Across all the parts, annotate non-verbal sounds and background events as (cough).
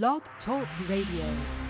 Blog Talk Radio.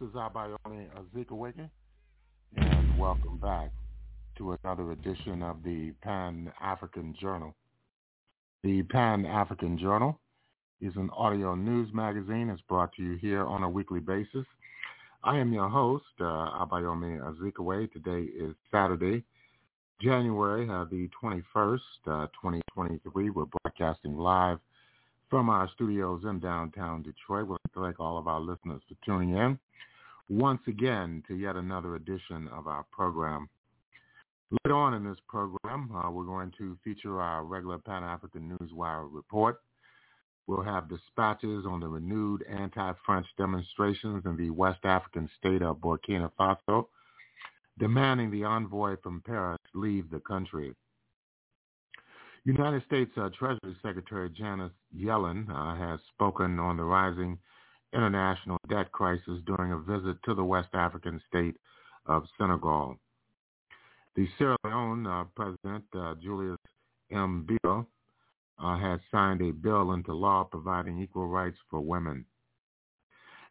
Is Abayomi Azikiweke, and welcome back to another edition of the Pan-African Journal. The Pan-African Journal is an audio news magazine. It's brought to you here on a weekly basis. I am your host, uh, Abayomi Azikiwe. Today is Saturday, January uh, the 21st, uh, 2023. We're broadcasting live from our studios in downtown Detroit. We'd like to thank all of our listeners for tuning in once again to yet another edition of our program. Later on in this program, uh, we're going to feature our regular Pan-African Newswire report. We'll have dispatches on the renewed anti-French demonstrations in the West African state of Burkina Faso, demanding the envoy from Paris leave the country. United States uh, Treasury Secretary Janet Yellen uh, has spoken on the rising international debt crisis during a visit to the West African state of Senegal. The Sierra Leone uh, President uh, Julius M. Bio uh, has signed a bill into law providing equal rights for women.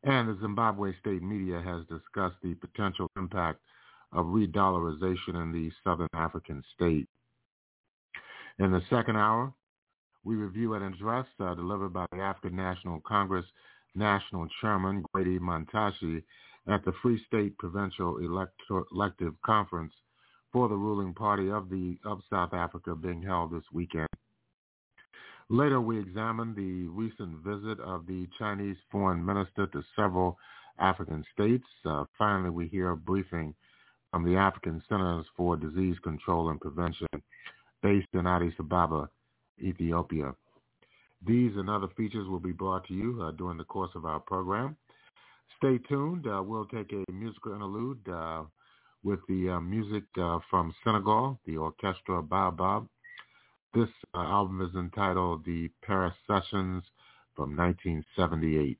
And the Zimbabwe state media has discussed the potential impact of re-dollarization in the southern African state. In the second hour, we review an address uh, delivered by the African National Congress National Chairman Gwede Mantashe at the Free State Provincial Elector- Elective Conference for the ruling party of the of South Africa being held this weekend. Later, we examine the recent visit of the Chinese foreign minister to several African states. Uh, finally, we hear a briefing from the African Centers for Disease Control and Prevention based in Addis Ababa, Ethiopia. These and other features will be brought to you uh, during the course of our program. Stay tuned. Uh, we'll take a musical interlude uh, with the uh, music uh, from Senegal, the Orchestra Baobab. This uh, album is entitled The Paris Sessions from 1978.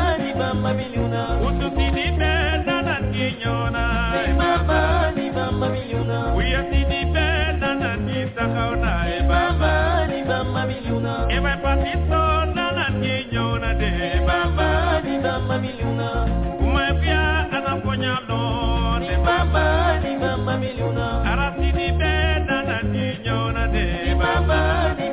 miliona utusidipenda na kinyona. Ni mama ni mama miliona uyasidipenda na nitakaona e mama ni mama miliona ewe patisona na kinyona de mama ni mama miliona umepia anaponyano de mama ni mama miliona arasidipenda na kinyona de mama ni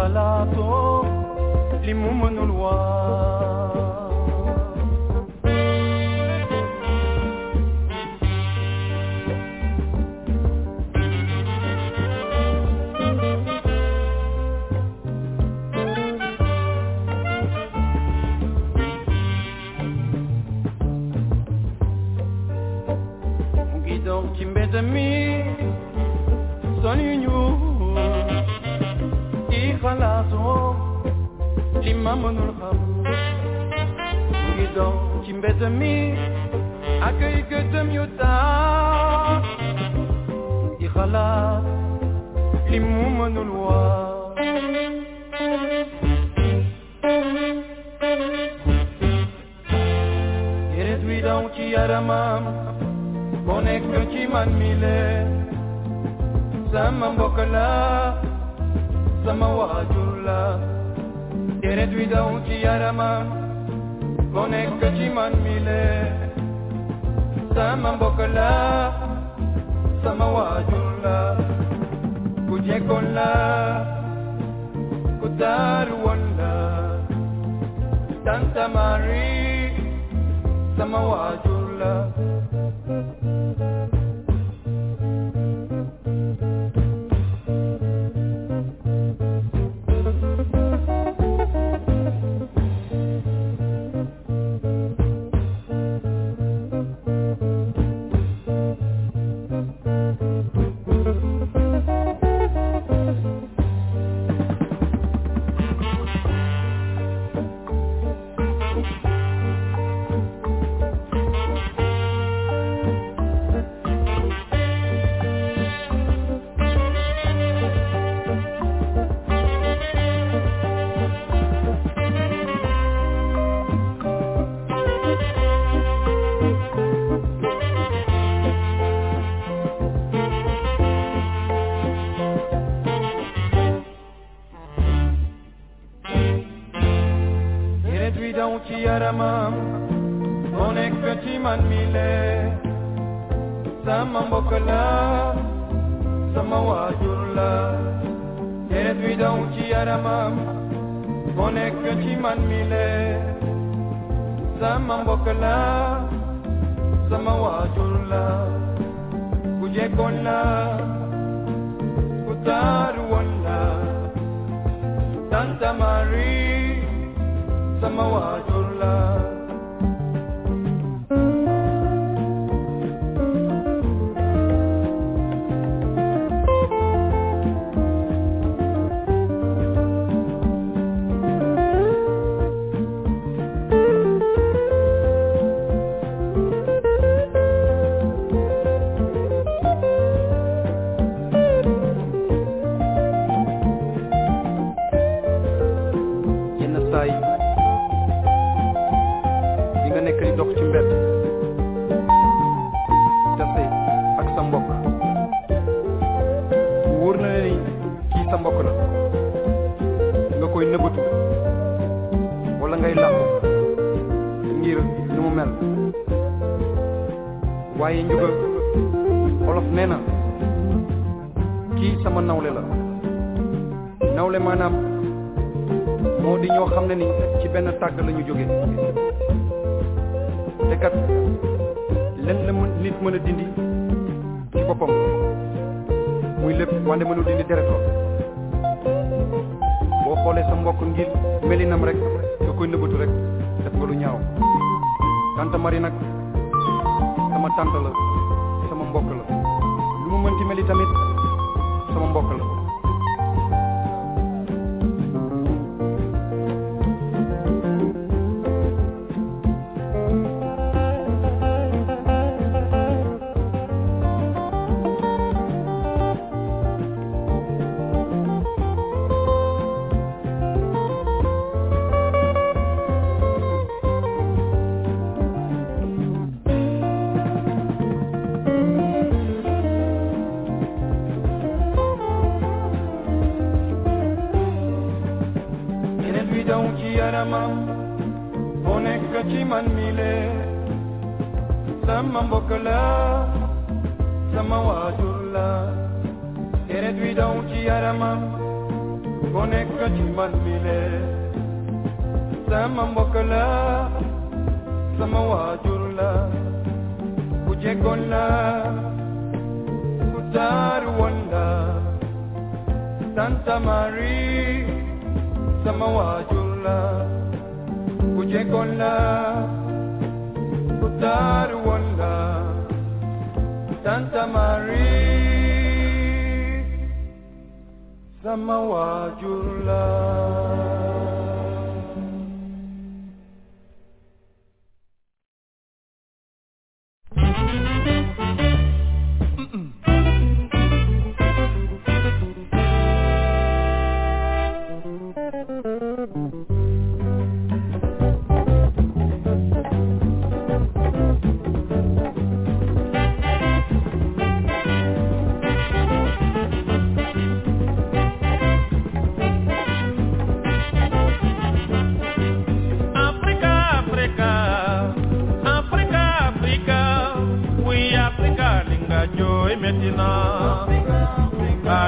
خلاطه لموم الوار Qui m'est ami, son palazzo L'imam non ha Guido chimbetemi Accueil que te Ikhala L'imam non lo Ireduidão que aramam Bonek meu que man mile. Samam bokala samawajulla Yeretui daunti yaraman Konekka chiman mile. Saman bokala Samawajulla tanta Kutaruwalla Tantamari Samawajulla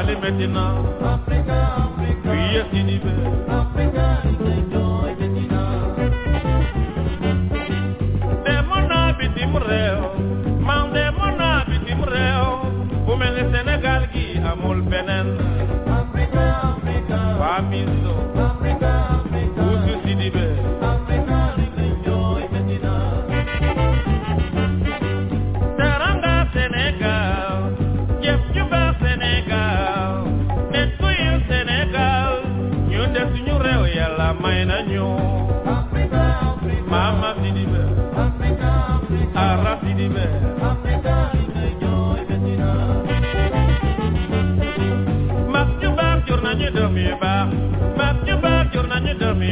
allez maintenant. Africa, Africa. Priez univers. Africa, Demona demona benen. Africa, Africa. Famiso. mainanyo mama sidibe ara sidibe makjubar jornanyo domi ba makjubar jornanyo domi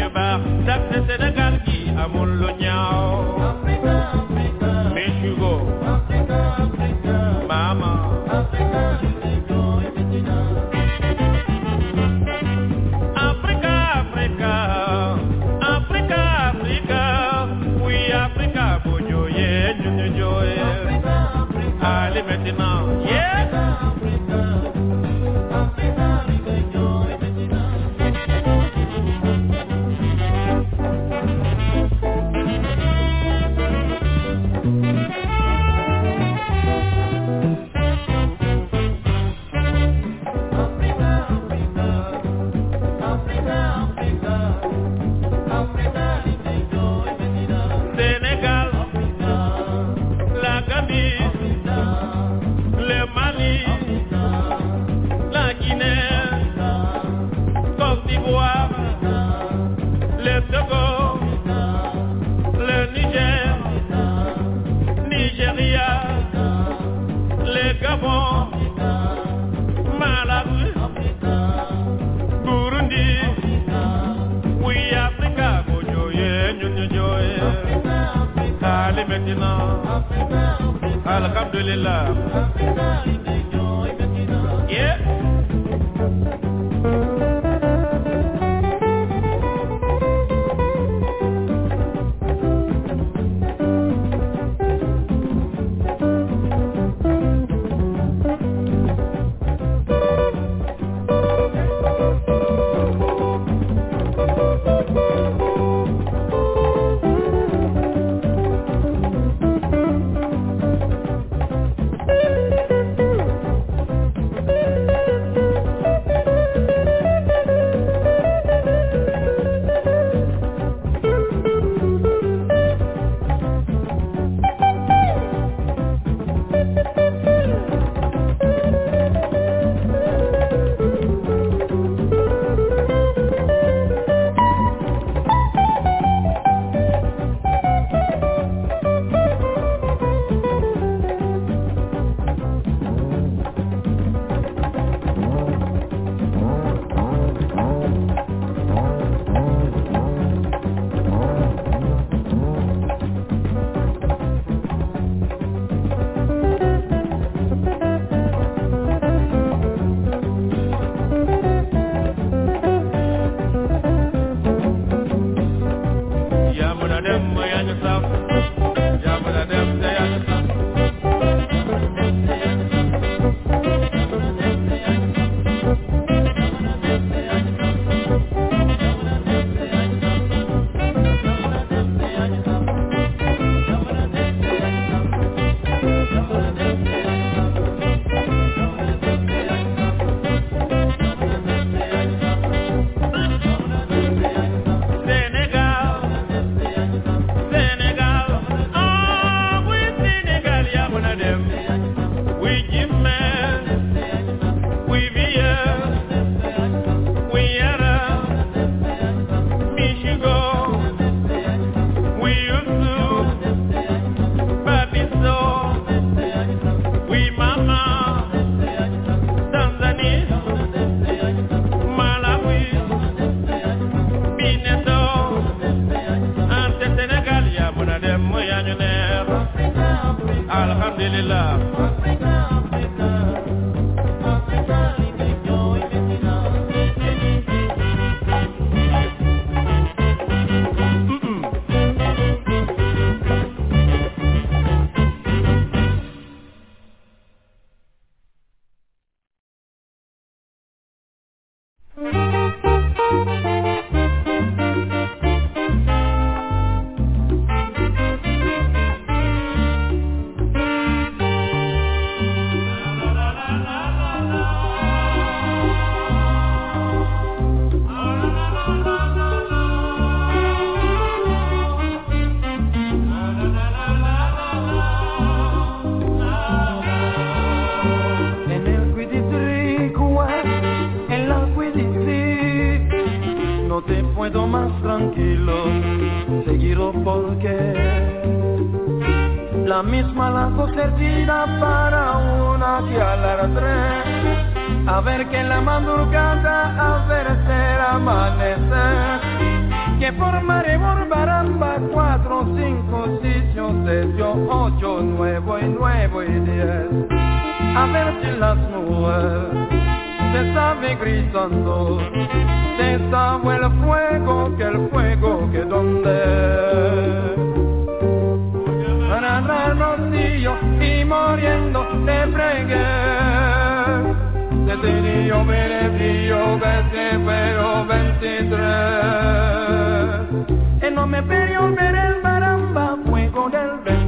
ejercicios ocho, nuevo y nuevo y diez. A ver si las nubes se sabe gritando, se sabe el fuego, que el fuego que donde. Para dar rocío y muriendo te fregué. Se tirio, beneficio, vete, pero veintitrés. Y no me perdió, veré con el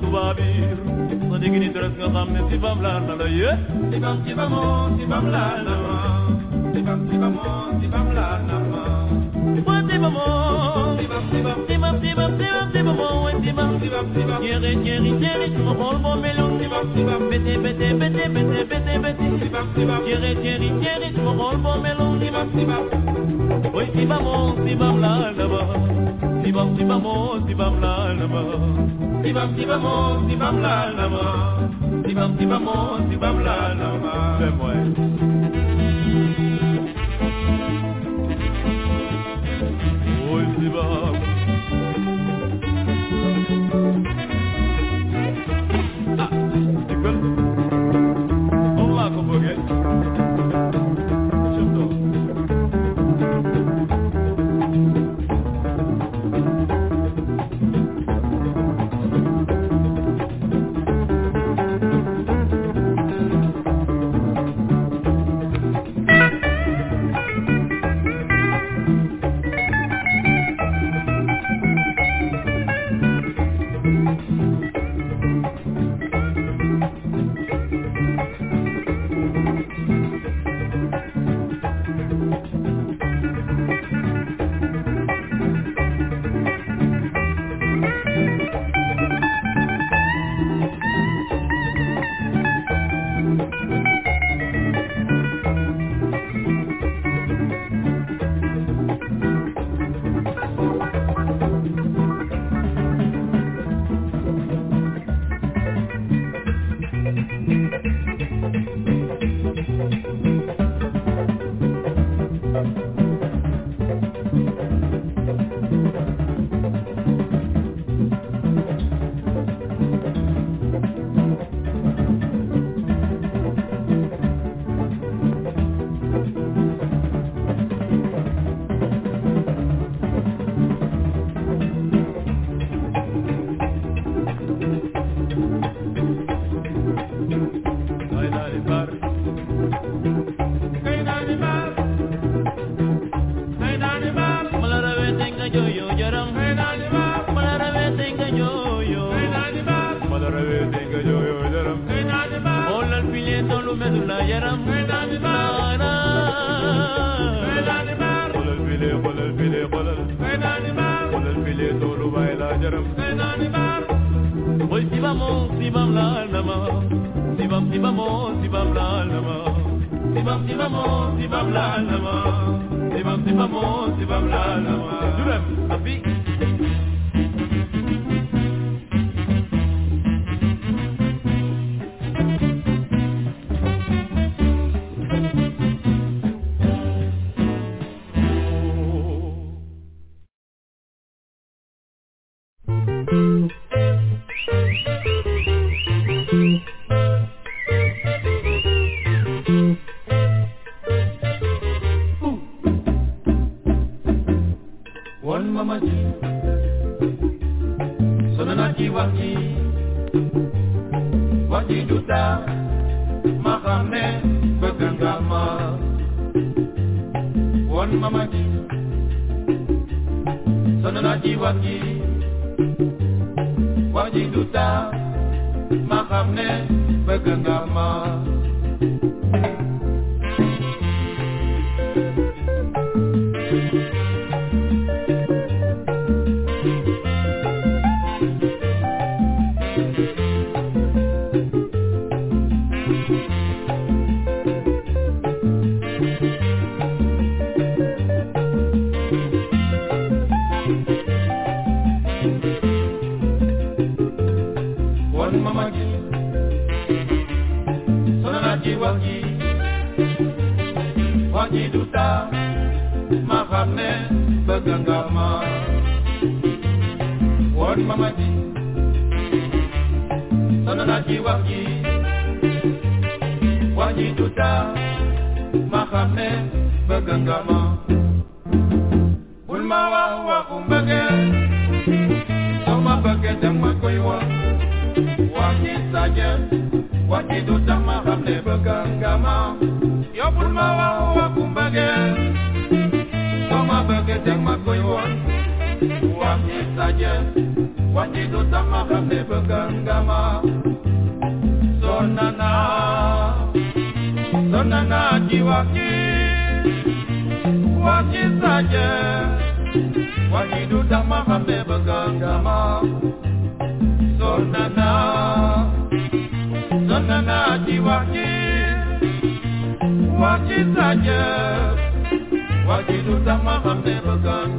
tubabir So digi di teres nga xam ne sibam la la la ye Sibam sibam mo, sibam la na ma. Sibam sibam mo, sibam la na ma. Oi sibam oh Sibam sibam, Sibam sibam sibam sibam oh oi sibam sibam sibam. Yere yere yere suma xol bo melon Sibam sibam, Bete bete bete bete bete bete sibam sibam. Yere yere yere suma xol bo melon Sibam sibam, Oi sibam oh sibam la la ba Sibam sibam oh sibam la la ba sibam sibam mo, sibam la na ma. Sibam sibam mo, sibam la na ma. C'est moi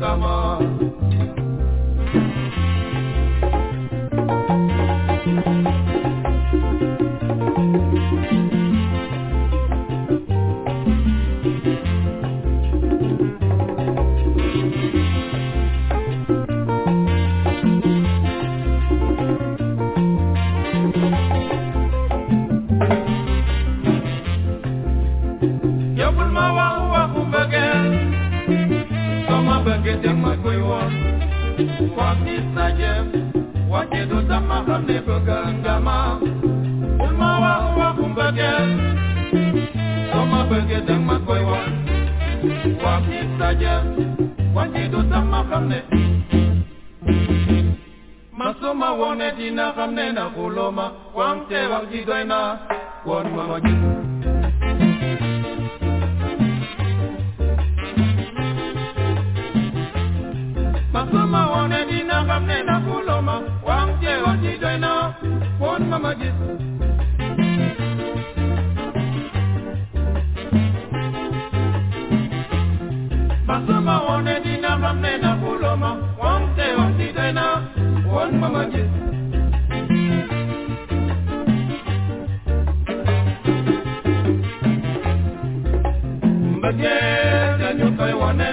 Sama tajel Soma bëgge dang ma koy wax Wax ci tajel Wax ci du na xulo ma Wante wax ji doy na Masuma wone dina xam ne na xuloma Wante wax ji doy na Won one dina ramne na kuloma wamte wamti tena wan uh, mama jesu Mbagete nyukoy wane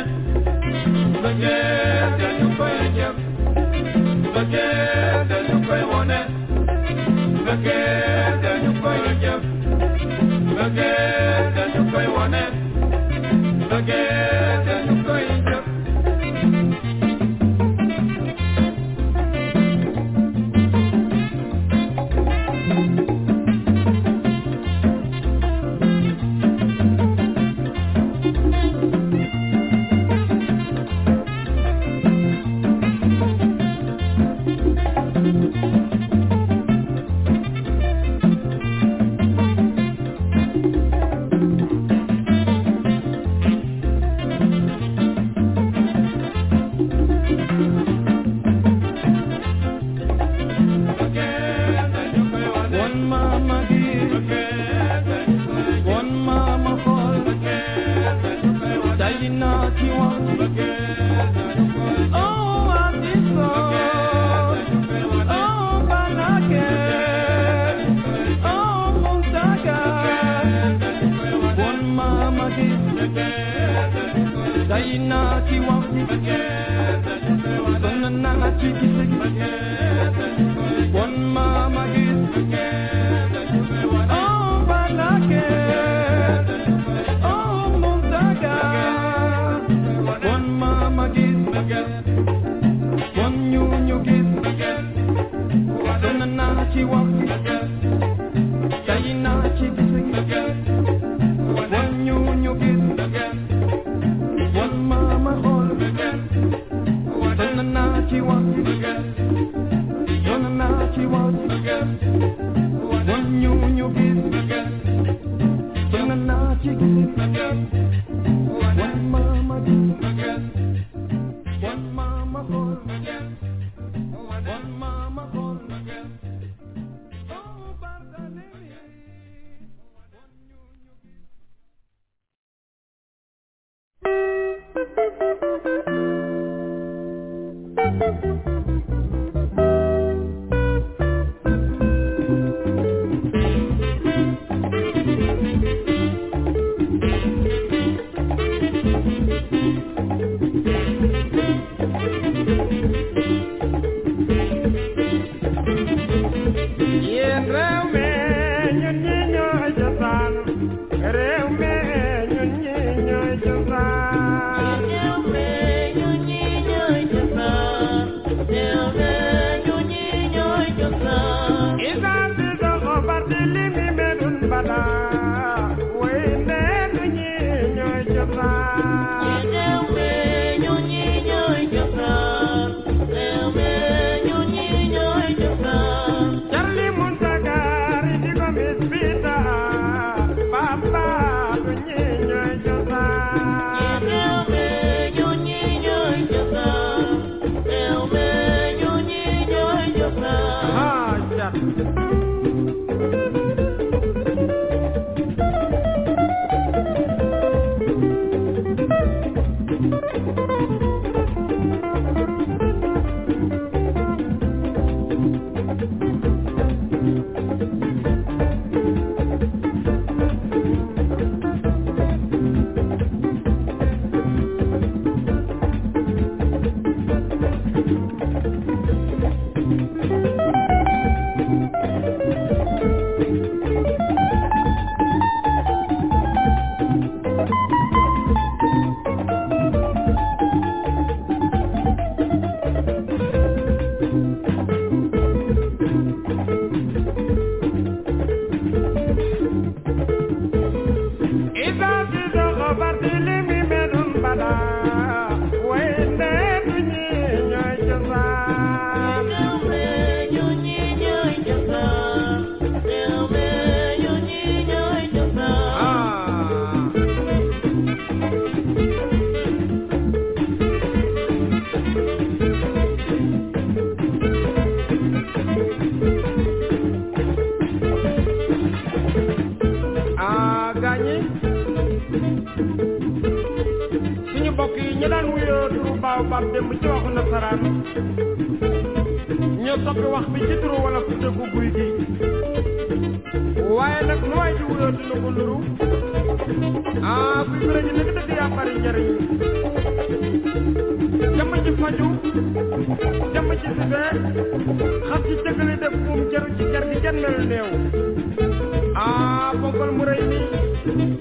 Mbagete nyukoy jem Mbagete nyukoy wane Mbagete nyukoy jem Mbagete nyukoy wane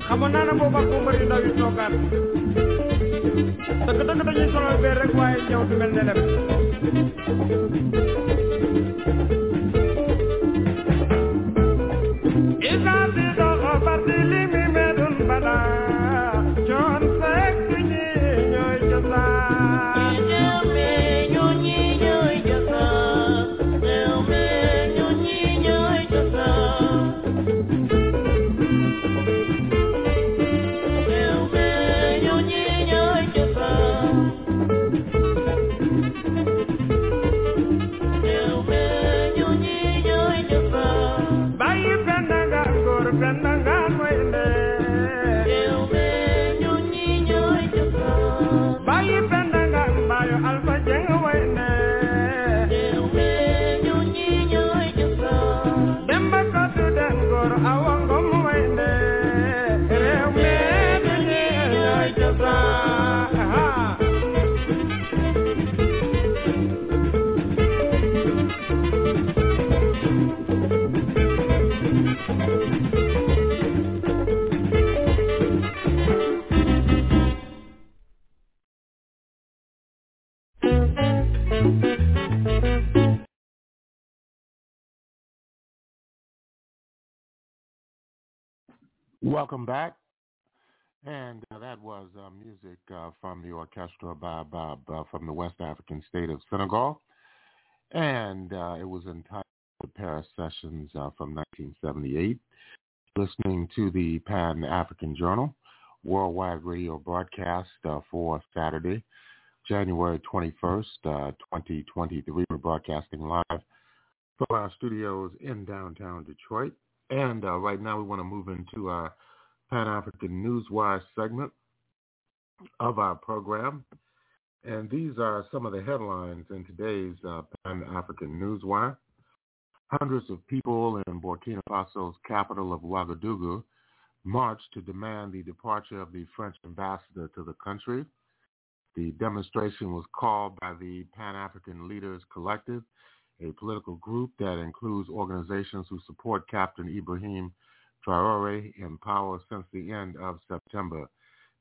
xamoon naa na boobu ak mbër yu ndaw yu toogaan dëgg dëgg dañuy sonal bee rek waaye ñëw du mel ne lem Welcome back. And uh, that was uh, music uh, from the Orchestra Baobab uh, from the West African state of Senegal. And uh, it was entitled the Paris Sessions uh, from 1978. Listening to the Pan-African Journal worldwide radio broadcast for Saturday, January 21st, 2023. We're broadcasting live from our studios in downtown Detroit. And uh, right now we want to move into our Pan-African Newswire segment of our program. And these are some of the headlines in today's uh, Pan-African Newswire. Hundreds of people in Burkina Faso's capital of Ouagadougou marched to demand the departure of the French ambassador to the country. The demonstration was called by the Pan-African Leaders Collective a political group that includes organizations who support Captain Ibrahim Traore in power since the end of September.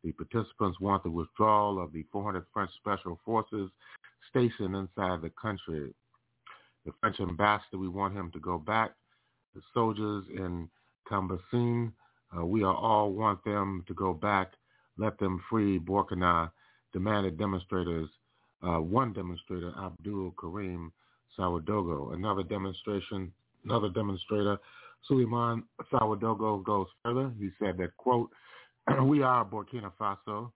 The participants want the withdrawal of the 400 French special forces stationed inside the country. The French ambassador, we want him to go back. The soldiers in Kamboinsin, uh, we all want them to go back. Let them free Burkina, demanded demonstrators. Uh, one demonstrator, Abdul Karim Sawadogo. Another demonstration, another demonstrator, Suleiman Sawadogo goes further. He said that, quote, (clears throat) we are Burkina Faso,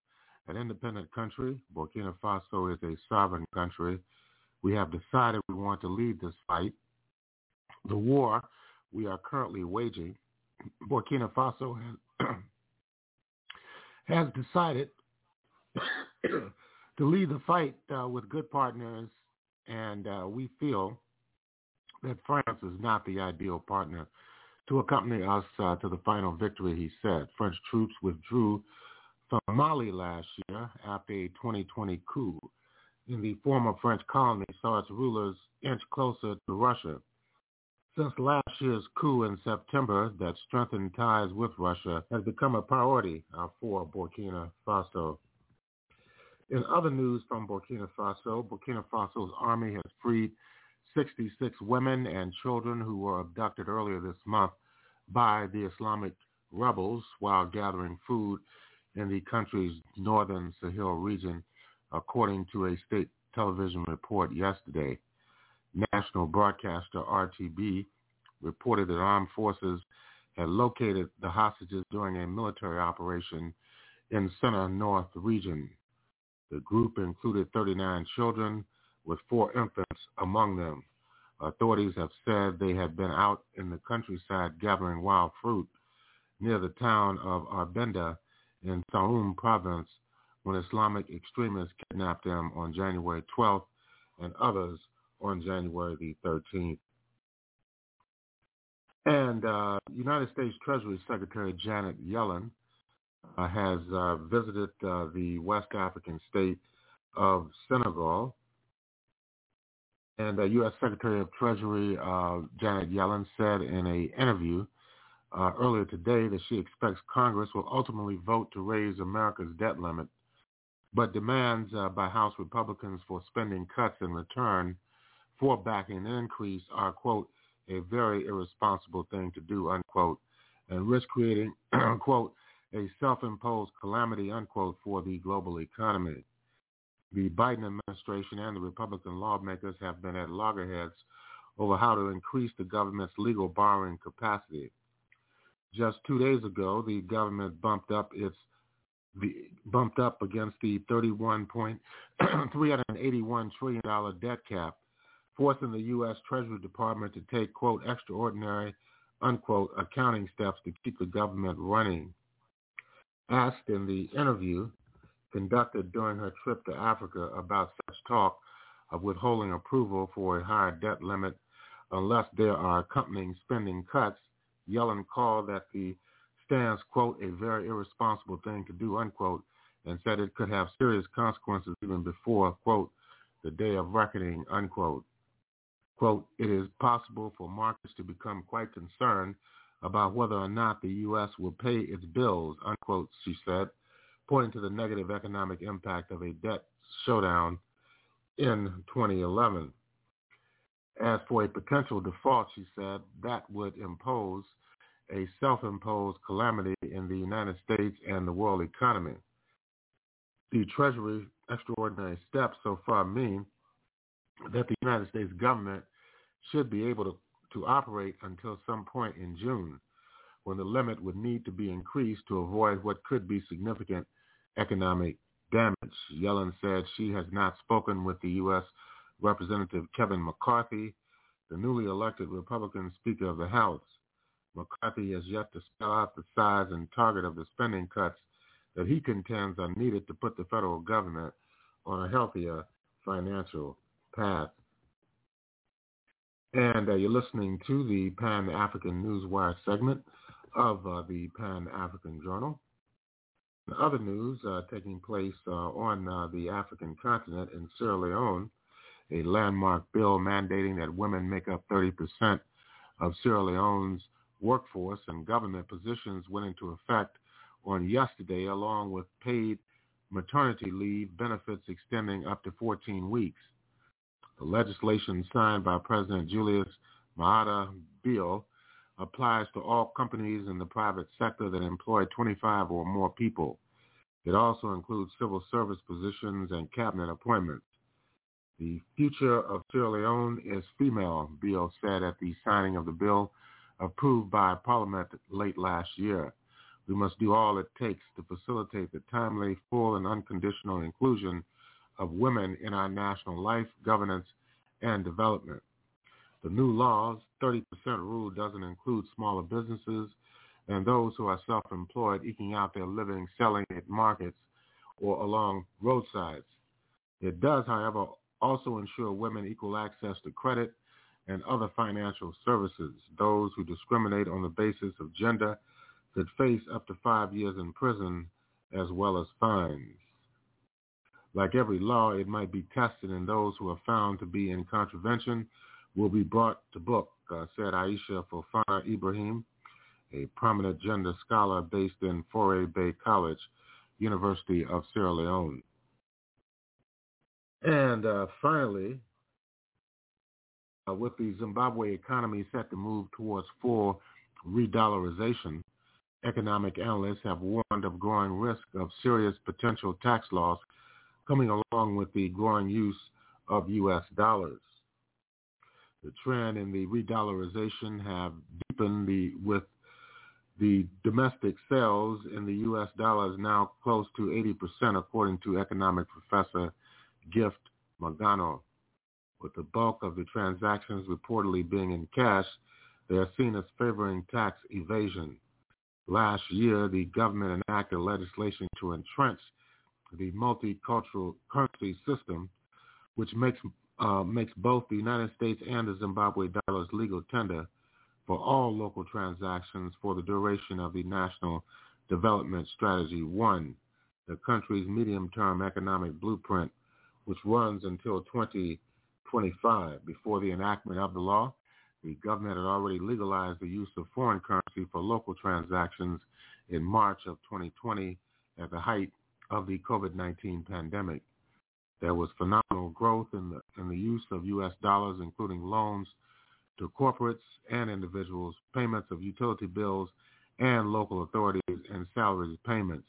an independent country. Burkina Faso is a sovereign country. We have decided we want to lead this fight. The war we are currently waging, Burkina Faso has, (clears throat) has decided (clears throat) to lead the fight uh, with good partners, and uh, we feel that France is not the ideal partner to accompany us uh, to the final victory, he said. French troops withdrew from Mali last year after a 2020 coup in the former French colony saw its rulers inch closer to Russia. Since last year's coup in September that strengthened ties with Russia has become a priority uh, for Burkina Faso. In other news from Burkina Faso, Burkina Faso's army has freed 66 women and children who were abducted earlier this month by the Islamic rebels while gathering food in the country's northern Sahel region, according to a state television report yesterday. National broadcaster RTB reported that armed forces had located the hostages during a military operation in center north region. The group included 39 children with four infants among them. Authorities have said they had been out in the countryside gathering wild fruit near the town of Arbinda in Soum province when Islamic extremists kidnapped them on January 12th and others on January the 13th. And uh, United States Treasury Secretary Janet Yellen uh, has uh, visited uh, the West African state of Senegal and uh, U.S. Secretary of Treasury uh, Janet Yellen said in an interview uh, earlier today that she expects Congress will ultimately vote to raise America's debt limit, but demands uh, by House Republicans for spending cuts in return for backing an increase are, quote, a very irresponsible thing to do, unquote, and risk creating, (clears throat) quote, a self-imposed calamity, unquote, for the global economy. The Biden administration and the Republican lawmakers have been at loggerheads over how to increase the government's legal borrowing capacity. Just two days ago, the government bumped up its bumped up against the $31.381 (clears throat) trillion debt cap, forcing the U.S. Treasury Department to take, quote, extraordinary, unquote, accounting steps to keep the government running. Asked in the interview, conducted during her trip to Africa about such talk of withholding approval for a higher debt limit unless there are accompanying spending cuts, Yellen called that the stance, quote, a very irresponsible thing to do, unquote, and said it could have serious consequences even before, quote, the day of reckoning, unquote. Quote, it is possible for markets to become quite concerned about whether or not the U.S. will pay its bills, unquote, she said pointing to the negative economic impact of a debt showdown in 2011. As for a potential default, she said, that would impose a self-imposed calamity in the United States and the world economy. The Treasury extraordinary steps so far mean that the United States government should be able to, to operate until some point in June, when the limit would need to be increased to avoid what could be significant economic damage. Yellen said she has not spoken with the U.S. Representative Kevin McCarthy, the newly elected Republican Speaker of the House. McCarthy has yet to spell out the size and target of the spending cuts that he contends are needed to put the federal government on a healthier financial path. And uh, you're listening to the Pan-African Newswire segment of uh, the Pan-African Journal. In other news uh, taking place uh, on uh, the African continent in Sierra Leone, a landmark bill mandating that women make up 30% of Sierra Leone's workforce and government positions went into effect on yesterday, along with paid maternity leave benefits extending up to 14 weeks. The legislation signed by President Julius Maada Bio applies to all companies in the private sector that employ 25 or more people. It also includes civil service positions and cabinet appointments. The future of Sierra Leone is female, Bio said at the signing of the bill approved by Parliament late last year. We must do all it takes to facilitate the timely, full, and unconditional inclusion of women in our national life, governance, and development. The new law's 30% rule doesn't include smaller businesses and those who are self-employed eking out their living selling at markets or along roadsides. It does, however, also ensure women equal access to credit and other financial services. Those who discriminate on the basis of gender could face up to five years in prison as well as fines. Like every law, it might be tested, and those who are found to be in contravention will be brought to book, uh, said Aisha Fofana Ibrahim, a prominent gender scholar based in Fourah Bay College, University of Sierra Leone. And uh, finally, uh, with the Zimbabwe economy set to move towards full re-dollarization, economic analysts have warned of growing risk of serious potential tax loss coming along with the growing use of U.S. dollars. The trend in the re-dollarization have deepened the, with the domestic sales in the U.S. dollar is now close to 80% according to economic professor Gift Mugano. With the bulk of the transactions reportedly being in cash, they are seen as favoring tax evasion. Last year, the government enacted legislation to entrench the multicultural currency system, which makes uh, makes both the United States and the Zimbabwe dollars legal tender for all local transactions for the duration of the National Development Strategy 1, the country's medium-term economic blueprint, which runs until 2025. Before the enactment of the law, the government had already legalized the use of foreign currency for local transactions in March of 2020 at the height of the COVID-19 pandemic. There was phenomenal growth in the, in the use of U.S. dollars, including loans to corporates and individuals, payments of utility bills, and local authorities and salaries payments.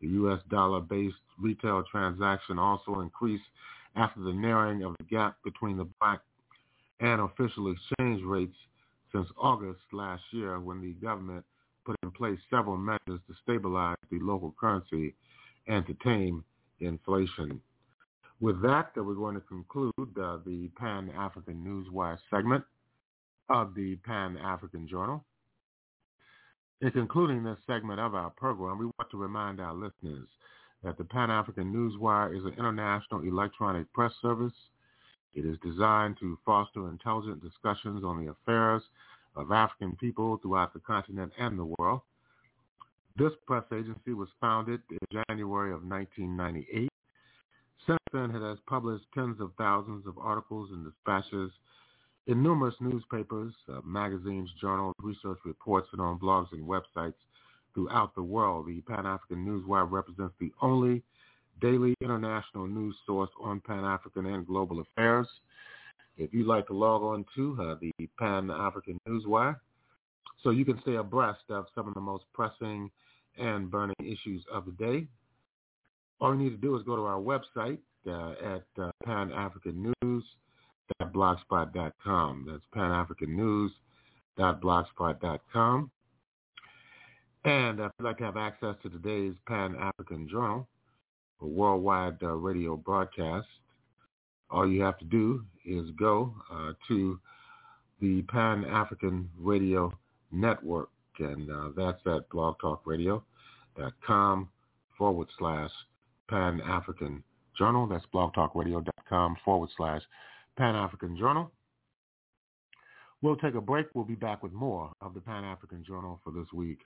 The U.S. dollar-based retail transaction also increased after the narrowing of the gap between the black and official exchange rates since August last year when the government put in place several measures to stabilize the local currency and to tame inflation. With that, uh, we're going to conclude uh, the Pan-African Newswire segment of the Pan-African Journal. In concluding this segment of our program, we want to remind our listeners that the Pan-African Newswire is an international electronic press service. It is designed to foster intelligent discussions on the affairs of African people throughout the continent and the world. This press agency was founded in January of 1998. Since then, it has published tens of thousands of articles and dispatches in numerous newspapers, uh, magazines, journals, research reports, and on blogs and websites throughout the world. The Pan-African Newswire represents the only daily international news source on Pan-African and global affairs. If you'd like to log on to uh, the Pan-African Newswire, so you can stay abreast of some of the most pressing and burning issues of the day. All you need to do is go to our website uh, at uh, panafricannews.blogspot.com. That's panafricannews.blogspot.com. And if you'd like to have access to today's Pan-African Journal, a worldwide uh, radio broadcast, all you have to do is go uh, to the Pan-African Radio Network, and uh, that's at blogtalkradio.com forward slash Pan-African Journal. That's blogtalkradio.com forward slash Pan-African Journal. We'll take a break. We'll be back with more of the Pan-African Journal for this week.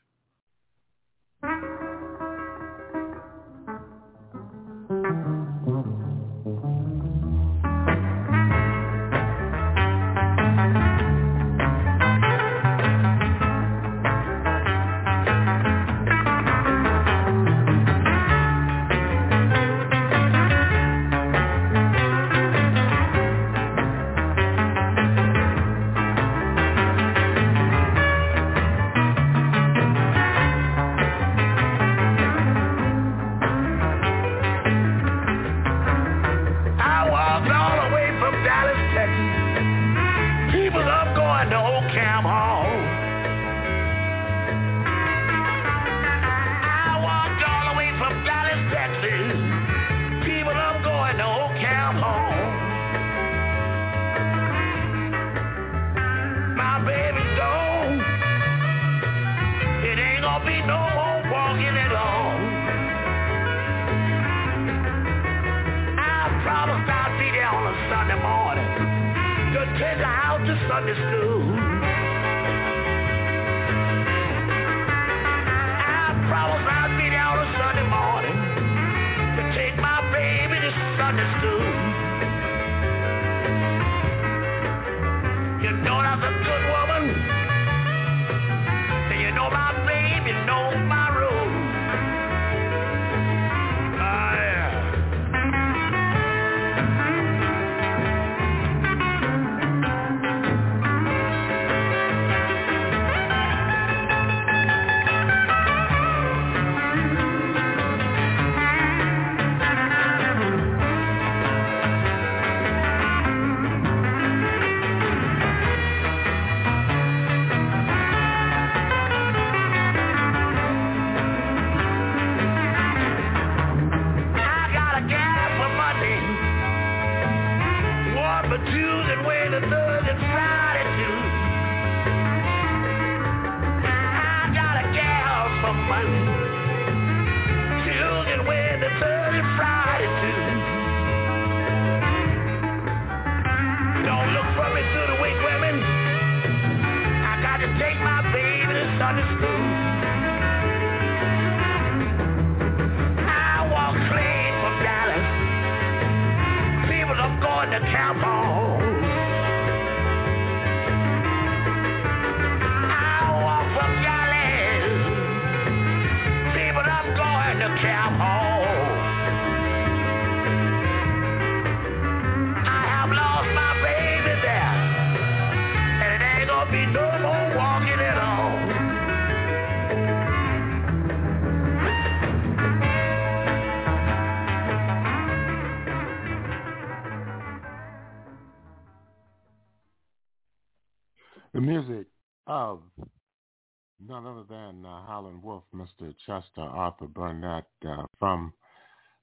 Music of none other than uh, Howlin' Wolf, Mr. Chester Arthur Burnett uh, from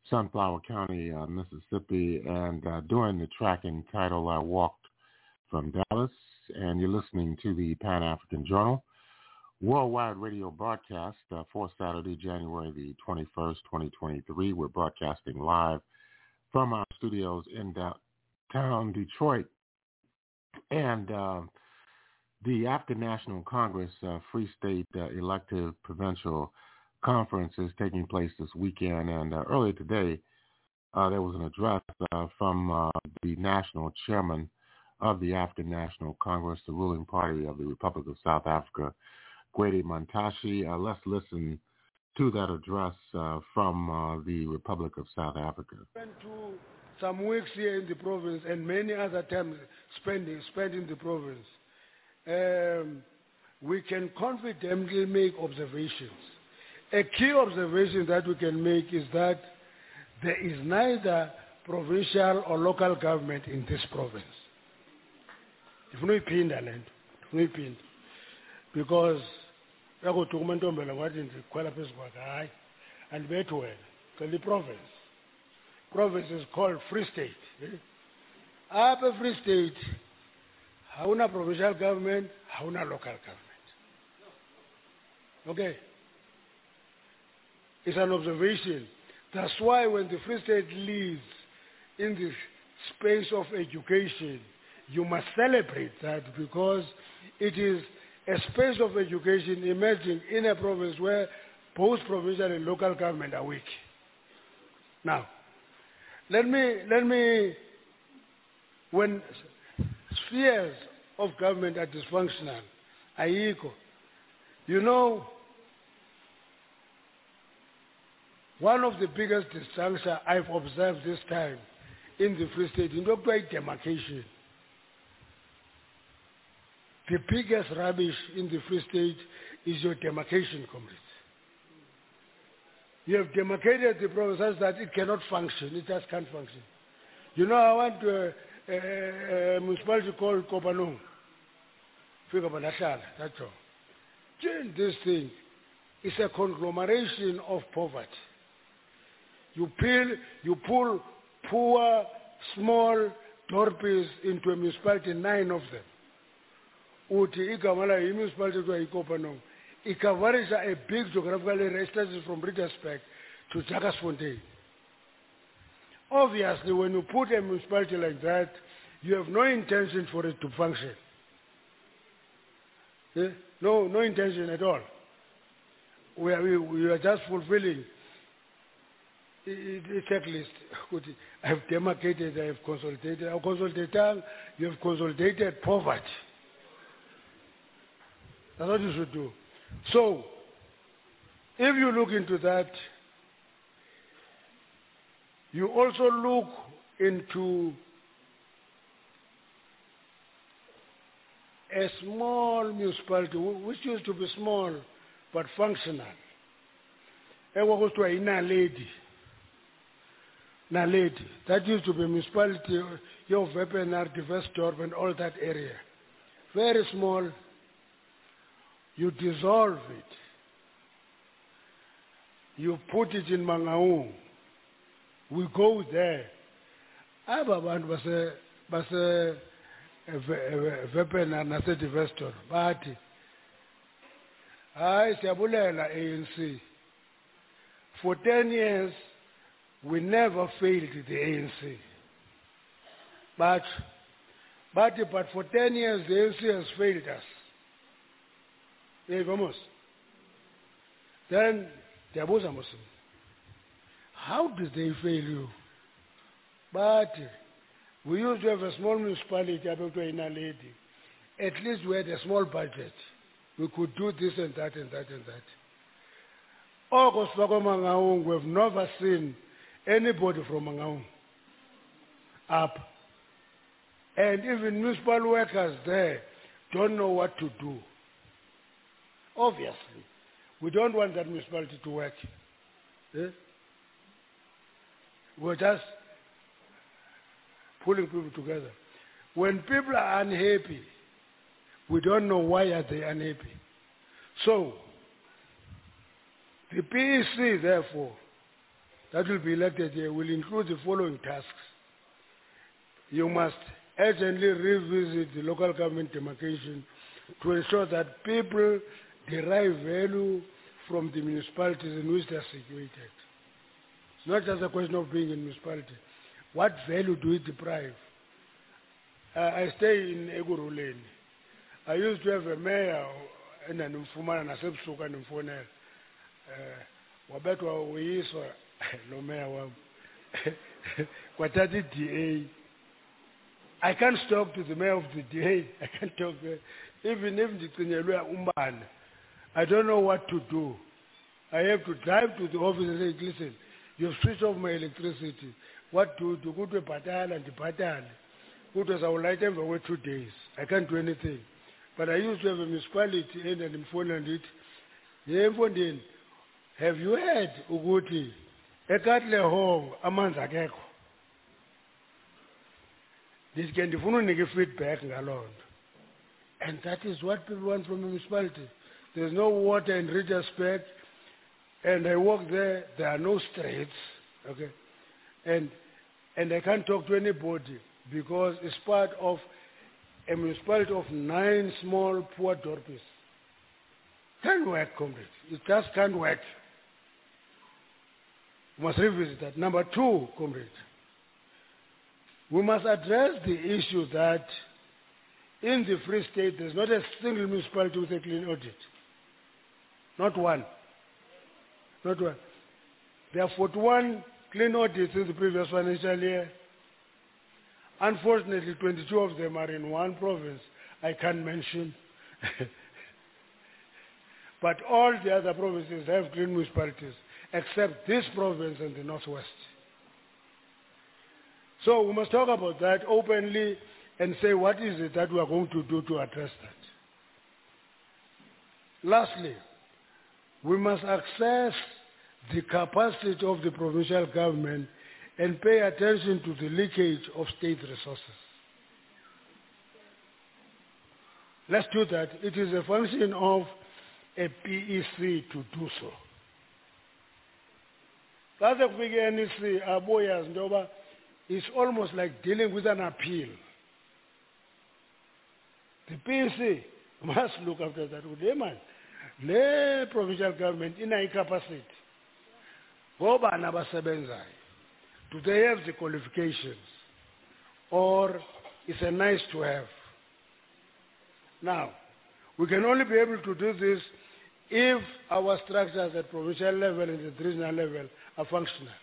Sunflower County, uh, Mississippi, and uh, doing the track entitled I Walked from Dallas, and you're listening to the Pan-African Journal worldwide radio broadcast uh, for Saturday, January the 21st, 2023. We're broadcasting live from our studios in downtown Detroit. And uh, the African National Congress uh, Free State uh, Elective Provincial Conference is taking place this weekend. And uh, earlier today, uh, there was an address uh, from uh, the national chairman of the African National Congress, the ruling party of the Republic of South Africa, Gwede Mantashe. Let's listen to that address from the Republic of South Africa. some weeks here in the province and many other times spending spent in the province, we can confidently make observations. A key observation that we can make is that there is neither provincial or local government in this province. Ndifuna nto, ndifuna uyiphinda. Because yakuthi kumantombela ngathi ndikhwela phezu kwakhe hayi andibethi wena province is called Free State. eh? Apha Free State, hauna provincial government, hauna local government. Okay? It's an observation. That's why when the Free State leads in the space of education, you must celebrate that because it is a space of education emerging in a province where both provincial and local government are weak. Now, let me, let me, when spheres of government are dysfunctional, ayikho, you know, one of the biggest disjuncture I've observed this time in the Free State, in Dr. demarcation, the biggest rubbish in the Free State is your demarcation, comrades. You have demarcated the province that it cannot function. It just can't function. You know, I want to Eh, eh, eh, a, a, a municipality called Kopanong. Fika Banashala, that's all. During this thing, it's a conglomeration of poverty. You pull, you pull poor, small dorpies into a municipality, nine of them. Uti igama layo i-municipality kuthiwa yikopanong icavarisha a big geographical area stretches from Reddersburg to Jagersfontein. Obviously, when you put a municipality like that, you have no intention for it to function. Eh? No, no intention at all. We are, we, we are just fulfilling i- i- a checklist. (laughs) I have demarcated, I have consolidated. I've consolidated, you have consolidated poverty. That's what you should do. So, if you look into that, you also look into a small municipality, which used to be small but functional. Ekwakusithiwa yiNaledi. Naledi. That used to be municipality, your Wepener, Dewetsdorp, and all that area. Very small. You dissolve it. You put it in Mangaung. We go there. Aba bantu base base Wepener naseDivestor bathi hayi siyabulela ANC. For 10 years we never failed the ANC. But but but for 10 years the ANC has failed us. Hey, vamos. Then ndiyabuza Muslim. How did they fail you? But we used to have a small municipality apekuthiwa yiNaledi. At least we had a small budget. We could do this and that and that and that. Sifakwe Mangaung, we've never seen anybody from Mangaung up. And even municipal workers there don't know what to do. Obviously, we don't want that municipality to work. Eh? We're just pulling people together. When people are unhappy, we don't know why are they unhappy. So, the PEC, therefore, that will be elected here will include the following tasks. You must urgently revisit the local government demarcation to ensure that people derive value from the municipalities in which they are situated. It's not just a question of being in municipality. What value do we deprive? Uh, I stay in Ekurhuleni. I used to have a mayor endanimfumana nasebusuku andimfonela uh, wabethwa uyiswa (laughs) lo mayor wami (laughs) kwathatha i-DA I can't talk to the mayor of the DA (laughs) I can't talk to even if the ndicingelwe umbane I don't know what to do I have to drive to the office and say listen you've switched off my electricity. What do do? Kuthiwe bhatala ndibhatale kuthiwe zawulayita emva kwe-two days. I can't do anything. But I used to have a municipality endandimfonela ndithi ye mfondini have you heard ukuthi ekatlehong amanzi akekho? Ndithi ke ndifuna unika i-feedback ngaloo and that is what people want from a municipality. There's no water in Reddersburg and I walk there there are no streets okay and and I can't talk to anybody because it's part of a municipality of nine small poor dorpies. Can't work, comrade. It just can't work. We must revisit that. Number two, comrade, we must address the issue that in the Free State there's not a single municipality with a clean audit. Not one. Not one. There are 41 clean audits in the previous financial year. Unfortunately, 22 of them are in one province I can't mention. (laughs) but all the other provinces have clean municipalities, except this province and the Northwest. So we must talk about that openly and say what is it that we are going to do to address that. Lastly, we must access the capacity of the provincial government and pay attention to the leakage of state resources. Let's do that. It is a function of a PEC to do so. Njengoba it's almost like dealing with an appeal. The PEC must look after that. Man, le provincial government inayo icapacity ngobani abasebenzayo do they have the qualifications? Or it's a nice to have? Now we can only be able to do this if our structures at provincial level and at regional level are functional.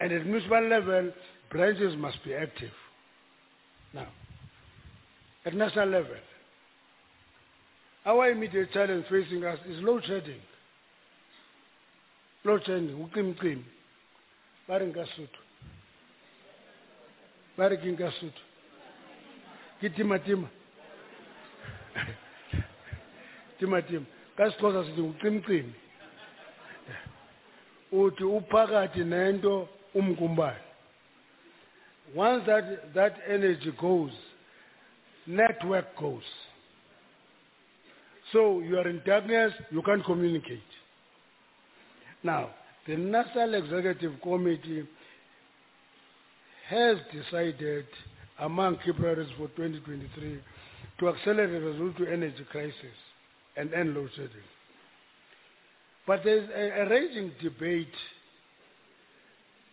And at municipal level branches must be active. Now at national level our immediate challenge facing us is load shedding. Load shedding ucimicimi bari nkasuthu bari ke nkasuthu (laughs) ke timatima. Timatima ka sixhosa sithi ngucimicimi uthi uphakathi nento umkumbane once that, that energy goes network goes so you are in darkness you can't communicate now the national executive committee has decided among key priorities for 2023 to accelerate the resolution to energy crisis and end load shedding. But there's a, a raging debate.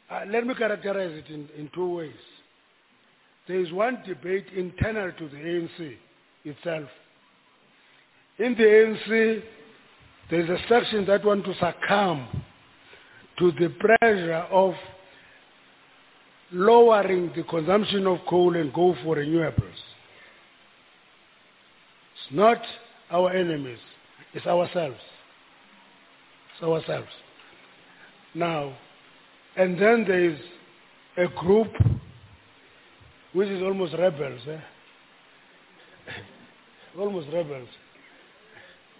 Uh, let me characterize it in, in two ways. There is one debate internal to the ANC itself. In the ANC, there is a section that want to succumb to the pressure of lowering the consumption of coal and go for renewables. It's not our enemies, it's ourselves. It's ourselves. Now, and then there is a group which is almost rebels, eh? (laughs) almost rebels.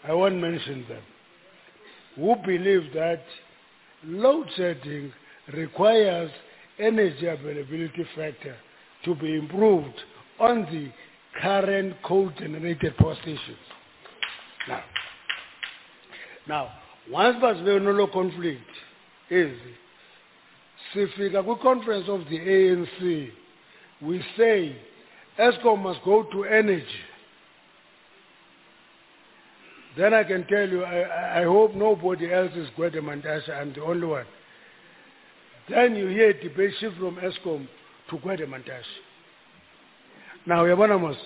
I won't mention them, who believe that load shedding requires energy availability factor to be improved on the current coal-generated power stations. Now, now once basibe nolo conflict is sifika kwi-conference of the ANC we say Eskom must go to energy then I can tell you, I, I hope nobody else is Gwede Mantashe, I'm the only one. Then you hear debate shift from Eskom to Gwede Mantashe. Now, Yabanamos,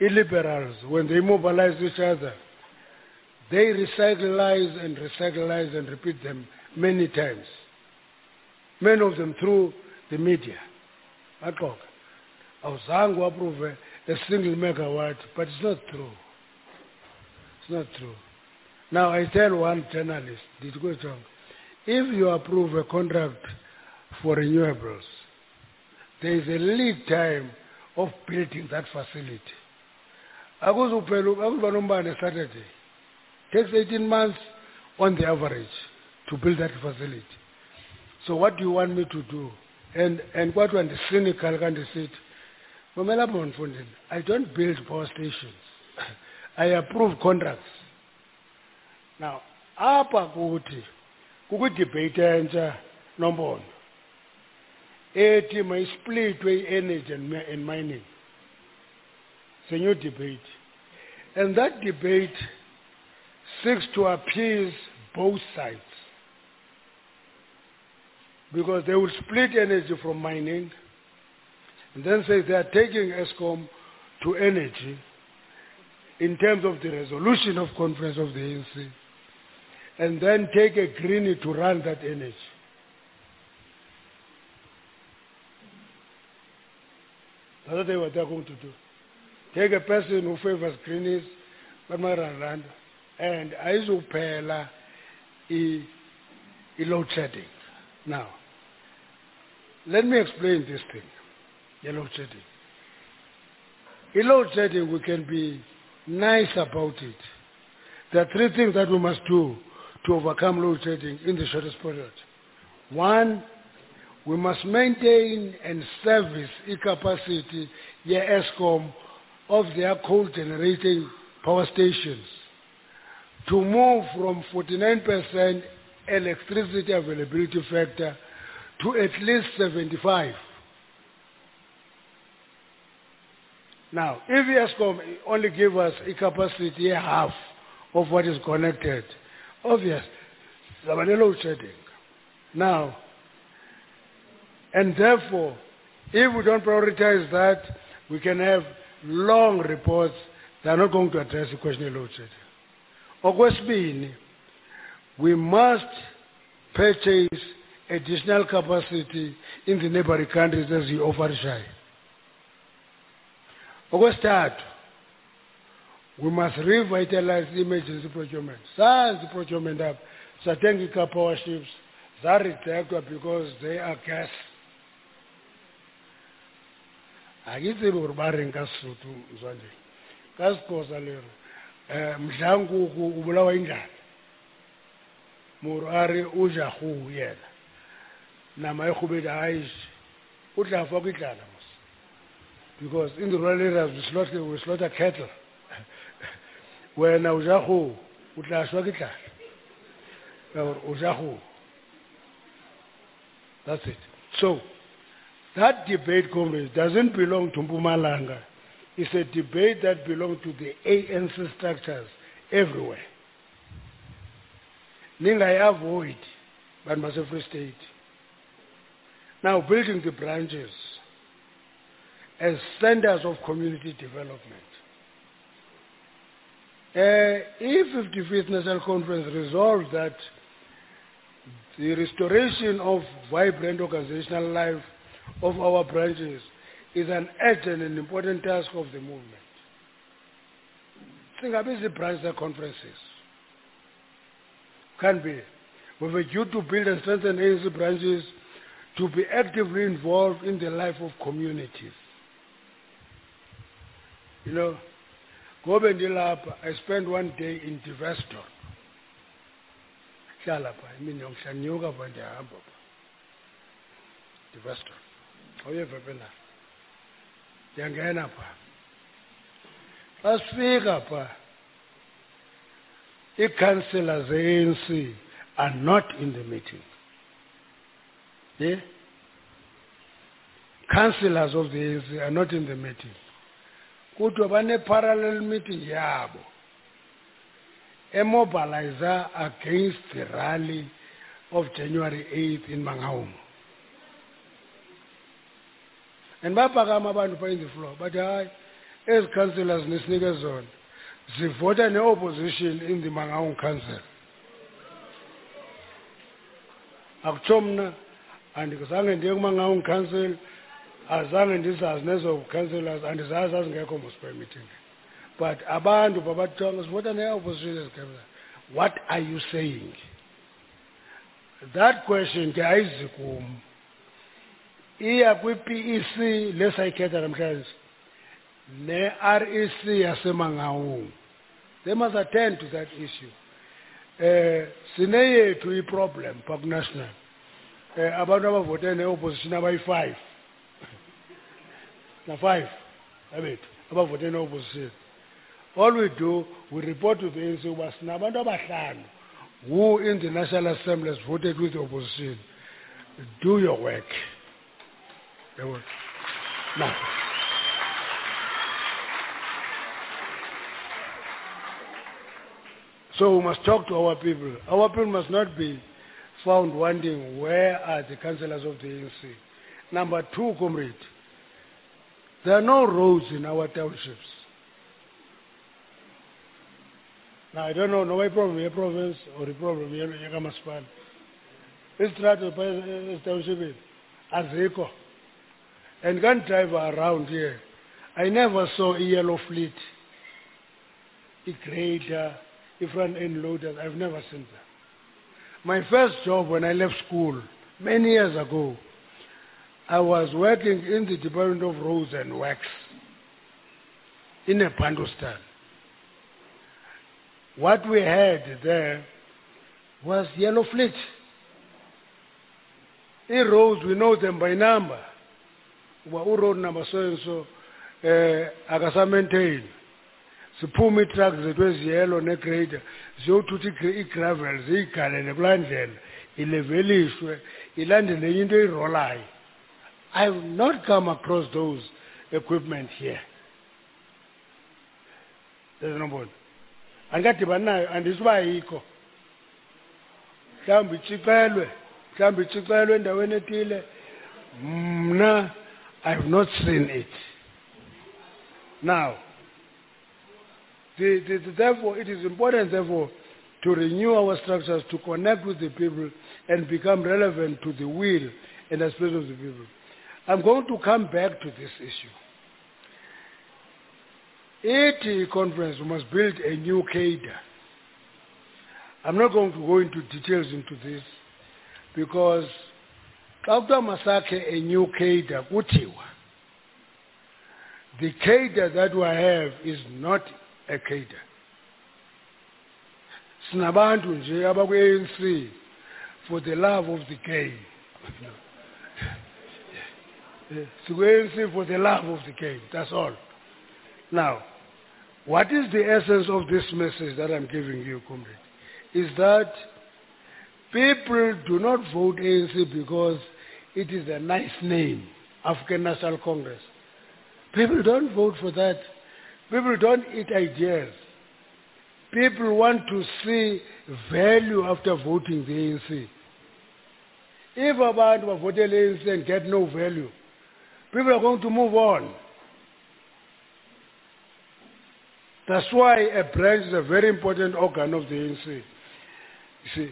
illiberals, when they mobilize each other, they recycleize and recycleize and repeat them many times. Many of them through the media. Axoka. Awuzange approve a single megawatt, but it's not true. It's not true. Now I tell one journalist, this go wrong. If you approve a contract for renewables, there is a lead time of building that facility. Akuzuphela akuba nombane Saturday. Takes 18 months on the average to build that facility. So what do you want me to do? And and what when the cynical sit, Mamela Bonfundin, I don't build power stations. I approve contracts. Now, apha kuthi kukudebate entsha nombono i-energy and, mi- and mining. It's a new debate. And that debate seeks to appease both sides. Because they will split energy from mining and then say they are taking Eskom to energy in terms of the resolution of conference of the ANC and then take a greenie to run that energy. That's what they were going to do. Take a person who favors greenies, run and ayizuphela i i-load shedding. Now, let me explain this thing, the load shedding. In load shedding, we can be nice about it. There are three things that we must do to overcome load shedding in the shortest period. One, we must maintain and service the capacity yeah, Eskom of their coal generating power stations to move from 49% electricity availability factor to at least 75. Now, if Eskom only give us a capacity half of what is connected. Obvious. Zaba ne-load shedding. Now, and therefore, if we don't prioritize that, we can have long reports that are not going to address the question of load shedding. Okwesibini, we must purchase additional capacity in the neighboring countries as you offer. Okwesithathu, we must revitalize emergency procurement. Sazi procurement up, sathenga ika-power ships, zarejectwa because they are gas. akitsebe gore ba reng ka sesotho le re um mdlankoko o indlala moro a re o ja yena. Nama e tlala mos because in the rural areas we slaughter, we slaughter cattle wena o ja kgogo o tla šwa ke tlala ka gore o ja kgogo that's it so that debate, comrades, doesn't belong to Mpumalanga. It's a debate that belongs to the ANC structures everywhere. Ningai avoid, but must a free state. Now, building the branches as centers of community development. Uh, if 55th National Conference resolves that the restoration of vibrant organizational life of our branches is an urgent and important task of the movement. Singabe izibranch conferences can be with a due to build and strengthen ANC branches to be actively involved in the life of communities. You know, ngobe ndilapha I spent one day in Devaston. Hlala pha imini yonke hlanyuka pha ndiyahamba pha. Devaston. awuyeva phela ndiyangena phaa xa sifika phaa ii-councillors ze-anc are not in the meeting yeah? councillors of the ANC are not in the meeting kuthiwa bane-parallel meeting yabo emobilizer against the rally of January 8th in Mangaung. and baphakama abantu pha in the floor bathi hayi ezi councillors nisinike zona zivota ne-opposition in the mangaung council akutsho mna andizange ndiye kumangaung council azange ndizazi nezo councillors andizazi zazingekho mosper meeting but abantu babathonga sivota ne-opposition ezi council what are you saying? That question ke ayizi kum iya kwi-PEC lesayikhetha namhlanje ne-REC yasemangawung they must attend to that issue. Eh yethu iproblem pha ku-national eh abantu abavote ne-opposition abayi-five na-five abethu abavote ne-opposition all we do we report to the ANC uba sinabantu abahlanu who in the national assembly has voted with the opposition do your work. Now. So we must talk to our people. Our people must not be found wondering where are the councillors of the ANC. Number two, comrade, there are no roads in our townships. Now I don't know, no problem here province or the problem here uh, in Yakamaspan. Istrato township aziko. And can drive around here. I never saw a yellow fleet, a grader, a front end loaders. I've never seen that. My first job when I left school, many years ago, I was working in the Department of Roads and Works in a Bantustan. What we had there was yellow fleet. In roads, we know them by number. Uba road number so and so, eh, akasa maintain. siphume iitruck zethu eziyelo negrader ziyothutha igravel ziyigalele kulaa ndlela ilevelishwe ilandele into eyirolayo i have not come across those equipment here. Ezinobona andikadibani nayo andisho uba ayikho. Mhlawumbi itshicelwe mhlawumbi itshicelwe endaweni ethile. Mna i have not seen it. Now the, the, the, therefore it is important therefore to renew our structures to connect with the people and become relevant to the will and aspirations of the people i'm going to come back to this issue. Ithi conference we must build a new cadre. I'm not going to go into details into this because xa kuthiwa masakhe a new cadre kuthiwa. The cadre that we have is not a cadre. abakwi-ANC for the love of the game (laughs) sikwi-ANC for the love of the game that's all now what is the essence of this message that i'm giving you comrade is that people do not vote ANC because it is a nice name, African National Congress. People don't vote for that. People don't eat ideas. People want to see value after voting the ANC. If abantu bavotele ANC and get no value, people are going to move on. That's why a branch is a very important organ of the ANC. You see,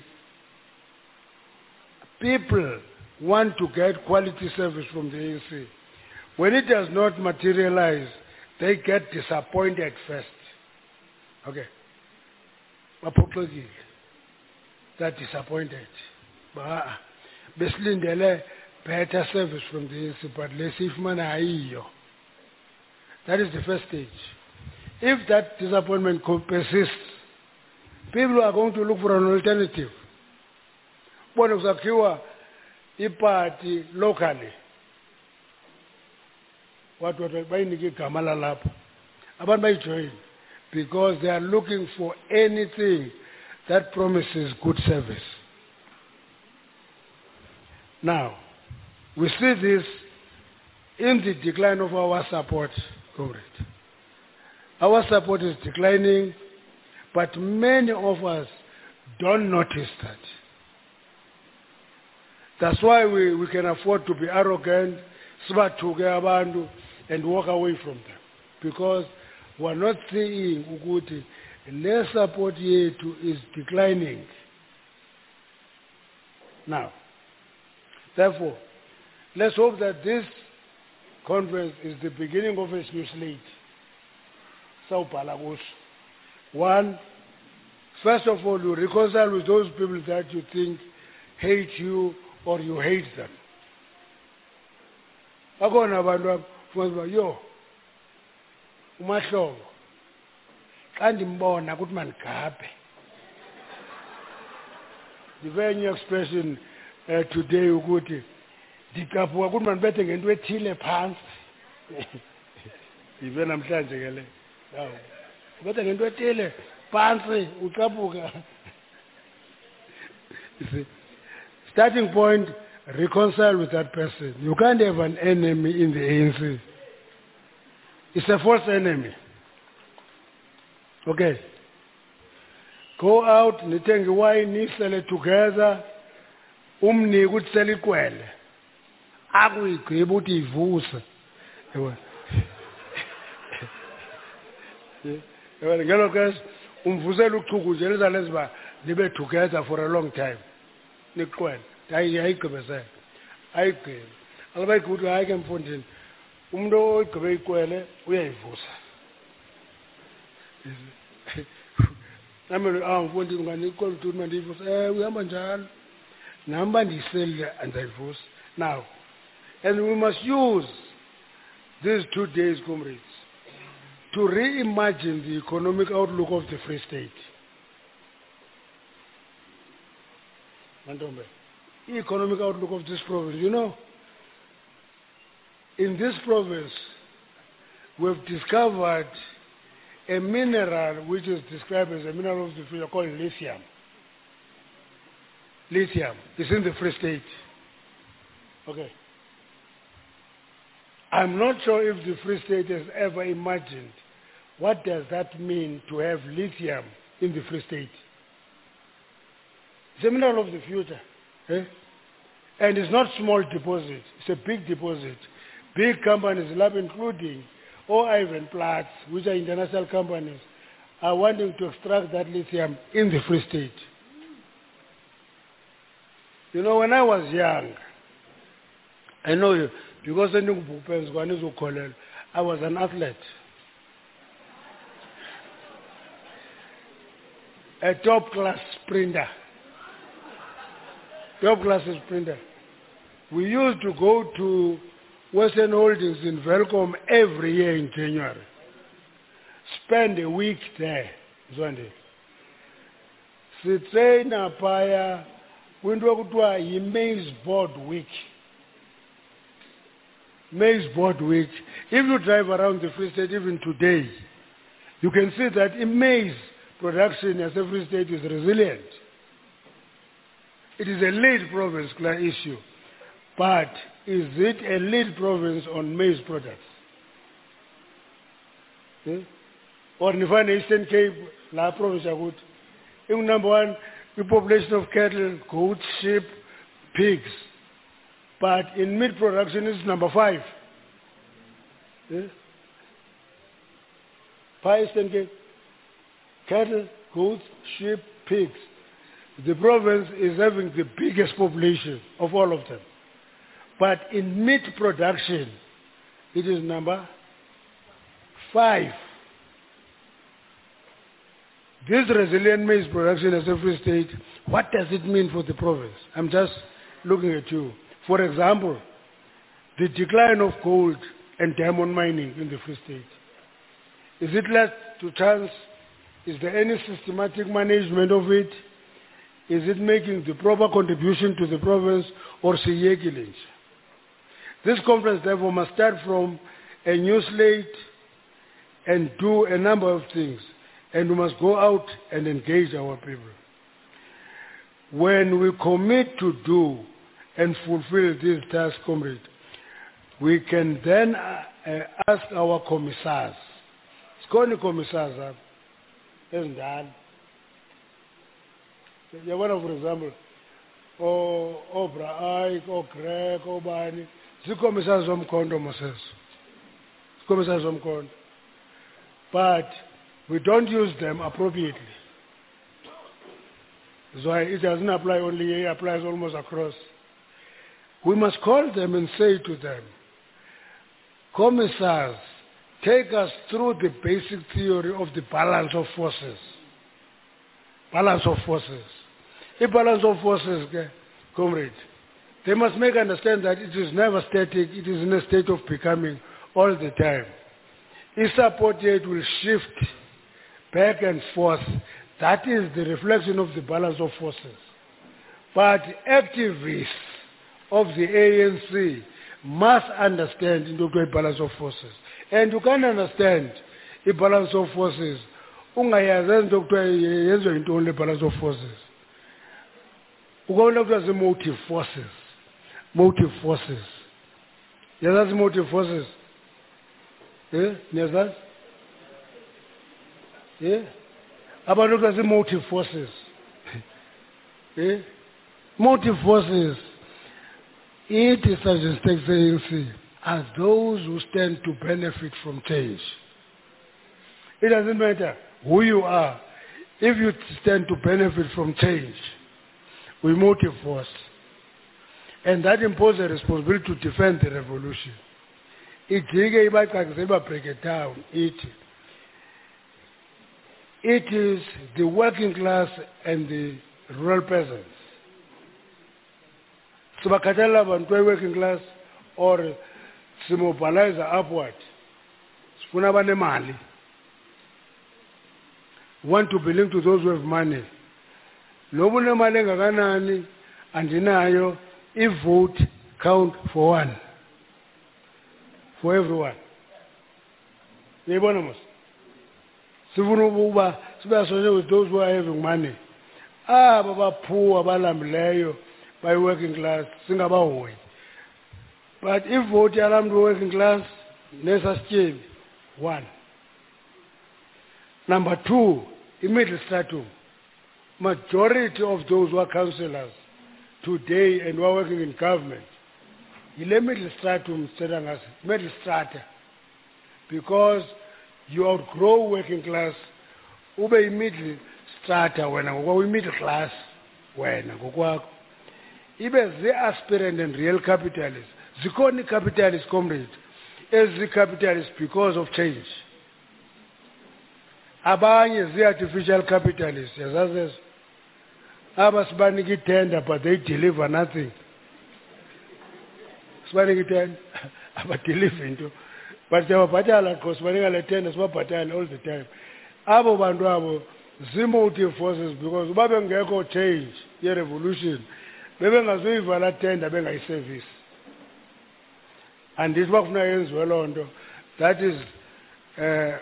people want to get quality service from the ANC. When it does not materialize, they get disappointed first. Okay. Baphoxekile. They're disappointed. Better service from the but lesifumana ayiyo. That is the first stage. If that disappointment persists, people are going to look for an alternative. One Bona kuzakhiwa ipati locally. Watu bayinike igama lalapho. Abantu bayijoin because they are looking for anything that promises good service. Now, we see this in the decline of our support, comrade. Our support is declining, but many of us don't notice that. That's why we, we can afford to be arrogant, and walk away from them. Because we're not seeing ukuthi le support yethu is declining. Now, therefore, let's hope that this conference is the beginning of a new slate. Sawubhala kuso. One, first of all, you reconcile with those people that you think hate you or you hate them. Bakhona abantu abafuthi ba yo umahlobo xa ndimbona ukuthi mandigabhe ndive enye expression uh, today ukuthi ndigabhuka ukuthi mandibethe ngento ethile phantsi. Ndive namhlanje ke le. Yawo ubethe ngento ethile phantsi see, starting point reconcile with that person. You can't have an enemy in the ANC it's a false enemy. Okay. Go out nithenge iwayini nisele together. Umnike ukuthi sele ikwele akuyigqiba ukuthi ivuse. Yabona ngelo xesha umvusela uchuku nje lizale ziba nibe together for a long time. Niqwele ayigqibezele ayigqibe. Alabayigqiba ukuthi hayi ke mfundini umuntu oyigqibe ikwele uyayivusa. Nami ah mfundini unganikwele ukuthi mandiyivusa eh uyahamba njalo. Nami bandiyiselile andizayivusa now and we must use these two days comrades to reimagine the economic outlook of the Free State. Economic outlook of this province, you know, in this province, we've discovered a mineral which is described as a mineral of the free, called lithium. Lithium is in the Free State. Okay. I'm not sure if the Free State has ever imagined what does that mean to have lithium in the Free State. It's a mineral of the future. eh? And it's not small deposit. It's a big deposit. Big companies, including all Ivanplats, which are international companies, are wanting to extract that lithium in the Free State. You know, when I was young, I know because I knew I was an athlete. A top class sprinter. Top class sprinter. We used to go to Western Holdings in Welkom every year in January. Spend a week there. Zwande. sitraina phaya kwinto ekuthiwa yi-maize board week maize board week if you drive around the free state even today you can see that maize production as a free state is resilient. It is a lead province issue. But is it a lead province on maize products? Eh? or nifane eastern cape la province in number one the population of cattle goats sheep pigs but in meat production it's number five Eh? Pie eastern cape cattle goats sheep pigs the province is having the biggest population of all of them but in meat production it is number five this resilient maize production as a state, what does it mean for the province? I'm just looking at you. For example, the decline of gold and diamond mining in the free state. Is it left to chance? Is there any systematic management of it? Is it making the proper contribution to the province or siyekile? This conference therefore must start from a new slate and do a number of things and we must go out and engage our people. When we commit to do and fulfill this task, comrade, we can then uh, uh, ask our commissars. Sikhona commissars apha ezindala. Yabona for example, o Obra Ike, o Greg, obani, zicommissars zomkhondo Moses. Commissars zomkhondo. But we don't use them appropriately. Why it doesn't apply only here, it applies almost across. We must call them and say to them, commissars, take us through the basic theory of the balance of forces. Balance of forces. The balance of forces, comrade, they must make understand that it is never static, it is in a state of becoming all the time. Rate will shift back and forth. That is the reflection of the balance of forces. But activists of the ANC must understand into the balance of forces. And you can understand the balance of forces. ungayazi into okuthiwa yenziwa yintoni le balance of forces. Ukubona kuthiwa zii-motive forces. Motive forces. Yazazi motive forces? Um niyazazi? Yeah abantu kuthiwa zii-motive forces. (laughs) Yeah motive forces ithi statistics ANC as those who stand to benefit from change. It doesn't matter who you are. If you stand to benefit from change we motive force and that imposes a responsibility to defend the revolution. Ibabreak it down it is the working class and the rural peasants. Sibakhathalela abantu be-working class or simobilize upward. Sifuna abanemali. Want to belong to those who have money. Noba unemali engakanani andinayo i-vote count for one. For everyone. Niyibona mos? sifuna ukuba sibe with those who are having money aba baphuwa balambileyo bayi-working class singabahoyi but ivoti yala mntu we-working class nesasityebi one. Number two i-middle stratum majority of those who are councillors today and who are working in government yile middle stratum sithetha ngaso middle strata. Because you outgrow working class ube yi-middle strata wena ngokwakho i-middle class wena ngokwakho ibe zii-aspirant and real capitalist zikhona ii-capitalist comrade ezi-capitalist because of change. Abanye zii-artificial capitalist yazazi ezo? Aba sibanika itender but they deliver nothing. Sibanika itender? (laughs) Abadelive into. But siyababhatala qho sibanika le tender sibabhatale all the time. Abo bantu abo zii-motive forces because uba bengekho change ye-revolution bebengazuyiva laa tender bengayisevisi andithi uba kufuneka yenziwe loo nto. That is uh,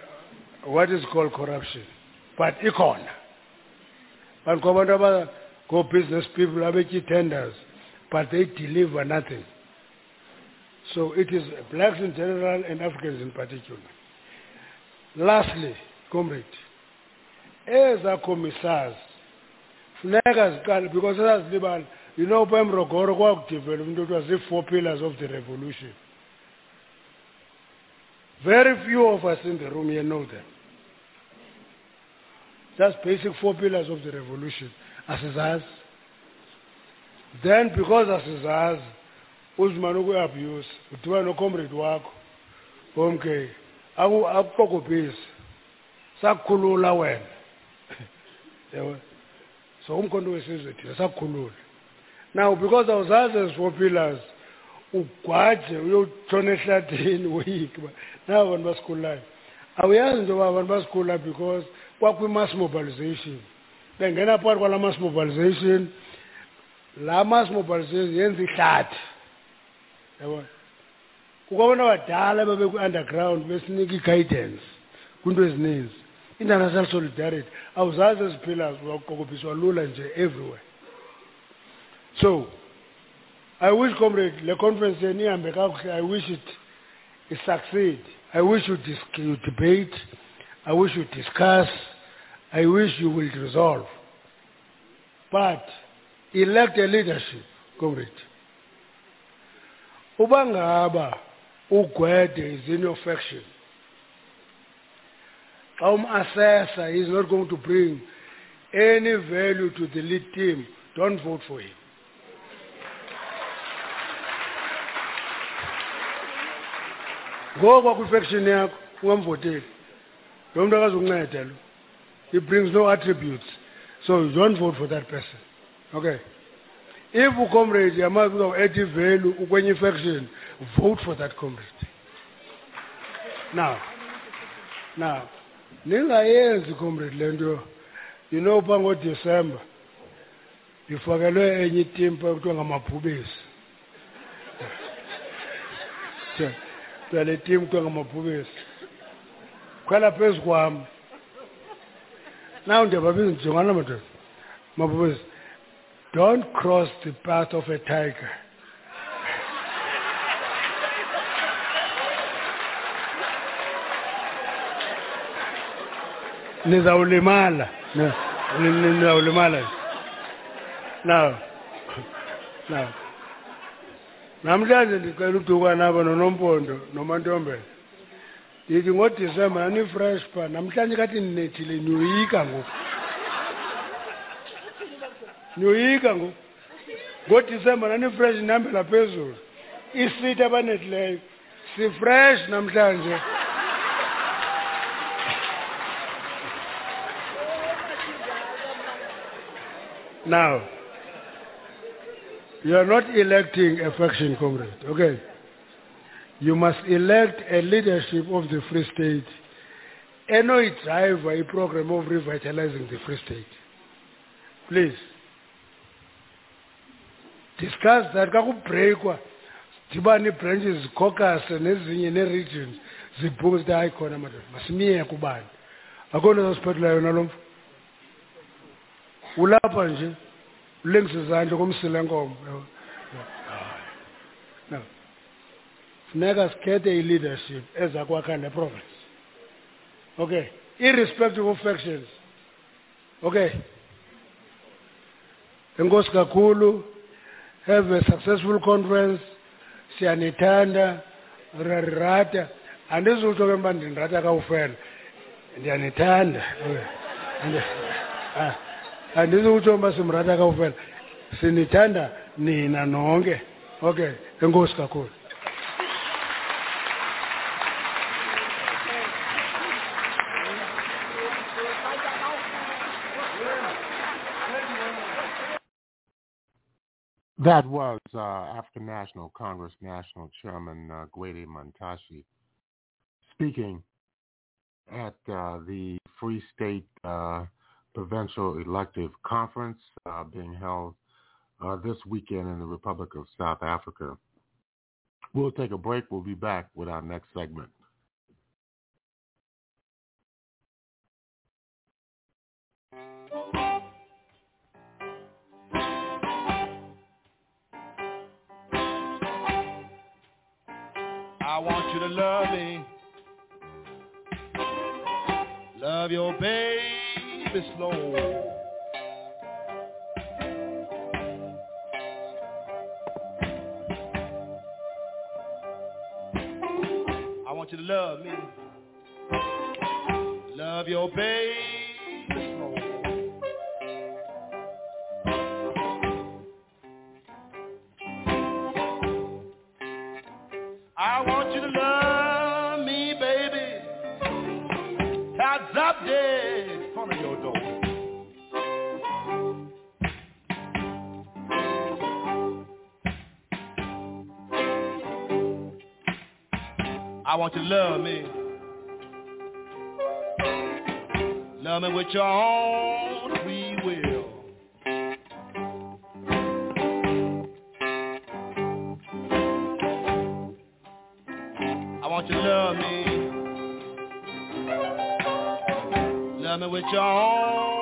what is called corruption. But ikhona. Bantu abantu abangoo-business people abetya tenders but they deliver nothing. So it is blacks in general and africans in particular. Lastly comrade ezaa commissars funeka ziqale because esazilibala you know upha emrogoro kwakudevelopha into kuthiwa zii-four pillars of the revolution. Very few of us in the room here know them. Just basic four pillars of the revolution. Asizazi. Then because asizazi uzimane ukuyi-abuse udibane nocomrade wakho. Omke akuqokobhisi sakukhulula (laughs) yawe so umkhonto wesizwe thina sakukhulula now because four pillars ugwaje uyotshona ehlathini (laughs) woyike uba nabo bantu basikhululayo awuyazi into yoba abantu basikhulula because kwakwi-mass mobilization. Bengena phakathi kwalaa mass mobilization laa mass mobilization yenza ihlathi. Yabona? Kukho abantu abadala babekwi-underground besinika i-guidance kwiinto ezininzi. International solidarity. Awuzazi eziphila waqokobhiswa lula nje everywhere so i wish comrade le conference ihambe kakuhle i wish it isucceed i wish you, dis- you debate. I wish you discuss. I wish you will resolve. But elect a leadership comrade. Uba ngaba ugwede is in your faction. Xa umassessor is not going to bring any value to the lead team. Don't vote for him ngoku kwifection yakho ungamvoteli. Lo mntu akazukunceda lo. He brings no attributes. So you don't vote for that person. Okay? If ucomrade yamazi uzawuadd value ukwenye ifection vote for that comrade. Now now ningayenzi comrade le nto. You know pha ngodisemba ndifakelwe enye itim pha kuthiwa ngamabhubesi. (laughs) le tim kuthiwa khwela phezu kwam. Naw ndiyababiza ndijongana madoda mabhubesi. Don't cross the path of a tiger. Nizawulimala. Ni- ni- ni- nizawulimala. Now now namhlanje ndicela udukana apha nonompondo nomantombela. Ndithi ngodisemba nanifresh pha namhlanje kathi ninethile niyoyika ngoku. Niyoyika ngoku. Ngodisemba nanifresh nihambela phezulu. Isithi abanethileyo. Sifresh namhlanje. Now you are not electing a faction comrade okay? You must elect a leadership of the free state. And not drive a program of revitalizing the free state. Please. Discuss that. Kakubreykwa dibane ii-branches caucus nezinye nee-regions zibhuke zithi hayi khona madoda masimiyeke ubani akho nto zasiphathela yona lo mfo nje ulengisa izandla komsila enkomo no funeka sikhethe i-leadership eza kwakha le province okay irrespective of factions Okay. Enkosi kakhulu. Have a successful conference. Siyanithanda. Rarata. Andizutsho ke mba ndinirata kawufela. Ndiyanithanda. (laughs) Okay. And- ah, Kawufela. Sinithanda nina nonke. Okay. Enkosi kakhulu. That was uh, African National Congress National Chairman uh, Gwede Mantashe speaking at uh, the Free State uh, Provincial Elective Conference uh, being held uh, this weekend in the Republic of South Africa. We'll take a break. We'll be back with our next segment. I want you to love me. Love your baby I want you to love me. Love your baby I want you to love me. Love me with your own free will. I want you to love me. Love me with your own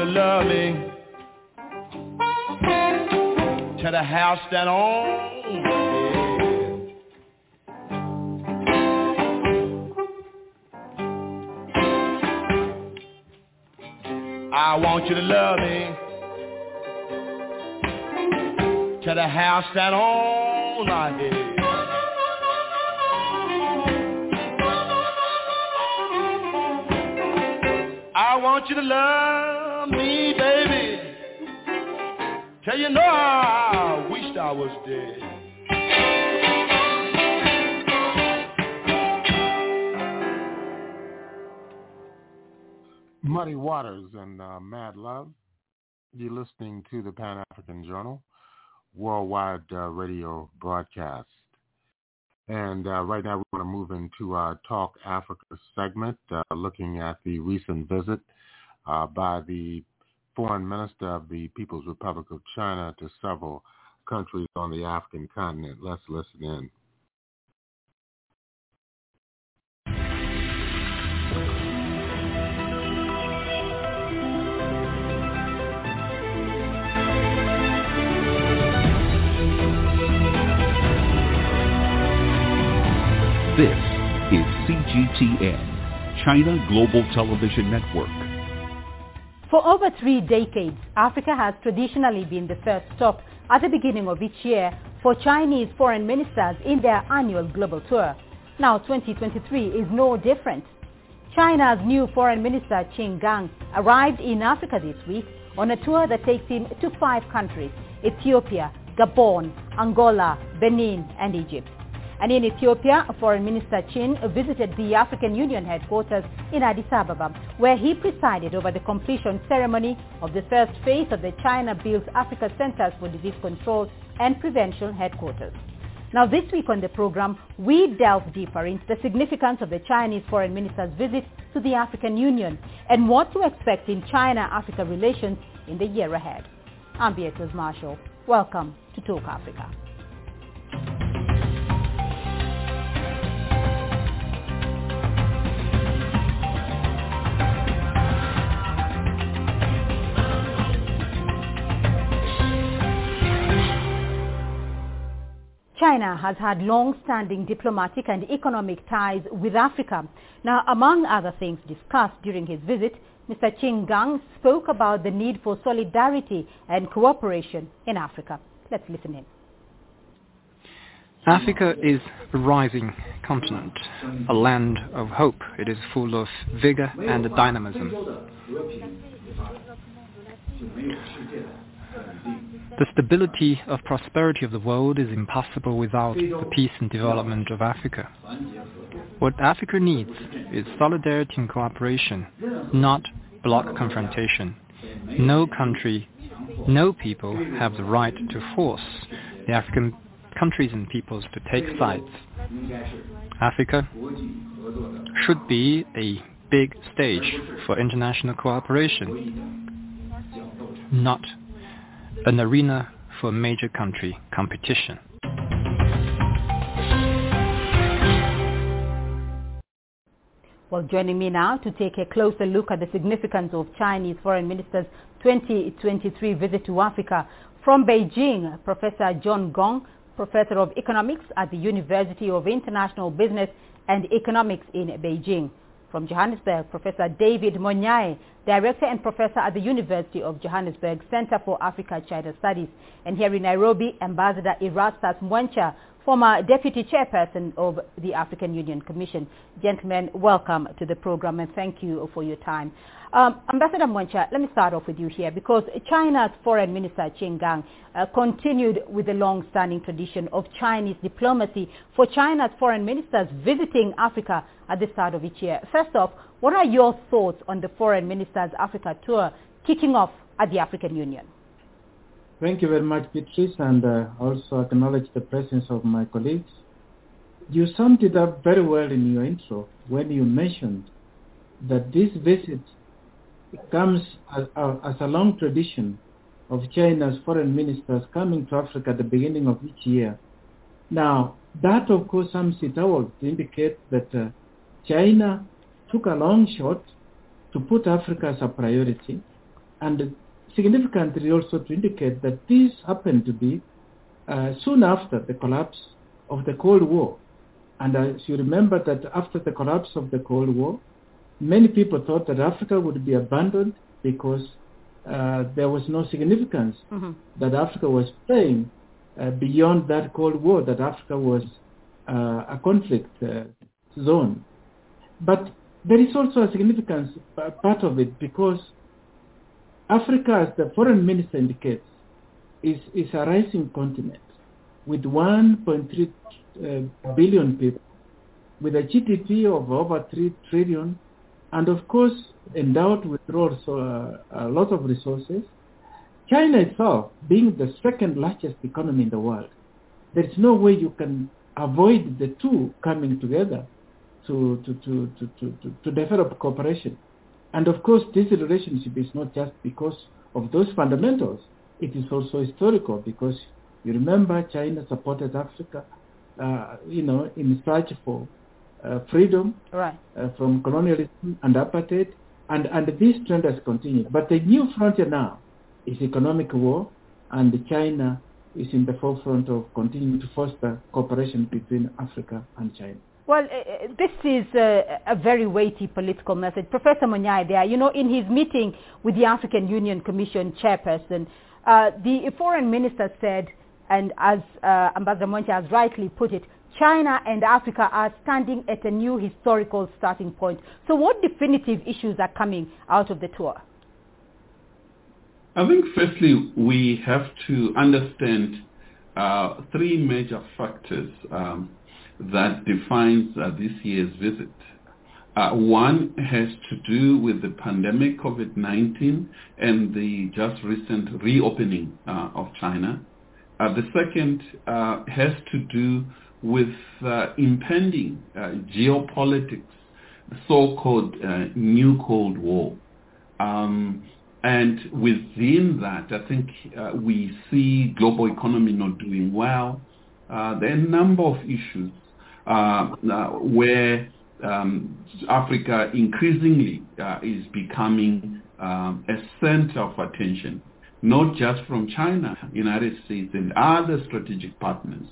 to love me. To the house that owns bed. I want you to love me. To the house that owns my head. I want you to love me, baby. Till you know I wished I was dead. Muddy Waters and uh, Mad Love. You're listening to the Pan African Journal worldwide uh, radio broadcast. And uh, right now we want to move into our Talk Africa segment, uh, looking at the recent visit uh, by the Foreign Minister of the People's Republic of China to several countries on the African continent. Let's listen in. This is CGTN, China Global Television Network. For over three decades, Africa has traditionally been the first stop at the beginning of each year for Chinese foreign ministers in their annual global tour. Now 2023 is no different. China's new Foreign Minister Qin Gang arrived in Africa this week on a tour that takes him to five countries, Ethiopia, Gabon, Angola, Benin and Egypt. And in Ethiopia, Foreign Minister Qin visited the African Union headquarters in Addis Ababa, where he presided over the completion ceremony of the first phase of the China Builds Africa Centers for Disease Control and Prevention headquarters. Now this week on the program, we delve deeper into the significance of the Chinese Foreign Minister's visit to the African Union and what to expect in China-Africa relations in the year ahead. I'm Beatrice Marshall. Welcome to Talk Africa. China has had long-standing diplomatic and economic ties with Africa. Now, among other things discussed during his visit, Mr. Qin Gang spoke about the need for solidarity and cooperation in Africa. Let's listen in. Africa is a rising continent, a land of hope. It is full of vigor and dynamism. The stability of prosperity of the world is impossible without the peace and development of Africa. What Africa needs is solidarity and cooperation, not bloc confrontation. No country, no people have the right to force the African countries and peoples to take sides. Africa should be a big stage for international cooperation, not an arena for major country competition. Well, joining me now to take a closer look at the significance of Chinese Foreign Minister's 2023 visit to Africa from Beijing, Professor John Gong, Professor of Economics at the University of International Business and Economics in Beijing. From Johannesburg, Professor David Monyae, Director and Professor at the University of Johannesburg Center for Africa-China Studies. And here in Nairobi, Ambassador Erastus Mwencha, former Deputy Chairperson of the African Union Commission. Gentlemen, welcome to the program and thank you for your time. Um, Ambassador Mwencha, let me start off with you here because China's Foreign Minister Qin Gang uh, continued with the long-standing tradition of Chinese diplomacy for China's foreign ministers visiting Africa at the start of each year. First off, what are your thoughts on the Foreign Minister's Africa tour kicking off at the African Union? Thank you very much, Beatrice, and uh, also acknowledge the presence of my colleagues. You summed it up very well in your intro when you mentioned that this visit comes as, uh, as a long tradition of China's foreign ministers coming to Africa at the beginning of each year. Now, that of course sums it up to indicate that uh, China took a long shot to put Africa as a priority and significantly also to indicate that this happened to be uh, soon after the collapse of the Cold War. And as you remember that after the collapse of the Cold War, many people thought that Africa would be abandoned because uh, there was no significance mm-hmm. that Africa was playing uh, beyond that Cold War, that Africa was uh, a conflict uh, zone. But there is also a significance part of it because Africa, as the foreign minister indicates, is, is a rising continent with 1.3 uh, billion people, with a GDP of over 3 trillion, and of course endowed with also uh, a lot of resources. China itself, being the second largest economy in the world, there is no way you can avoid the two coming together to, to, to, to, to, to develop cooperation. And of course, this relationship is not just because of those fundamentals. It is also historical because you remember China supported Africa, uh, you know, in the search for uh, freedom right. uh, from colonialism and apartheid, and, and this trend has continued. But the new frontier now is economic war, and China is in the forefront of continuing to foster cooperation between Africa and China. Well, uh, this is a, a, very weighty political message. Professor Monyae there, you know, in his meeting with the African Union Commission chairperson, uh, the foreign minister said, and as uh, Ambassador Mwencha has rightly put it, China and Africa are standing at a new historical starting point. So what definitive issues are coming out of the tour? I think firstly we have to understand uh, three major factors um, that defines uh, this year's visit. Uh, one has to do with the pandemic COVID-19 and the just recent reopening uh, of China. Uh, the second uh, has to do with impending geopolitics, so-called new Cold War. Um, and within that, I think uh, we see global economy not doing well. Uh, there are a number of issues uh, where um, Africa increasingly is becoming um, a center of attention, not just from China, United States, and other strategic partners.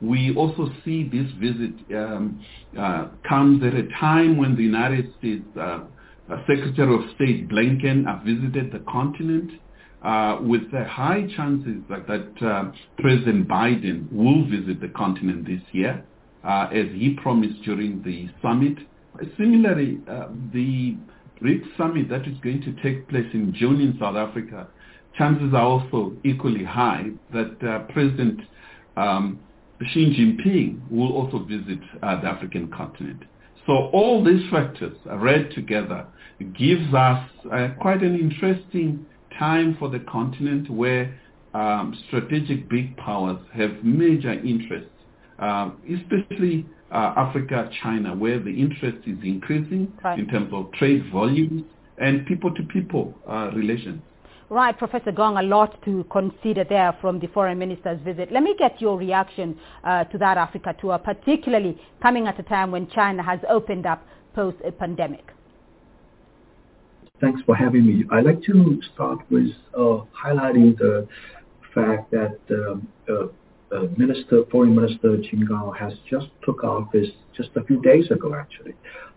We also see this visit um, uh, comes at a time when the United States uh, uh, Secretary of State Blinken visited the continent uh, with the high chances that, that uh, President Biden will visit the continent this year, uh, as he promised during the summit. Similarly, uh, the BRICS summit that is going to take place in June in South Africa, chances are also equally high that uh, President um, Xi Jinping will also visit the African continent. So all these factors read together gives us uh, quite an interesting time for the continent where um, strategic big powers have major interests, uh, especially uh, Africa, China, where the interest is increasing right. in terms of trade volumes and people-to-people uh, relations. Right, Professor Gong, a lot to consider there from the foreign minister's visit. Let me get your reaction uh, to that Africa tour, particularly coming at a time when China has opened up post-pandemic. Thanks for having me. I'd like to start with uh, highlighting the fact that um, Minister, Foreign Minister Qin Gang has just took office just a few days ago, actually.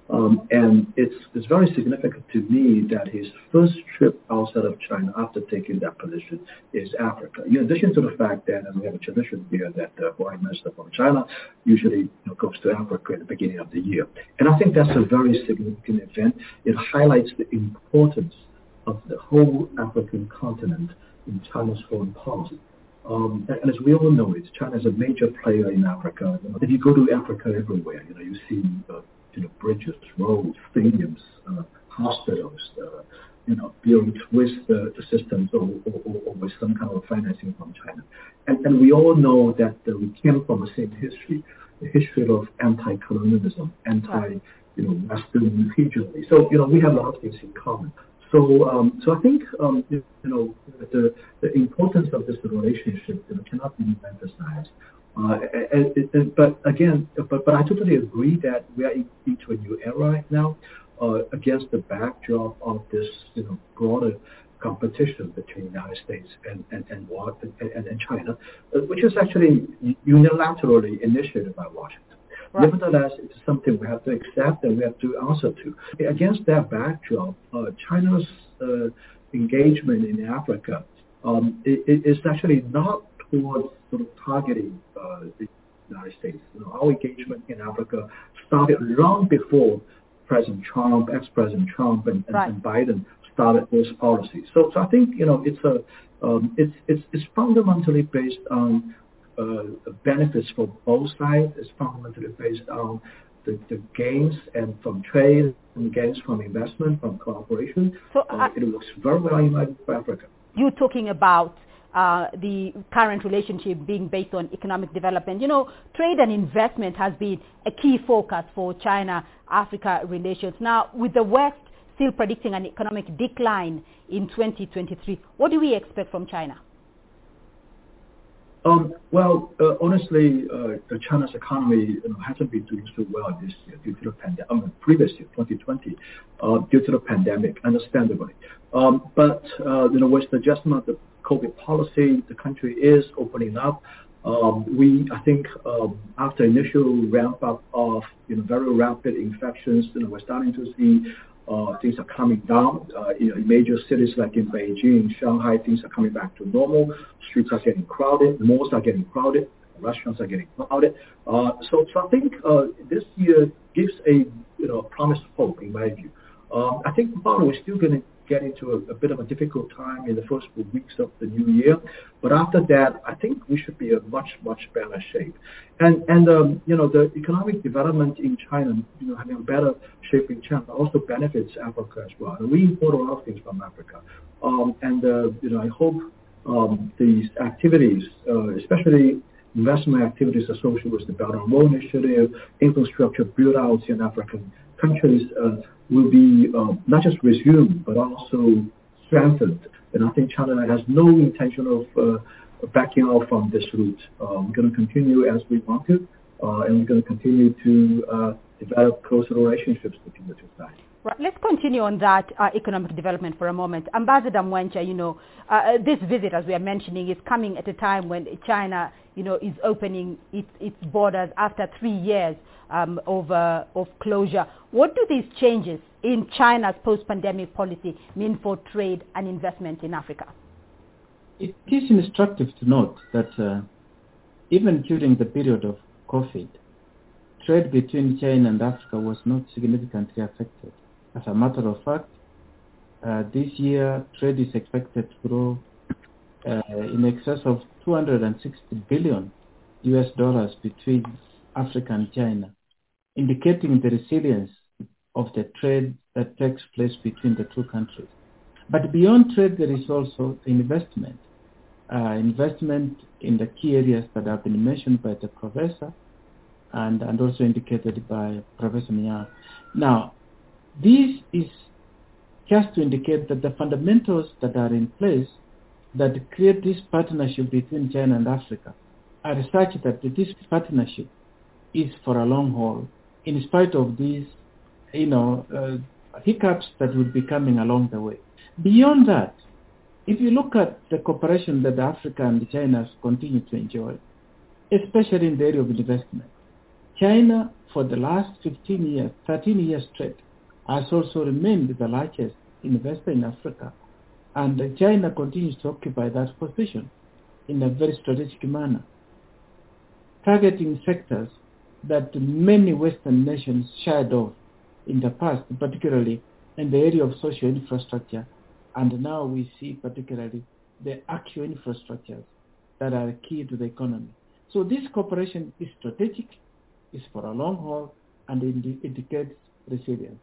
Um, and it's, it's very significant to me that his first trip outside of China after taking that position is Africa. In addition to the fact that and we have a tradition here that the foreign minister from China usually you know, goes to Africa at the beginning of the year. And I think that's a very significant event. It highlights the importance of the whole African continent in China's foreign policy. Um, and, as we all know, it China is a major player in Africa. If you go to Africa everywhere, you know, you see uh, you know, bridges, roads, stadiums, uh, hospitals, uh, you know, built with the, the systems or, or, or, with some kind of financing from China. And, and we all know that uh, we came from the same history, the history of anti-colonialism, anti, you know, Western regionally. So, you know, we have a lot of things in common. So, um, so I think um, you, you know the the importance of this relationship you know, cannot be emphasized. Uh, and, and, but again, but, but I totally agree that we are into a new era right now uh, against the backdrop of this you know broader competition between the United States and and and, and, and China, uh, which is actually unilaterally initiated by Washington. Right. Nevertheless, it's something we have to accept and we have to answer to. Against that backdrop, uh, China's uh, engagement in Africa um, is actually not towards sort of targeting uh, the United States. You know, our engagement in Africa started long before President Trump, ex-President Trump, and, and, right. and Biden started those policies. So, so I think you know it's a um, it's it's it's fundamentally based on benefits for both sides. is fundamentally based on the, the gains and from trade and gains from investment, from cooperation. So uh, it works very well in Africa. You're talking about uh, the current relationship being based on economic development. You know, trade and investment has been a key focus for China-Africa relations. Now, with the West still predicting an economic decline in 2023, what do we expect from China? Um, well, uh, honestly, uh, China's economy hasn't been doing so well this year due to the previous year, 2020, uh, due to the pandemic, understandably. Um, but you know, with the adjustment of the COVID policy, the country is opening up. Um, we, I think, after initial ramp up of you know very rapid infections, you know, we're starting to see things are coming down. Uh, in major cities like in Beijing, Shanghai, things are coming back to normal. Streets are getting crowded, malls are getting crowded. Restaurants are getting crowded. Uh, so, I think uh, this year gives a you know promise of hope in my view. Um, I think we're still going to get into a, a, bit of a difficult time in the first few weeks of the new year. But after that, I think we should be in much, much better shape. And, and um, you know, the economic development in China, you know, having a better shape in China also benefits Africa as well. And we import a lot of things from Africa. Um, and, uh, you know, I hope um, these activities, uh, especially investment activities associated with the Belt and Road Initiative, infrastructure build-outs in African countries, uh, will be uh, not just resumed but also strengthened. And I think China has no intention of uh, backing out from this route. Uh, we're going to continue as we want to, uh, and we're going to continue to uh, develop closer relationships between the two sides. Let's continue on that uh, economic development for a moment. Ambassador Mwencha, you know, uh, this visit, as we are mentioning, is coming at a time when China, you know, is opening its, its borders after three years um, of, uh, of closure. What do these changes in China's post-pandemic policy mean for trade and investment in Africa? It is instructive to note that uh, even during the period of COVID, trade between China and Africa was not significantly affected. As a matter of fact, uh, this year trade is expected to grow uh, in excess of 260 billion US dollars between Africa and China, indicating the resilience of the trade that takes place between the two countries. But beyond trade, there is also investment. Uh, investment in the key areas that have been mentioned by the professor and, and also indicated by Professor Monyae. Now, this is just to indicate that the fundamentals that are in place that create this partnership between China and Africa are such that this partnership is for a long haul, in spite of these, you know, uh, hiccups that will be coming along the way. Beyond that, if you look at the cooperation that Africa and China continue to enjoy, especially in the area of investment, China for the last 15 years, 13 years straight, has also remained the largest investor in Africa. And China continues to occupy that position in a very strategic manner, targeting sectors that many Western nations shied off in the past, particularly in the area of social infrastructure. And now we see particularly the actual infrastructures that are key to the economy. So this cooperation is strategic, is for a long haul, and it indicates resilience.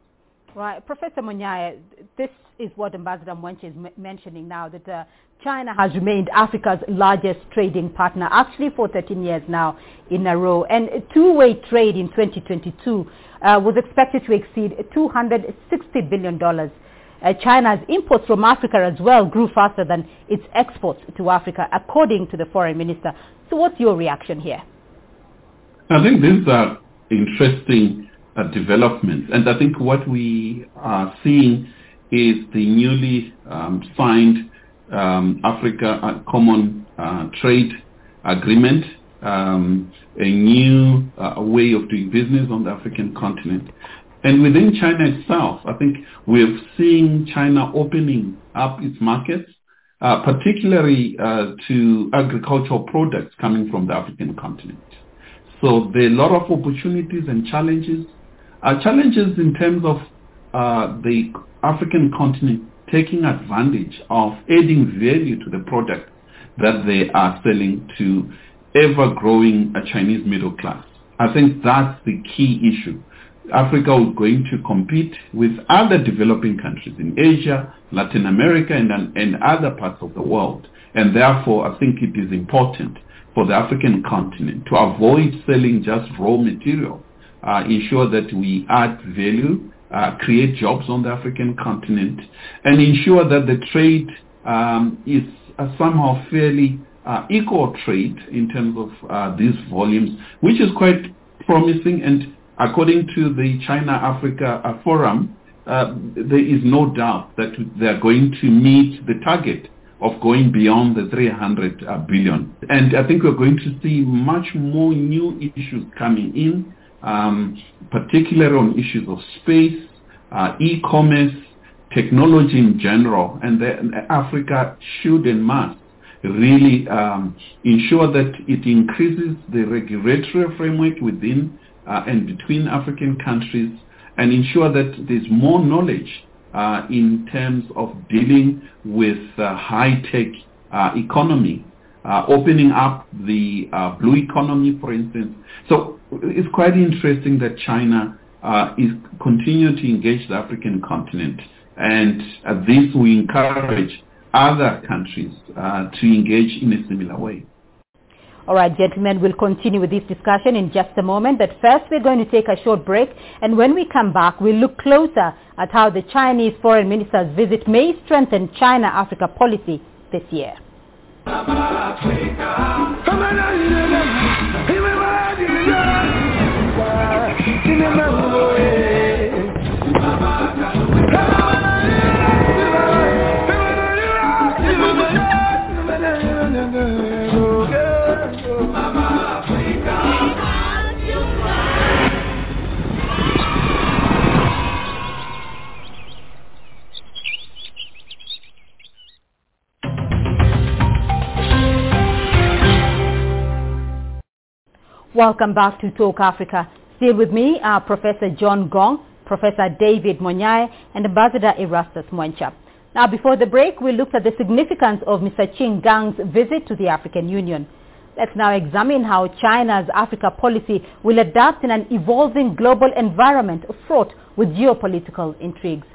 Right. Professor Monyae, this is what Ambassador Mwencha is m- mentioning now, that uh, China has remained Africa's largest trading partner, actually for 13 years now in a row. And two-way trade in 2022 uh, was expected to exceed $260 billion. Uh, China's imports from Africa as well grew faster than its exports to Africa, according to the foreign minister. So what's your reaction here? I think these are interesting uh, developments. And I think what we are seeing is the newly um, signed um, Africa uh, Common uh, Trade Agreement, um, a new uh, way of doing business on the African continent. And within China itself, I think we've seen China opening up its markets, uh, particularly uh, to agricultural products coming from the African continent. So there are a lot of opportunities and challenges uh, challenges in terms of uh, the African continent taking advantage of adding value to the product that they are selling to ever-growing a Chinese middle class. I think that's the key issue. Africa is going to compete with other developing countries in Asia, Latin America, and, and other parts of the world. And therefore, I think it is important for the African continent to avoid selling just raw material uh, ensure that we add value, uh, create jobs on the African continent, and ensure that the trade um, is uh, somehow fairly uh, equal trade in terms of uh, these volumes, which is quite promising. And according to the China-Africa Forum, there is no doubt that they are going to meet the target of going beyond the 300 billion. And I think we're going to see much more new issues coming in um, particularly on issues of space, uh, e-commerce, technology in general, and Africa should and must really um, ensure that it increases the regulatory framework within uh, and between African countries and ensure that there's more knowledge uh, in terms of dealing with uh, high-tech uh, economy, uh, opening up the uh, blue economy, for instance. So it's quite interesting that China uh, is continuing to engage the African continent, and uh, this we encourage other countries uh, to engage in a similar way. All right, gentlemen, we'll continue with this discussion in just a moment. But first, we're going to take a short break. And when we come back, we'll look closer at how the Chinese foreign minister's visit may strengthen China-Africa policy this year. Mama, Welcome back to Talk Africa. Still with me are Professor John Gong, Professor David Monyae, and Ambassador Erastus Mwencha. Now, before the break, we looked at the significance of Mr. Qin Gang's visit to the African Union. Let's now examine how China's Africa policy will adapt in an evolving global environment fraught with geopolitical intrigues.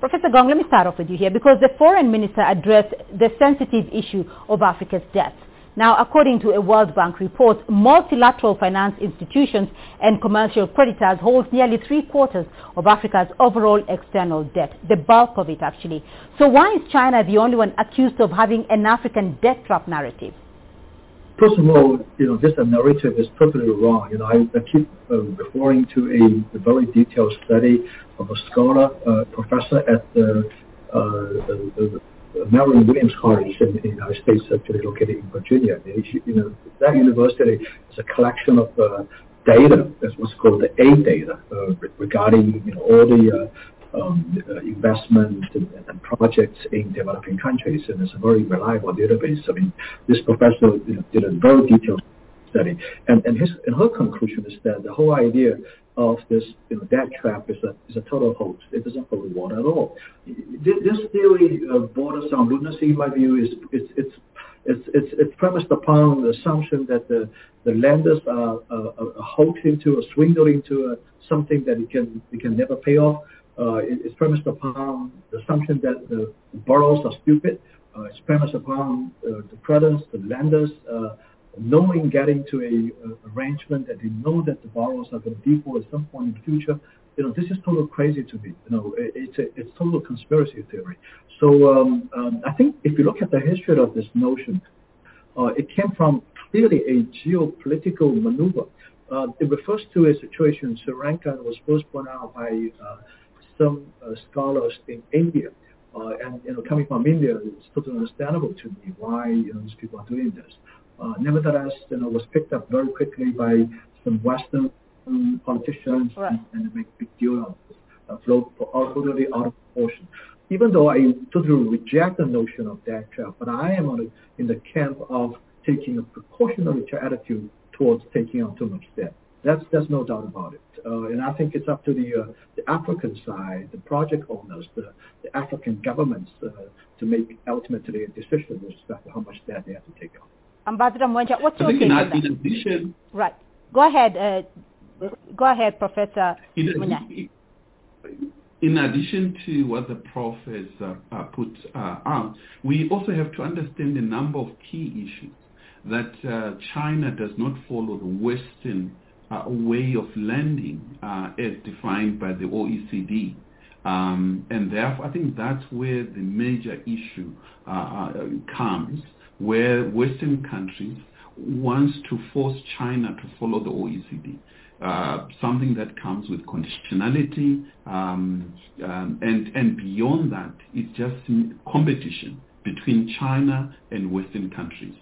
Professor Gong, let me start off with you here because the foreign minister addressed the sensitive issue of Africa's debt. Now, according to a World Bank report, multilateral finance institutions and commercial creditors hold nearly three quarters of Africa's overall external debt, the bulk of it actually. So why is China the only one accused of having an African debt trap narrative? First of all, you know, this narrative is totally wrong. You know, I, I keep uh, referring to a, a, very detailed study of a scholar, uh, professor at the, uh, the, the Marilyn Williams College in the United States, actually located in Virginia. You know, that university is a collection of uh, data, that's what's called the AidData, uh, regarding you know, all the uh, um, uh, investment and, and, projects in developing countries, and it's a very reliable database. I mean, this professor you know, did a very detailed study, and and his and her conclusion is that the whole idea of this you know, debt trap is a, is a total hoax. It doesn't hold water at all. This theory uh, borders on lunacy, in my view, is it's, it's, it's, it's, it's premised upon the assumption that the, the lenders are, are, are hoaxing to or swindling to uh, something that it can, it can never pay off. Uh, it, it's premised upon the assumption that the borrowers are stupid. Uh, it's premised upon uh, the creditors, the lenders, uh, knowing getting to a, a arrangement that they know that the borrowers are going to default at some point in the future, you know, this is total crazy to me. You know, it, it's a, it's total conspiracy theory. So um, um, I think if you look at the history of this notion, uh, it came from clearly a geopolitical maneuver. Uh, it refers to a situation Sri Lanka was first pointed out by uh, some uh, scholars in India. Uh, and you know, coming from India, it's totally understandable to me why you know these people are doing this uh, nevertheless, you know, was picked up very quickly by some Western politicians right. and, and make a big deal of uh, flow totally out of proportion. Even though I totally reject the notion of debt trap, but I am on a, in the camp of taking a precautionary attitude towards taking on too much debt. That's there's no doubt about it. Uh, and I think it's up to the uh, the African side, the project owners, the, the African governments uh, to make ultimately a decision with respect to how much debt they have to take on. Ambassador Mwencha, what's your take in, on that? Addition, right. Go ahead. Uh, go ahead, Professor in, in addition to what the prof has uh, uh, put uh, out, we also have to understand a number of key issues that uh, China does not follow the Western uh, way of lending as defined by the OECD. Um, and therefore, I think that's where the major issue comes where Western countries wants to force China to follow the OECD. Uh, something that comes with conditionality, um, um, and and beyond that, it's just competition between China and Western countries.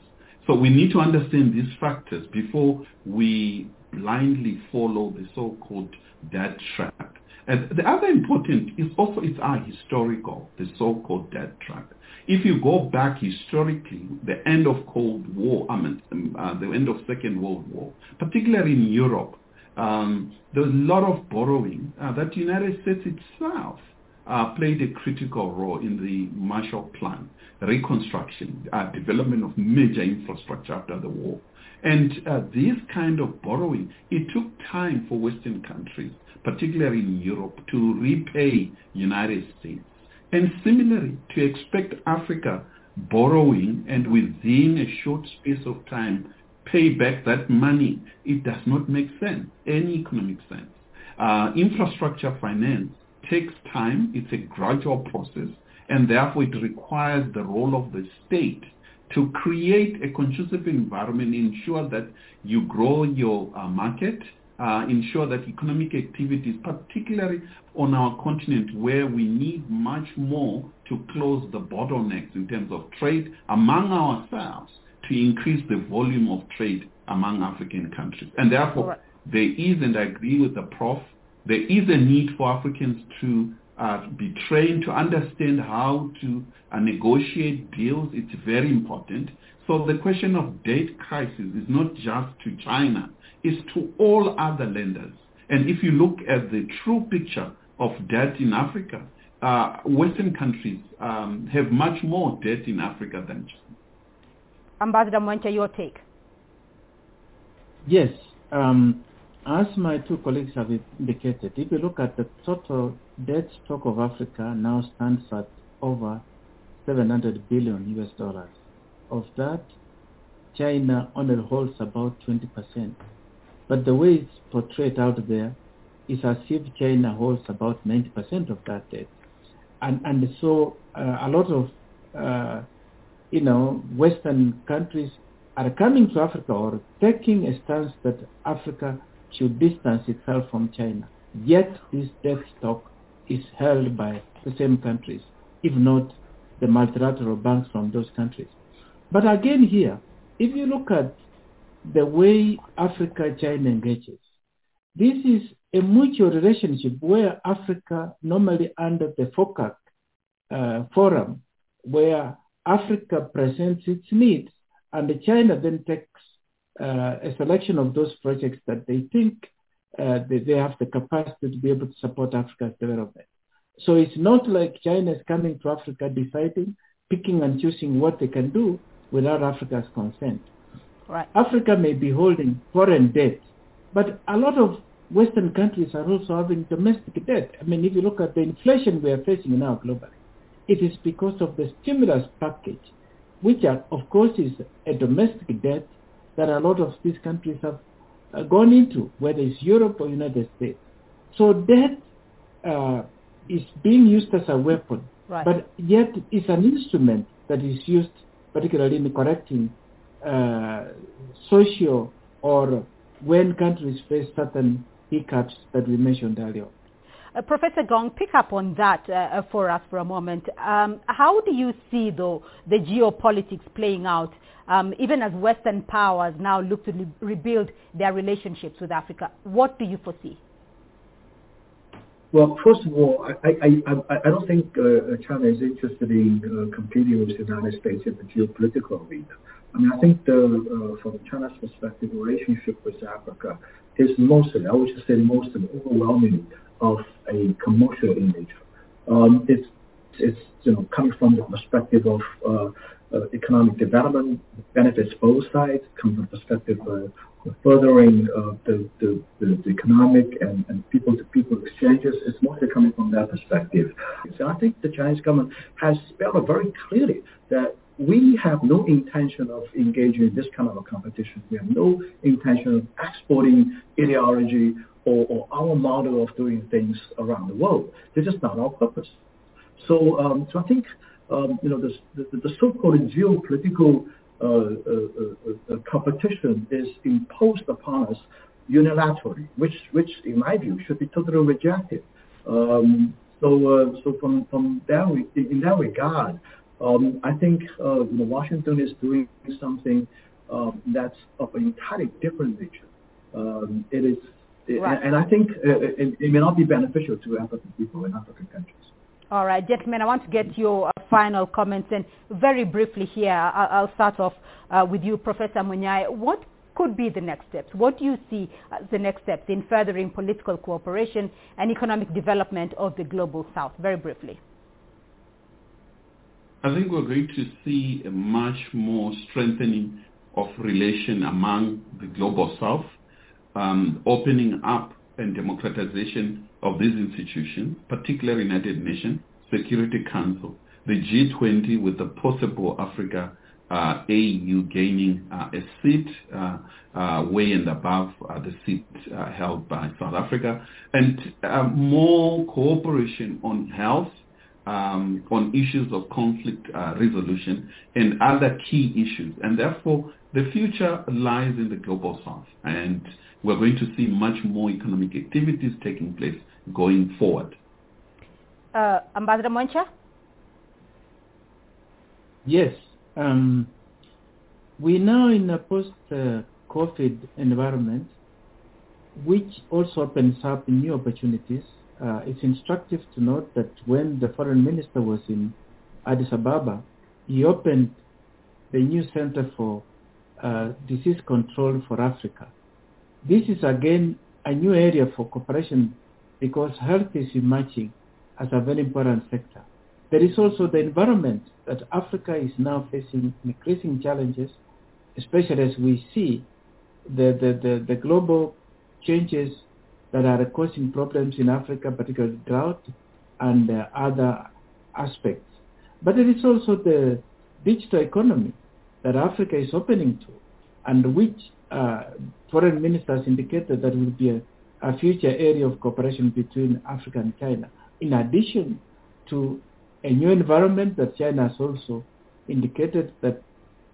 So we need to understand these factors before we blindly follow the so-called debt trap. And the other important is also it's our historical, the so-called debt trap. If you go back historically, the end of Cold War, I mean, um, uh, the end of Second World War, particularly in Europe, um, there was a lot of borrowing uh, that United States itself uh, played a critical role in the Marshall Plan, reconstruction, uh, development of major infrastructure after the war. And uh, this kind of borrowing, it took time for Western countries, particularly in Europe, to repay United States. And similarly, to expect Africa borrowing and within a short space of time pay back that money, it does not make sense, any economic sense. Uh, infrastructure finance takes time, it's a gradual process, and therefore it requires the role of the state to create a conducive environment, ensure that you grow your uh, market, uh, ensure that economic activities, particularly on our continent where we need much more to close the bottlenecks in terms of trade among ourselves, to increase the volume of trade among African countries. And therefore, right. there is, and I agree with the Prof, there is a need for Africans to uh, be trained to understand how to uh, negotiate deals. It's very important. So the question of debt crisis is not just to China, it's to all other lenders. And if you look at the true picture of debt in Africa, uh, Western countries um, have much more debt in Africa than China. Ambassador Mwencha, your take? Yes. Um, as my two colleagues have indicated, if you look at the total debt stock of Africa now stands at over 700 billion US dollars. Of that, China only holds about 20%. But the way it's portrayed out there is as if China holds about 90% of that debt. And, and so uh, a lot of uh, you know, Western countries are coming to Africa or taking a stance that Africa should distance itself from China. Yet this debt stock is held by the same countries, if not the multilateral banks from those countries. But again here, if you look at the way Africa-China engages, this is a mutual relationship where Africa, normally under the FOCAC uh, forum, where Africa presents its needs, and China then takes a selection of those projects that they think uh, they, they have the capacity to be able to support Africa's development. So it's not like China is coming to Africa deciding, picking and choosing what they can do without Africa's consent. Right. Africa may be holding foreign debt, but a lot of Western countries are also having domestic debt. I mean, if you look at the inflation we are facing now globally, it is because of the stimulus package, which are, of course is a domestic debt that a lot of these countries have uh, gone into, whether it's Europe or United States. So debt uh, is being used as a weapon, right. but yet it's an instrument that is used particularly in correcting uh, social or when countries face certain hiccups that we mentioned earlier. Uh, Professor Gong, pick up on that uh, for us for a moment. Um, how do you see, though, the geopolitics playing out, um, even as Western powers now look to re- rebuild their relationships with Africa? What do you foresee? Well, first of all, I, I, I, I don't think uh, China is interested in uh, competing with the United States in the geopolitical arena. I mean, I think the, uh, from China's perspective, relationship with Africa is mostly, I would just say mostly overwhelmingly of a commercial in nature. Um, it's it's you know coming from the perspective of uh, uh, economic development benefits both sides, coming from the perspective of furthering uh, the, the, the, economic and, and people-to-people exchanges. It's mostly coming from that perspective. So I think the Chinese government has spelled out very clearly that we have no intention of engaging in this kind of a competition. We have no intention of exporting ideology or, or our model of doing things around the world. This is not our purpose. So, um, so I think um, you know the, the, so-called geopolitical uh, uh, uh, uh, competition is imposed upon us unilaterally, which, which in my view should be totally rejected. Um, so, uh, so from from that re- in that regard, um, I think uh, you know, Washington is doing something um, that's of an entirely different nature. Um, it is Right. And, and, I think uh, it, it, may not be beneficial to African people in African countries. All right, gentlemen, I want to get your uh, final comments. And very briefly here, I'll, I'll start off uh, with you, Professor Monyae. What could be the next steps? What do you see as the next steps in furthering political cooperation and economic development of the global south? Very briefly. I think we're going to see a much more strengthening of relation among the global south, um, opening up and democratization of these institutions, particularly United Nations, Security Council, the G20 with the possible Africa uh, AU gaining uh, a seat uh, uh way and above uh, the seat uh, held by South Africa, and more cooperation on health, um, on issues of conflict resolution, and other key issues. And therefore, the future lies in the global south, and we're going to see much more economic activities taking place going forward. Ambassador Mwencha? Yes, um, we're now in a post-COVID environment, which also opens up new opportunities. Uh, it's instructive to note that when the foreign minister was in Addis Ababa, he opened the new Center for uh, Disease Control for Africa. This is again a new area for cooperation because health is emerging as a very important sector. There is also the environment that Africa is now facing increasing challenges, especially as we see the, the, the, the global changes that are causing problems in Africa, particularly drought and uh, other aspects. But there is also the digital economy that Africa is opening to, and which uh, foreign ministers indicated that will be a, a future area of cooperation between Africa and China, in addition to a new environment that China has also indicated that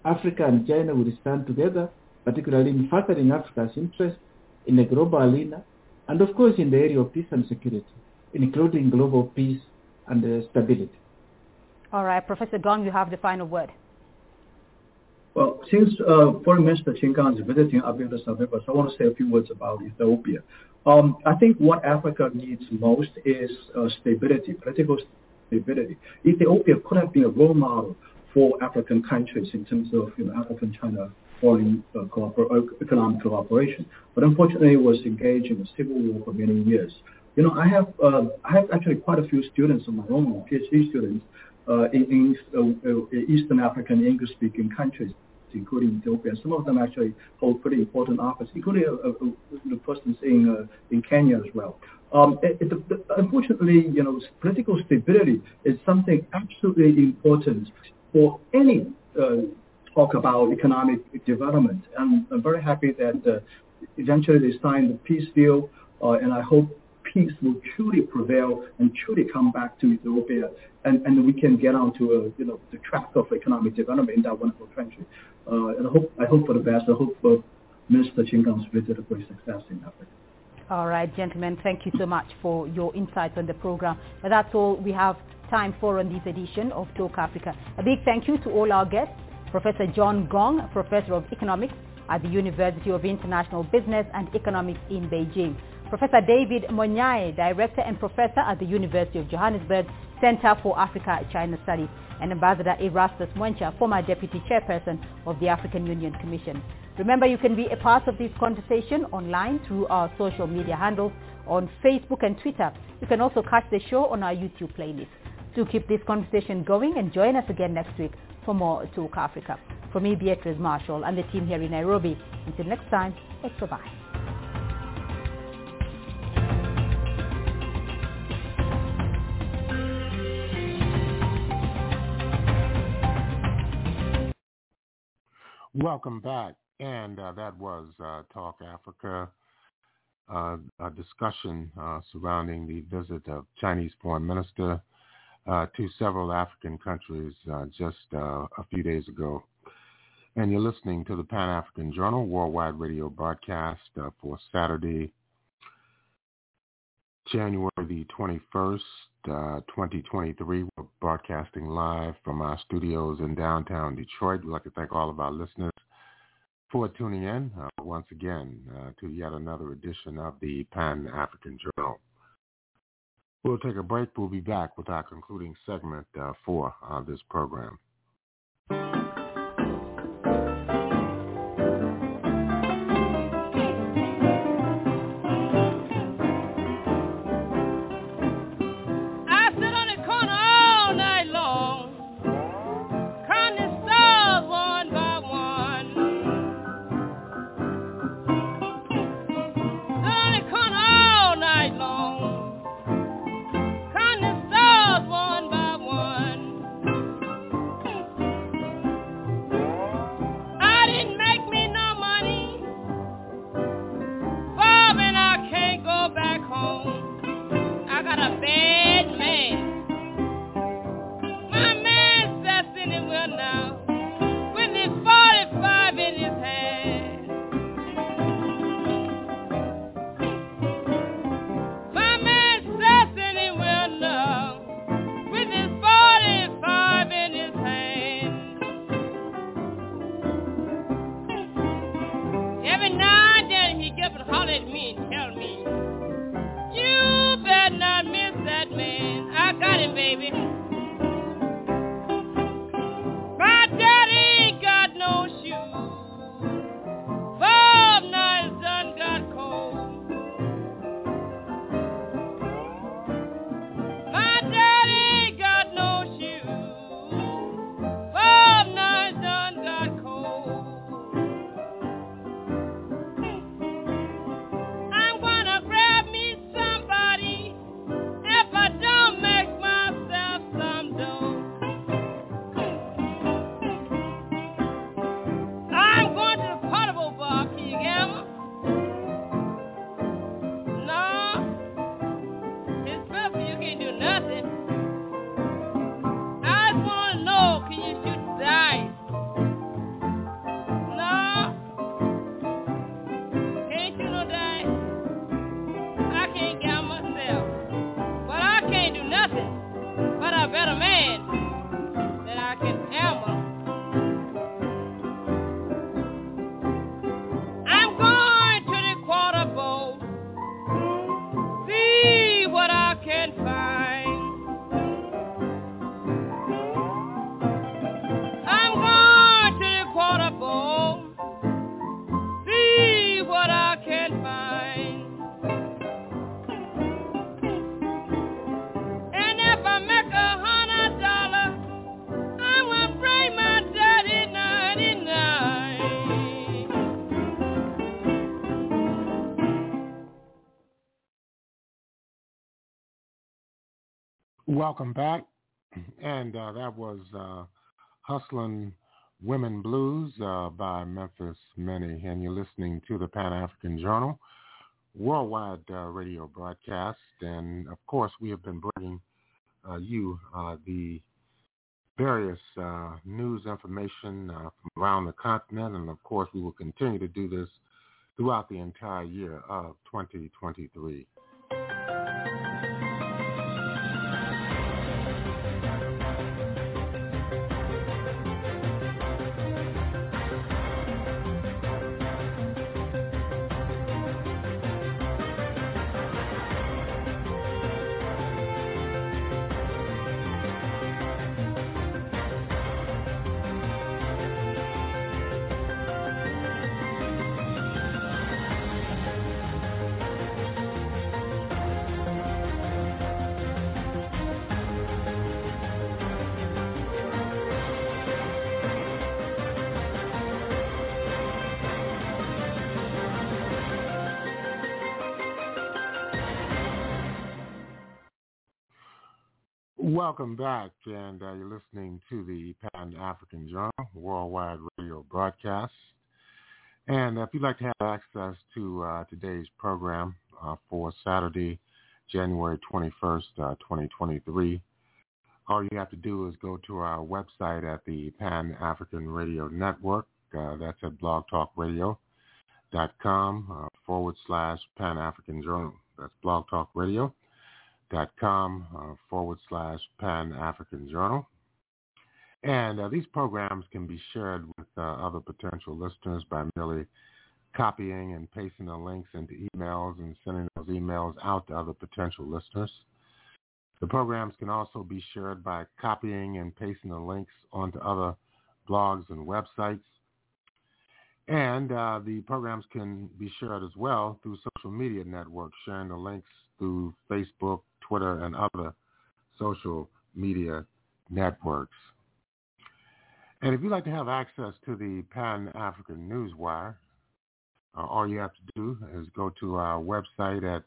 Africa and China will stand together, particularly in furthering Africa's interest in the global arena, and of course in the area of peace and security, including global peace and uh, stability. All right, Professor Gong, you have the final word. Well, since uh, Foreign Minister Qin is visiting Addis Ababa, so I want to say a few words about Ethiopia. Um, I think what Africa needs most is uh, stability, political stability. Ethiopia could have been a role model for African countries in terms of you know, African-China foreign uh, cooper- uh, economic cooperation, but unfortunately it was engaged in a civil war for many years. You know, I have uh, I have actually quite a few students of my own, PhD students, uh, in, in Eastern African English-speaking countries, including Ethiopia. Some of them actually hold pretty important office, including the persons in in Kenya as well. Um, it, it, unfortunately, you know, political stability is something absolutely important for any uh, talk about economic development. And I'm very happy that uh, eventually they signed the peace deal, uh, and I hope peace will truly prevail and truly come back to Ethiopia, and, and we can get onto a, you know the track of economic development in that wonderful country. Uh, and I hope I hope for the best. I hope for Minister Qin Gang's visit a great success in Africa. All right, gentlemen, thank you so much for your insights on the program. That's all we have time for on this edition of Talk Africa. A big thank you to all our guests, Professor John Gong, Professor of Economics at the University of International Business and Economics in Beijing. Professor David Monyae, Director and Professor at the University of Johannesburg Center for Africa-China Studies, and Ambassador Erastus Mwencha, former Deputy Chairperson of the African Union Commission. Remember, you can be a part of this conversation online through our social media handles on Facebook and Twitter. You can also catch the show on our YouTube playlist. Do keep this conversation going and join us again next week for more Talk Africa. For me, Beatrice Marshall and the team here in Nairobi. Until next time, it's bye-bye. Welcome back. And uh, that was uh, Talk Africa, uh, a discussion uh, surrounding the visit of Chinese Foreign Minister uh, to several African countries uh, just a few days ago. And you're listening to the Pan-African Journal worldwide radio broadcast for Saturday, January the 21st, 2023. We're broadcasting live from our studios in downtown Detroit. We'd like to thank all of our listeners for tuning in uh, once again uh, to yet another edition of the Pan-African Journal. We'll take a break. We'll be back with our concluding segment uh, for uh, this program. Welcome back. And uh, that was uh, Hustlin' Women Blues uh, by Memphis Minnie. And you're listening to the Pan-African Journal worldwide uh, radio broadcast. And, of course, we have been bringing uh, you uh, the various news information from around the continent. And, of course, we will continue to do this throughout the entire year of 2023. Welcome back, and uh, you're listening to the Pan-African Journal worldwide radio broadcast. And if you'd like to have access to uh, today's program uh, for Saturday, January 21st, uh, 2023, all you have to do is go to our website at the Pan-African Radio Network. Uh, that's at blogtalkradio.com uh, forward slash Pan-African Journal. That's blogtalkradio dot com uh, forward slash Pan African Journal. And uh, these programs can be shared with uh, other potential listeners by merely copying and pasting the links into emails and sending those emails out to other potential listeners. The programs can also be shared by copying and pasting the links onto other blogs and websites. And uh, the programs can be shared as well through social media networks, sharing the links through Facebook, Twitter, and other social media networks. And if you'd like to have access to the Pan-African Newswire, uh, all you have to do is go to our website at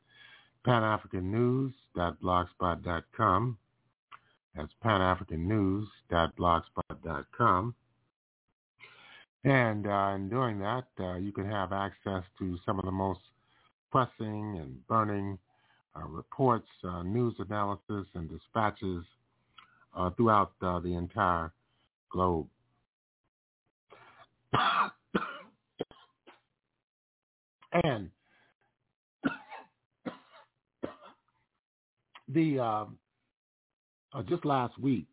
panafricannews.blogspot.com. That's panafricannews.blogspot.com. And uh, in doing that, uh, you can have access to some of the most pressing and burning reports, uh, news analysis, and dispatches uh, throughout uh, the entire globe. (coughs) and (coughs) the um, just last week,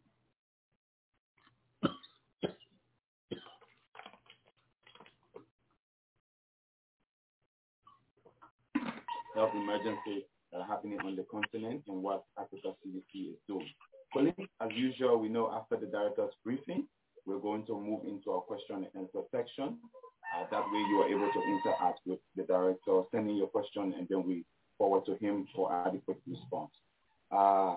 health emergencies that are happening on the continent and what Africa CDC is doing. Colin, as usual, we know after the director's briefing, we're going to move into our question and answer section. Uh, that way you are able to interact with the director, sending your question, and then we forward to him for adequate response. Uh,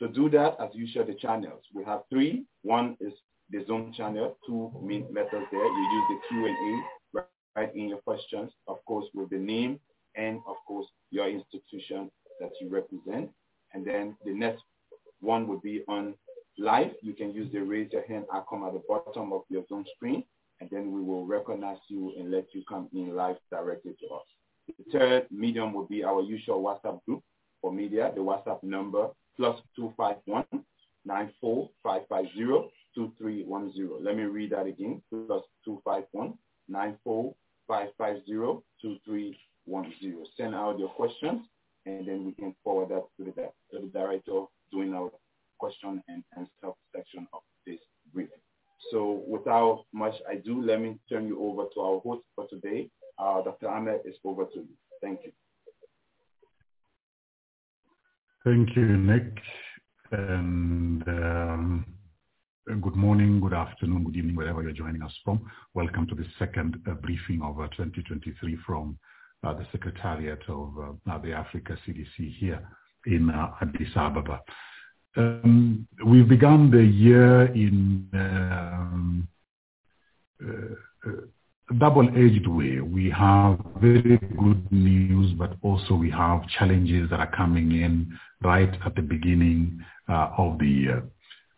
to do that, as usual, the channels. We have three. One is the Zoom channel, two main methods there. You use the Q&A, write in your questions, of course, with the name and, of course, your institution that you represent. And then the next one would be on live. You can use the raise your hand icon at the bottom of your Zoom screen, and then we will recognize you and let you come in live directly to us. The third medium would be our usual WhatsApp group for media. The WhatsApp number plus 251 94550 2310. Let me read that again. Plus 251 94550 2310. Send out your questions and then we can forward that to the, to the director doing our question and answer section of this briefing. So without much ado, let me turn you over to our host for today. Uh, Dr. Ahmed is over to you. Thank you. Thank you, Nick. And um, good morning, good afternoon, good evening, wherever you're joining us from. Welcome to the second uh, briefing of uh, 2023 from uh, the Secretariat of uh, the Africa CDC here in uh, Addis Ababa. Um, we've begun the year in um, uh, a double-edged way. We have very good news, but also we have challenges that are coming in right at the beginning uh, of the year.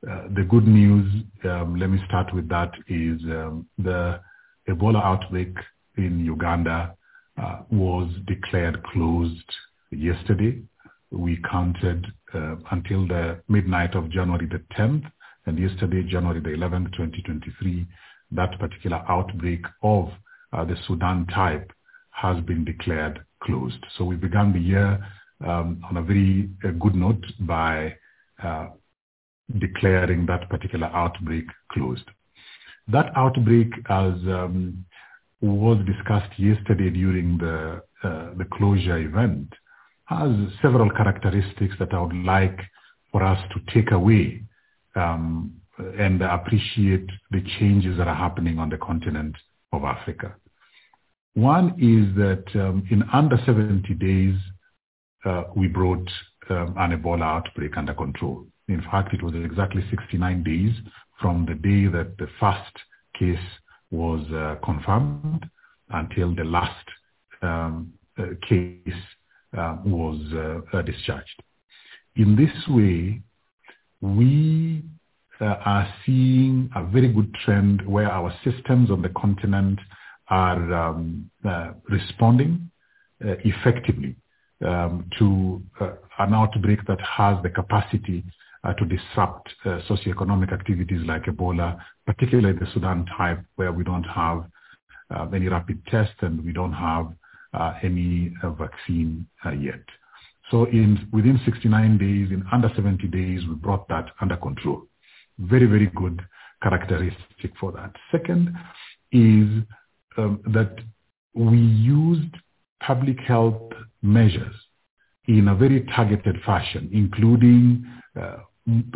Uh, the good news, um, let me start with that, is um, the Ebola outbreak in Uganda uh, was declared closed yesterday. We counted uh, until the midnight of January the 10th, and yesterday, January the 11th, 2023, that particular outbreak of uh, the Sudan type has been declared closed. So we began the year um, on a very uh, good note by uh, declaring that particular outbreak closed. That outbreak, as um, was discussed yesterday during the uh, the closure event, has several characteristics that I would like for us to take away um, and appreciate the changes that are happening on the continent of Africa. One is that um, in under 70 days, uh, we brought um, an Ebola outbreak under control. In fact, it was exactly 69 days from the day that the first case was uh, confirmed until the last um, uh, case uh, was uh, uh, discharged. In this way, we uh, are seeing a very good trend where our systems on the continent are um, responding effectively um, to an outbreak that has the capacity Uh, to disrupt uh, socioeconomic activities like Ebola, particularly the Sudan type, where we don't have uh, any rapid tests and we don't have any vaccine yet. So in within 69 days, in under 70 days, we brought that under control very, very good characteristic for that. Second is um, that we used public health measures in a very targeted fashion, including uh,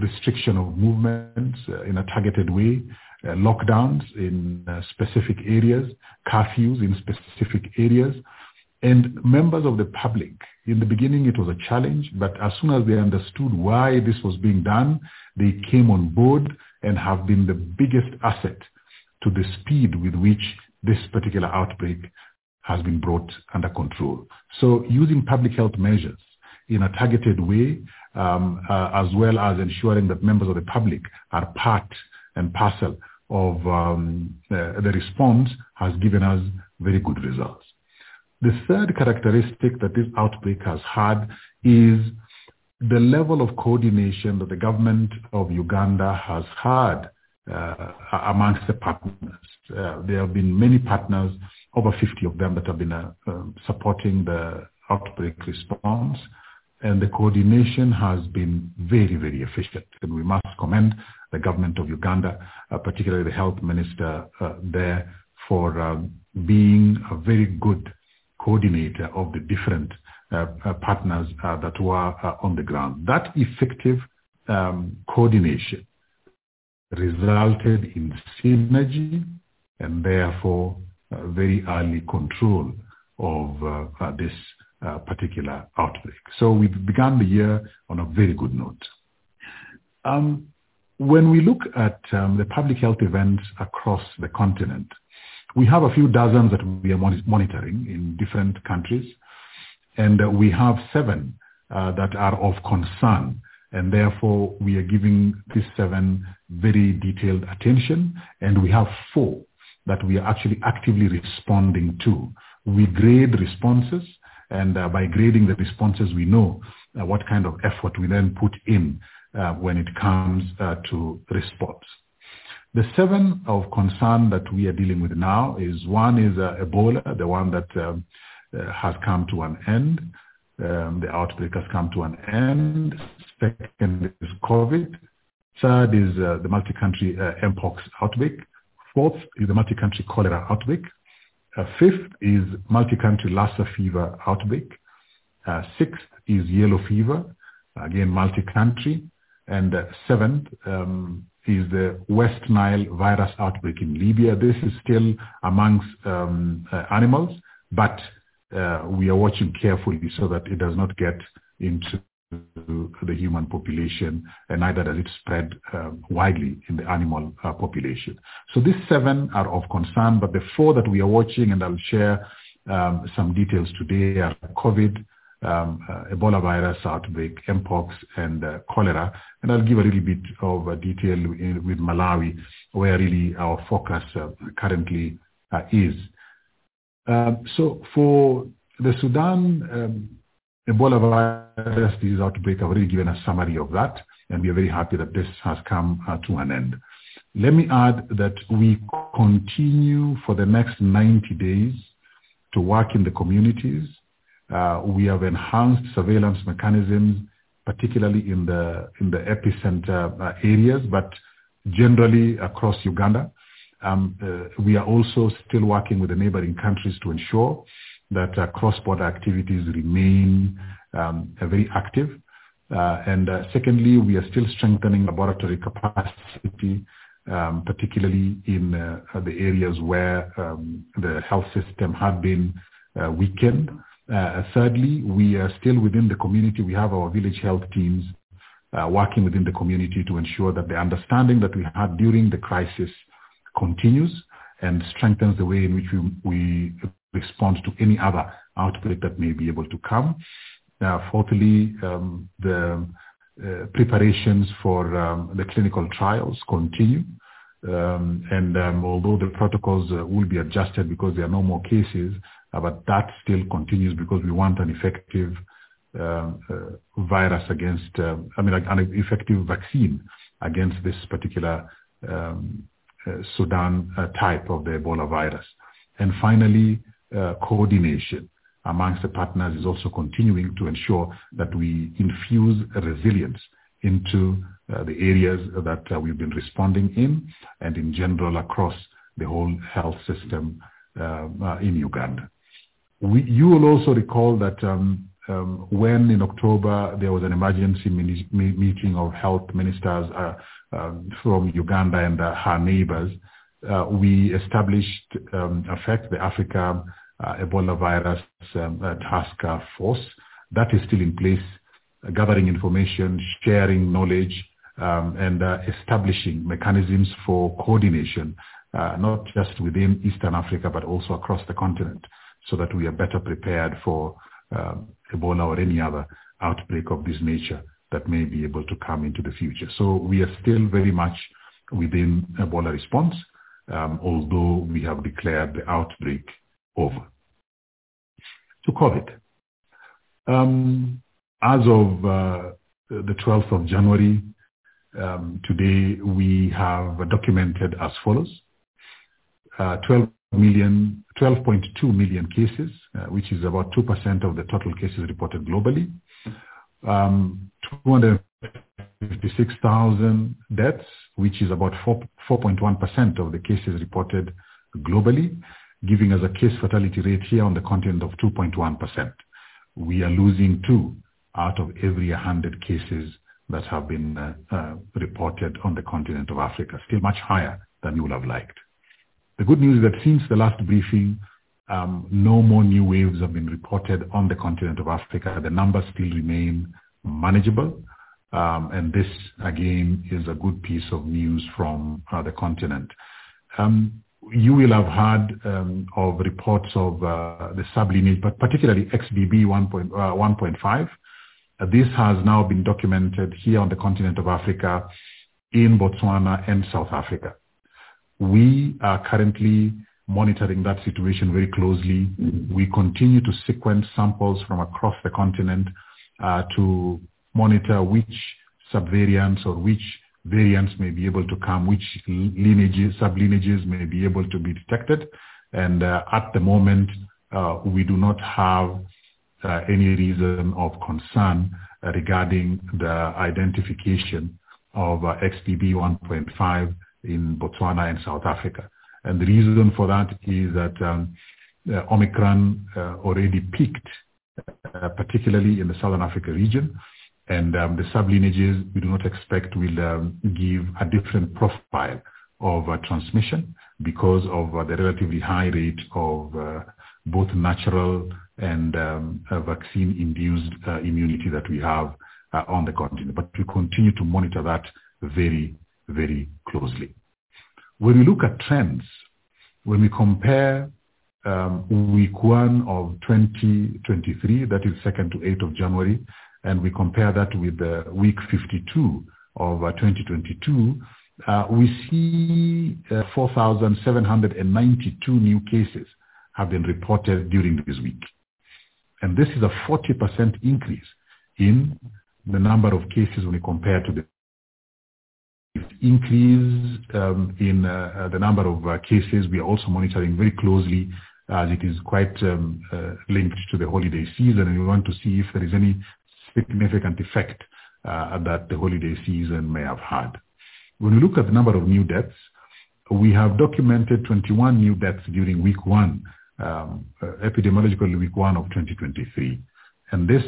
restriction of movements uh, in a targeted way, uh, lockdowns in uh, specific areas, curfews in specific areas, and members of the public. In the beginning, it was a challenge, but as soon as they understood why this was being done, they came on board and have been the biggest asset to the speed with which this particular outbreak has been brought under control. So using public health measures in a targeted way, as well as ensuring that members of the public are part and parcel of um, uh, the response has given us very good results. The third characteristic that this outbreak has had is the level of coordination that the government of Uganda has had uh, amongst the partners. Uh, there have been many partners, over 50 of them that have been uh, um, supporting the outbreak response and the coordination has been very, very efficient. And we must commend the government of Uganda, uh, particularly the health minister uh, there, for um, being a very good coordinator of the different uh, uh partners uh, that were uh, on the ground. That effective um, coordination resulted in synergy and therefore very early control of this uh, particular outbreak. So we began the year on a very good note. Um, when we look at um, the public health events across the continent, we have a few dozens that we are monitoring in different countries, and uh, we have seven uh, that are of concern, and therefore we are giving these seven very detailed attention, and we have four that we are actually actively responding to. We grade responses and uh, by grading the responses, we know uh, what kind of effort we then put in uh, when it comes uh, to response. The seven of concern that we are dealing with now is one is uh, Ebola, the one that um, uh, has come to an end. Um, the outbreak has come to an end. Second is COVID. Third is the multi-country Mpox outbreak. Fourth is the multi-country cholera outbreak. Uh, fifth is multi-country Lassa fever outbreak. Uh, sixth is yellow fever, again multi-country. And uh, seventh um, is the West Nile virus outbreak in Libya. This is still amongst um, uh, animals, but uh, we are watching carefully so that it does not get into the human population, and neither does it spread uh, widely in the animal uh, population. So these seven are of concern, but the four that we are watching, and I'll share um, some details today, are COVID, um, uh, Ebola virus outbreak, Mpox, and uh, cholera. And I'll give a little bit of uh, detail in, with Malawi, where really our focus uh, currently is. Um, so for the Sudan um, Ebola virus disease outbreak, I've already given a summary of that, and we are very happy that this has come uh, to an end. Let me add that we continue for the next 90 days to work in the communities. Uh, we have enhanced surveillance mechanisms, particularly in the in the epicenter uh, areas, but generally across Uganda. Um, uh, we are also still working with the neighboring countries to ensure that uh, cross-border activities remain um, very active. Uh, and uh, secondly, we are still strengthening laboratory capacity, um, particularly in uh, the areas where um, the health system had been uh, weakened. Uh, thirdly, we are still within the community. We have our village health teams working within the community to ensure that the understanding that we had during the crisis continues and strengthens the way in which we, we respond to any other outbreak that may be able to come. Uh, fourthly, um, the uh, preparations for um, the clinical trials continue. Um, and um, although the protocols uh, will be adjusted because there are no more cases, uh, but that still continues because we want an effective um, uh, virus against, um, I mean, an effective vaccine against this particular uh, Sudan type of the Ebola virus. And finally, coordination amongst the partners is also continuing to ensure that we infuse resilience into uh, the areas that uh, we've been responding in and in general across the whole health system uh, in Uganda. You will also recall that um, um, when in October there was an emergency mini- meeting of health ministers uh, uh, from Uganda and uh, her neighbors, we established um, AFEC, the Africa Ebola Virus um, Task Force. That is still in place, gathering information, sharing knowledge, um, and establishing mechanisms for coordination, not just within Eastern Africa, but also across the continent, so that we are better prepared for um, Ebola or any other outbreak of this nature that may be able to come into the future. So we are still very much within Ebola response, um, although we have declared the outbreak over. To COVID. Um, as of uh, the 12th of January, um, today we have documented as follows. Uh, 12 million, 12.2 million cases, uh, which is about 2% of the total cases reported globally. Um, 256,000 deaths, which is about 4.1% of the cases reported globally, giving us a case fatality rate here on the continent of 2.1%. We are losing two out of every 100 cases that have been uh, uh, reported on the continent of Africa, still much higher than you would have liked. The good news is that since the last briefing, um, no more new waves have been reported on the continent of Africa. The numbers still remain manageable. Um, and this, again, is a good piece of news from uh, the continent. Um, you will have heard um, of reports of uh, the sublineage, but particularly XBB 1.5. Uh, this has now been documented here on the continent of Africa in Botswana and South Africa. We are currently monitoring that situation very closely. We continue to sequence samples from across the continent uh, to monitor which subvariants or which variants may be able to come, which lineages, sublineages may be able to be detected. And uh, at the moment, uh, we do not have uh, any reason of concern regarding the identification of uh, XBB 1.5 in Botswana and South Africa. And the reason for that is that um, Omicron uh, already peaked, uh, particularly in the Southern Africa region. And um, the sublineages we do not expect will um, give a different profile of uh, transmission because of uh, the relatively high rate of uh, both natural and um, vaccine-induced uh, immunity that we have on the continent. But we continue to monitor that very, very closely. When we look at trends, when we compare um, week one of 2023, that is 2nd to 8th of January, and we compare that with the week 52 of uh, 2022, uh, we see uh, 4,792 new cases have been reported during this week. And this is a 40% increase in the number of cases when we compare to the increase um, in uh, uh, the number of uh, cases. We are also monitoring very closely as it is quite um, linked to the holiday season, and we want to see if there is any significant effect that the holiday season may have had. When we look at the number of new deaths, we have documented 21 new deaths during week one, um, epidemiological week one of 2023. And this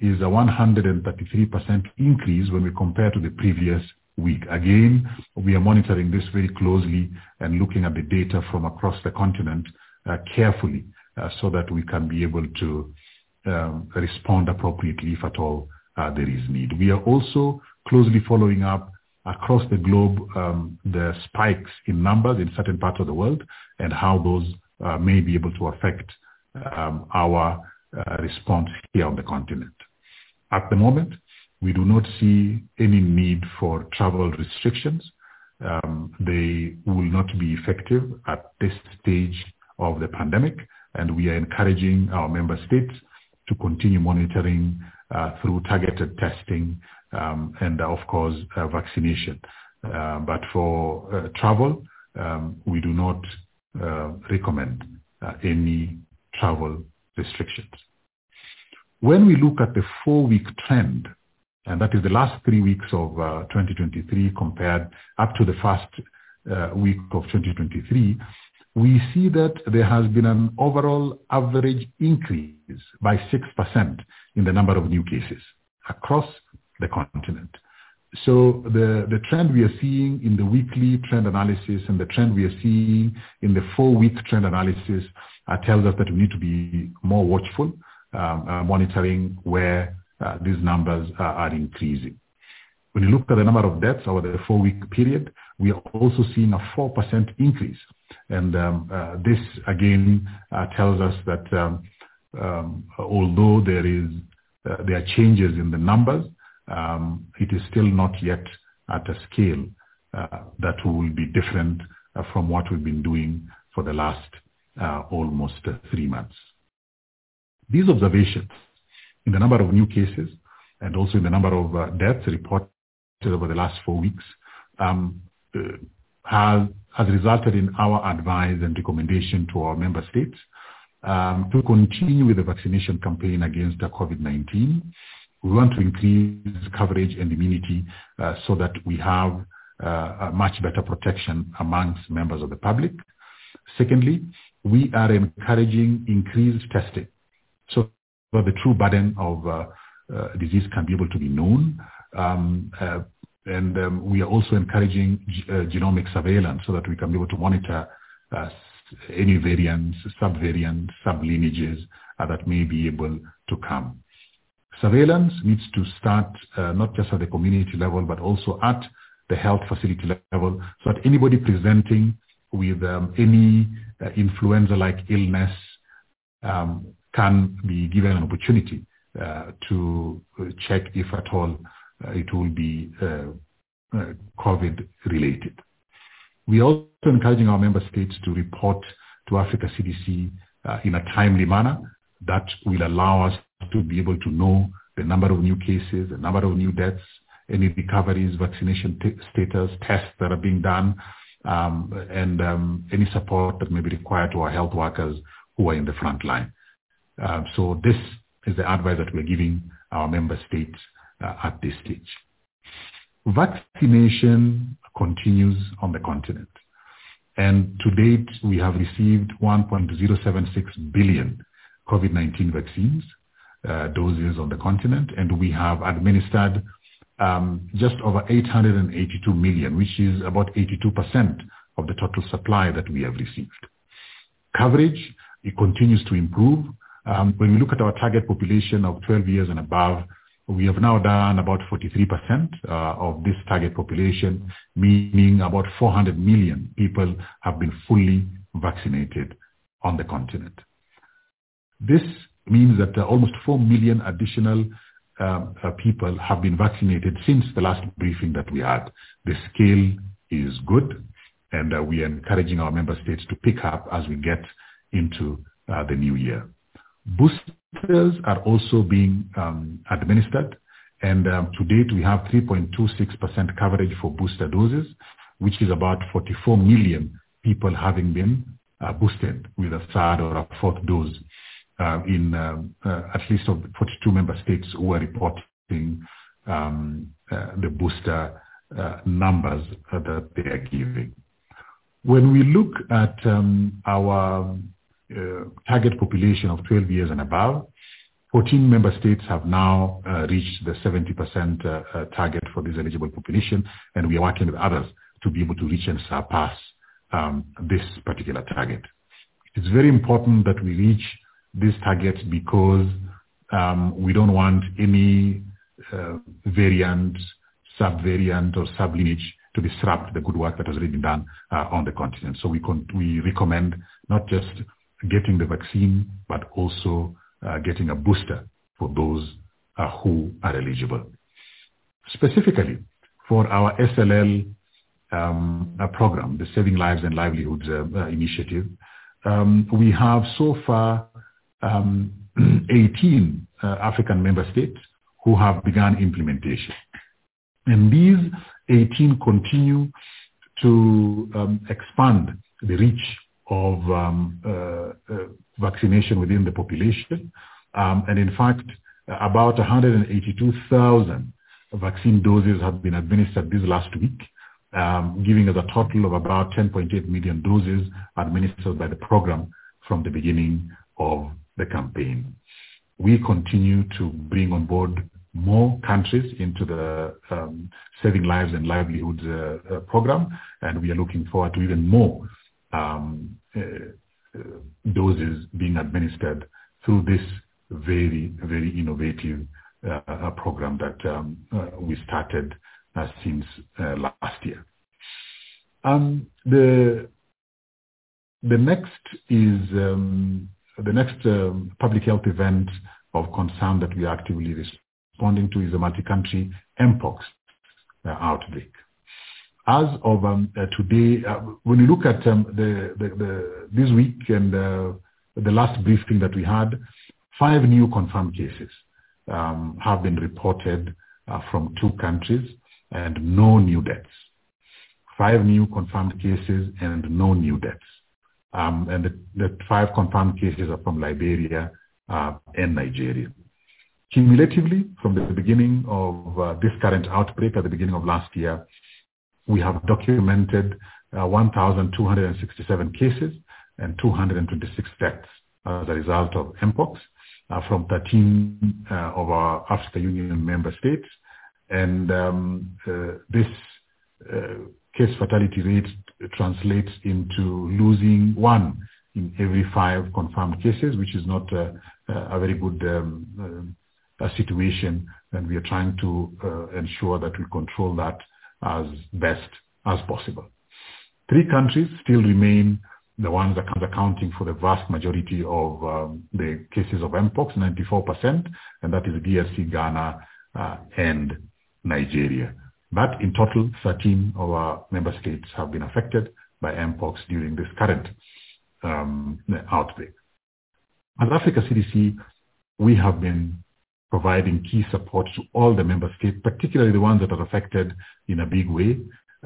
is a 133% increase when we compare to the previous week. Again, we are monitoring this very closely and looking at the data from across the continent uh, carefully uh, so that we can be able to respond appropriately if at all uh, there is need. We are also closely following up across the globe um, the spikes in numbers in certain parts of the world and how those uh, may be able to affect um, our uh, response here on the continent. At the moment, we do not see any need for travel restrictions. Um, they will not be effective at this stage of the pandemic, and we are encouraging our member states to continue monitoring uh, through targeted testing um, and, of course, uh, vaccination. Uh, but for uh, travel, um, we do not uh, recommend uh, any travel restrictions. When we look at the four-week trend and that is the last three weeks of uh, 2023 compared up to the first uh, week of 2023, we see that there has been an overall average increase by 6% in the number of new cases across the continent. So the, the trend we are seeing in the weekly trend analysis and the trend we are seeing in the four-week trend analysis uh, tells us that we need to be more watchful, um, uh, monitoring where uh, these numbers are increasing. When you look at the number of deaths over the four-week period, we are also seeing a 4% increase. And um, uh, this, again, uh, tells us that um, um, although there is uh, there are changes in the numbers, um, it is still not yet at a scale uh, that will be different uh, from what we've been doing for the last almost three months. These observations in the number of new cases and also in the number of uh, deaths reported over the last four weeks um, uh, has, has resulted in our advice and recommendation to our member states um, to continue with the vaccination campaign against COVID-19. We want to increase coverage and immunity uh, so that we have uh, a much better protection amongst members of the public. Secondly, we are encouraging increased testing so that the true burden of uh, uh, disease can be able to be known. Um, uh, and um, we are also encouraging g- uh, genomic surveillance so that we can be able to monitor uh, any variants, subvariants, sublineages uh, that may be able to come. Surveillance needs to start not just at the community level, but also at the health facility level, so that anybody presenting with um, any influenza-like illness um, can be given an opportunity uh, to check if at all uh, it will be uh, COVID related. We are also encouraging our member states to report to Africa CDC in a timely manner that will allow us to be able to know the number of new cases, the number of new deaths, any recoveries, vaccination status, tests that are being done, um, and um, any support that may be required to our health workers who are in the front line. So this is the advice that we're giving our member states uh, at this stage. Vaccination continues on the continent. And to date, we have received 1.076 billion COVID-19 vaccines uh, doses on the continent, and we have administered um, just over 882 million, which is about 82% of the total supply that we have received. Coverage, it continues to improve. Um, when we look at our target population of 12 years and above, we have now done about 43% uh, of this target population, meaning about 400 million people have been fully vaccinated on the continent. This means that uh, almost 4 million additional um, uh, people have been vaccinated since the last briefing that we had. The scale is good, and we are encouraging our member states to pick up as we get into the new year. Boosters are also being um, administered, and um, to date we have 3.26% coverage for booster doses, which is about 44 million people having been uh, boosted with a third or a fourth dose uh, in um, uh, at least of 42 member states who are reporting the booster numbers that they are giving. When we look at our target population of 12 years and above. 14 member states have now uh, reached the 70% uh, target for this eligible population, and we are working with others to be able to reach and surpass um, this particular target. It's very important that we reach this target because um, we don't want any uh, variant, subvariant, or sublineage to disrupt the good work that has already been done uh, on the continent. So we, con- we recommend not just getting the vaccine, but also uh, getting a booster for those uh, who are eligible. Specifically, for our SLL um, program, the Saving Lives and Livelihoods uh, uh, initiative, um, we have so far um, (clears throat) 18 uh, African member states who have begun implementation. And these 18 continue to um, expand the reach of um, uh, uh, vaccination within the population. Um, and in fact, about 182,000 vaccine doses have been administered this last week, um, giving us a total of about 10.8 million doses administered by the program from the beginning of the campaign. We continue to bring on board more countries into the um, Saving Lives and Livelihoods uh, uh, program, and we are looking forward to even more um, uh, uh doses being administered through this very, very innovative uh, program that um, uh, we started since last year. Um, the the next is um, the next um, public health event of concern that we are actively responding to is a multi-country mpox uh, outbreak. As of um, uh, today, uh, when you look at um, the, the, the, this week and uh, the last briefing that we had, five new confirmed cases um, have been reported uh, from two countries and no new deaths. Five new confirmed cases and no new deaths. Um, and the, the, five confirmed cases are from Liberia uh, and Nigeria. Cumulatively, from the beginning of uh, this current outbreak at the beginning of last year, we have documented uh, 1,267 cases and 226 deaths as a result of mpox uh, from 13 uh, of our Africa Union member states. And um, uh, this uh, case fatality rate translates into losing one in every five confirmed cases, which is not a very good um, situation. And we are trying to ensure that we control that as best as possible. Three countries still remain the ones that are accounting for the vast majority of um, the cases of mpox, 94%, and that is DRC, Ghana, uh, and Nigeria. But in total, 13 of our member states have been affected by mpox during this current um, outbreak. As Africa CDC, we have been providing key support to all the member states, particularly the ones that are affected in a big way,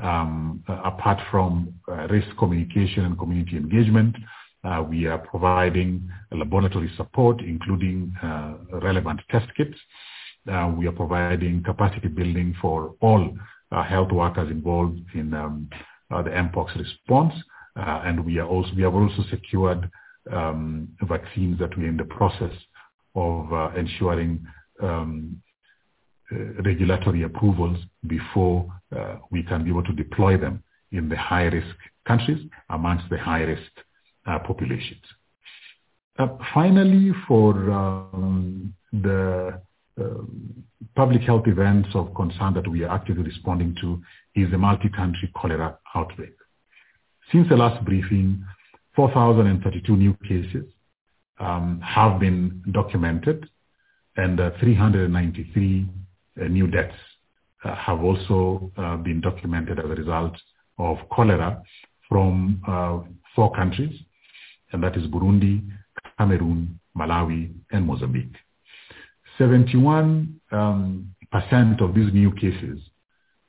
um, apart from uh, risk communication and community engagement. Uh, we are providing laboratory support, including uh, relevant test kits. Uh, we are providing capacity building for all uh, health workers involved in um, uh, the mpox response, and we are also we have also secured um, vaccines that we're in the process of ensuring um, regulatory approvals before we can be able to deploy them in the high-risk countries amongst the high-risk populations. finally, for um, the um, public health events of concern that we are actively responding to is the multi-country cholera outbreak. Since the last briefing, 4,032 new cases um, have been documented and uh, 393 uh, new deaths uh, have also uh, been documented as a result of cholera from uh, four countries, and that is Burundi, Cameroon, Malawi, and Mozambique. 71% um, of these new cases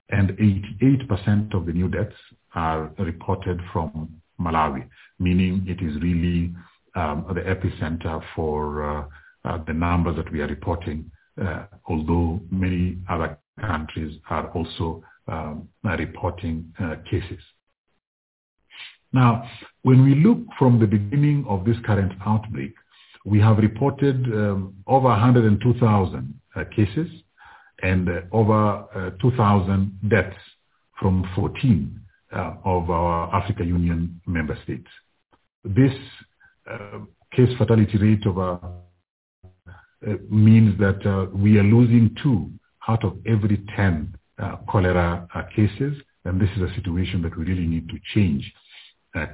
and 88% of the new deaths are reported from Malawi, meaning it is really um, the epicenter for uh, uh, the numbers that we are reporting, uh, although many other countries are also um, reporting uh, cases. Now, when we look from the beginning of this current outbreak, we have reported um, over 102,000 uh, cases and uh, over uh, 2,000 deaths from 14 uh, of our Africa Union member states. This uh, case fatality rate of, uh, means that we are losing two out of every 10 cholera cases, and this is a situation that we really need to change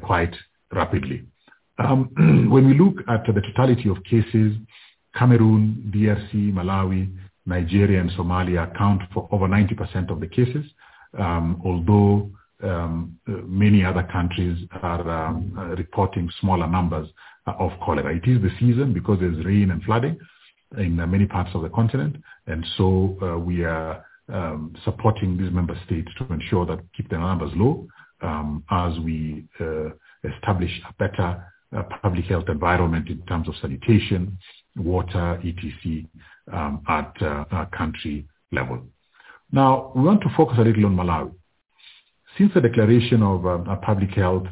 quite rapidly. Um, (clears throat) when we look at the totality of cases, Cameroon, DRC, Malawi, Nigeria, and Somalia account for over 90% of the cases, um, although um, many other countries are um, reporting smaller numbers of cholera. It is the season because there's rain and flooding in many parts of the continent, and so uh, we are um, supporting these member states to ensure that keep the numbers low um, as we uh, establish a better uh, public health environment in terms of sanitation, water, etc., um, at uh, country level. Now, we want to focus a little on Malawi. Since the declaration of um, a public health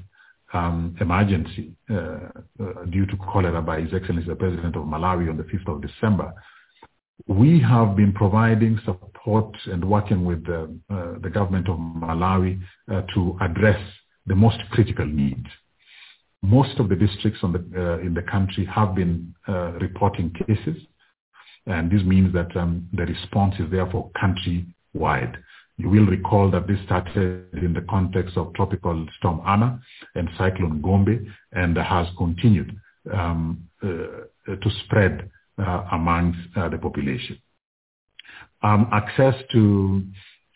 um, emergency uh, uh, due to cholera by His Excellency the President of Malawi on the 5th of December, we have been providing support and working with the, uh, the government of Malawi uh, to address the most critical needs. Most of the districts the, uh, in the country have been uh, reporting cases, and this means that um, the response is therefore country-wide. You will recall that this started in the context of Tropical Storm Ana and Cyclone Gombe and has continued um, uh, to spread uh, amongst uh, the population. Um, access to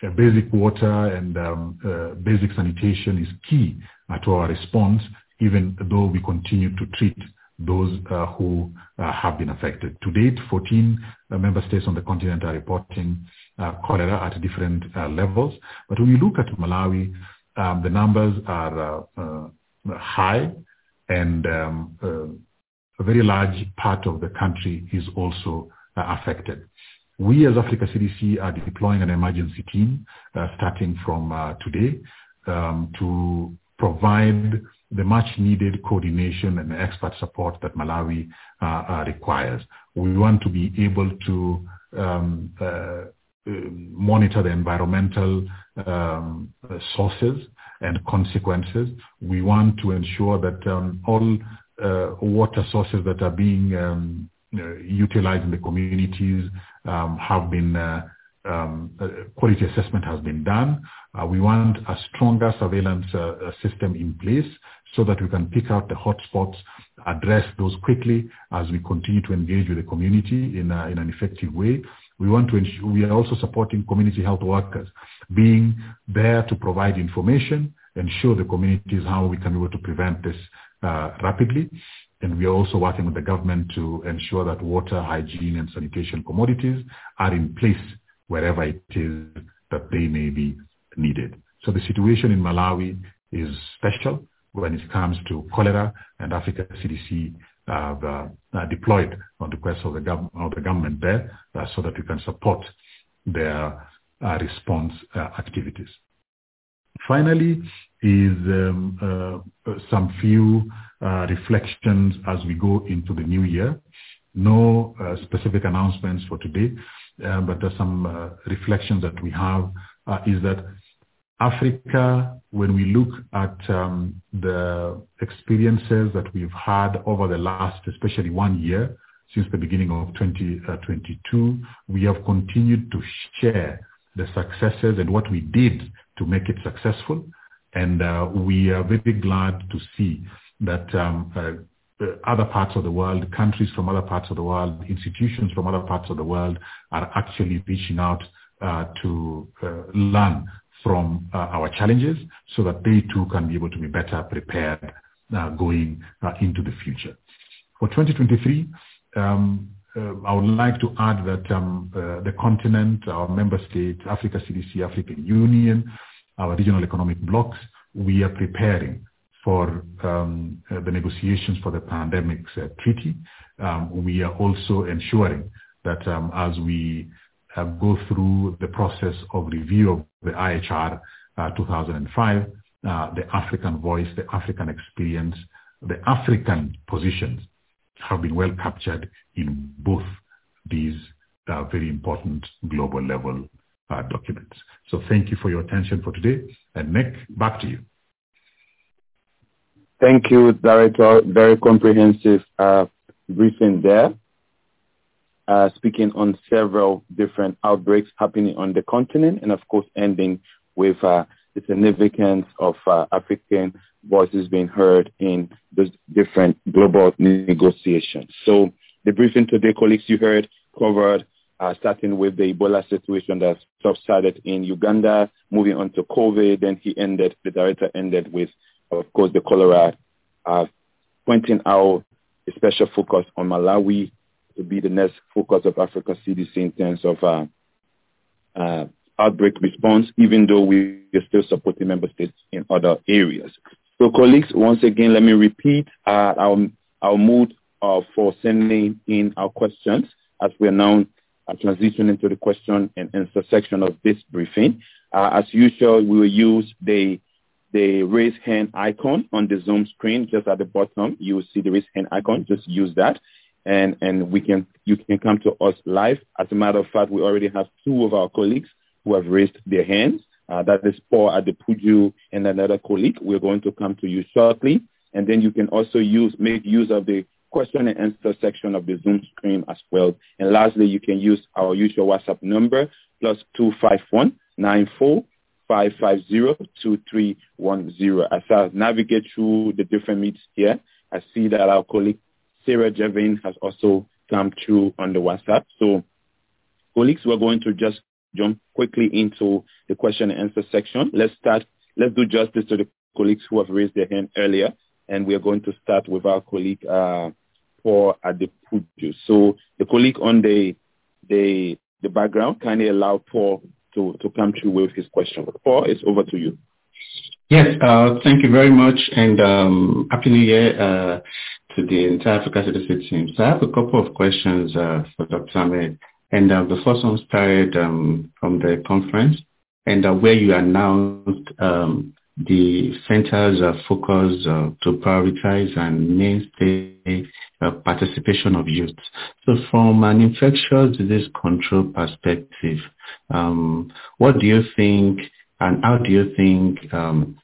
uh, basic water and um, uh, basic sanitation is key uh, to our response, even though we continue to treat those who have been affected. To date, 14 member states on the continent are reporting uh, cholera at different uh, levels. But when you look at Malawi, um, the numbers are uh, high and um, a very large part of the country is also affected. We as Africa CDC are deploying an emergency team starting from today um, to provide the much needed coordination and expert support that Malawi uh, uh, requires. We want to be able to um, uh, monitor the environmental um, sources and consequences. We want to ensure that um, all uh, water sources that are being um, uh, utilized in the communities um, have been uh, um, quality assessment has been done. Uh, we want a stronger surveillance uh, system in place so that we can pick out the hotspots, address those quickly as we continue to engage with the community in, a, in an effective way. We want to ensure, we are also supporting community health workers, being there to provide information, and show the communities how we can be able to prevent this uh, rapidly. And we are also working with the government to ensure that water, hygiene, and sanitation commodities are in place wherever it is that they may be needed. So the situation in Malawi is special when it comes to cholera, and Africa CDC have uh, uh, deployed on the request of the, gov- of the government there uh, so that we can support their uh, response uh, activities. Finally, is um, uh, some few reflections as we go into the new year. No specific announcements for today, but there's some reflections that we have is that Africa, when we look at um, the experiences that we've had over the last, especially one year, since the beginning of 2022, we have continued to share the successes and what we did to make it successful. And uh, we are very glad to see that um, uh, other parts of the world, countries from other parts of the world, institutions from other parts of the world are actually reaching out uh, to uh, learn from uh, our challenges so that they too can be able to be better prepared uh, going uh, into the future. For 2023, um, I would like to add that um, the continent, our member states, Africa CDC, African Union, our regional economic blocs, we are preparing for um, uh, the negotiations for the pandemics uh, treaty. Um, we are also ensuring that um, as we uh, go through the process of review of the IHR uh, 2005, uh, the African voice, the African experience, the African positions have been well captured in both these uh, very important global level documents. So thank you for your attention for today. And Nick, back to you. Thank you, Director. Very comprehensive uh, briefing there uh, speaking on several different outbreaks happening on the continent and of course ending with uh, the significance of uh, African voices being heard in those different global negotiations. So the briefing today, colleagues, you heard covered uh, starting with the Ebola situation that subsided in Uganda, moving on to COVID, then he ended, the director ended with, of course, the cholera, uh, pointing out a special focus on Malawi, to be the next focus of Africa CDC in terms of uh, uh, outbreak response, even though we are still supporting member states in other areas. So colleagues, once again, let me repeat uh, our, our mood uh, for sending in our questions as we are now uh, transition into the question and answer section of this briefing. Uh, as usual, we will use the the raise hand icon on the Zoom screen just at the bottom. You will see the raise hand icon. Just use that, and and we can you can come to us live. As a matter of fact, we already have two of our colleagues who have raised their hands. Uh, that is Paul at the Adepoju and another colleague. We're going to come to you shortly, and then you can also use make use of the question and answer section of the Zoom screen as well. And lastly, you can use our usual WhatsApp number plus two five one nine four 550-2310. As I navigate through the different meets here, I see that our colleague Sarah Jerving has also come through on the WhatsApp. So colleagues, we're going to just jump quickly into the question and answer section. Let's start. Let's do justice to the colleagues who have raised their hand earlier. And we are going to start with our colleague, uh, Paul Adepoju. So the colleague on the, the, the background, kindly allow Paul to, to come through with his question. Paul, it's over to you. Yes, uh, thank you very much, and um, Happy New Year uh, to the entire Africa Citizen team. So I have a couple of questions uh, for Dr. Ahmed. And uh, the first one started um, from the conference, and uh, where you announced um, the center's uh, focus to prioritize and mainstay participation of youth. So from an infectious disease control perspective, um, what do you think and how do you think um,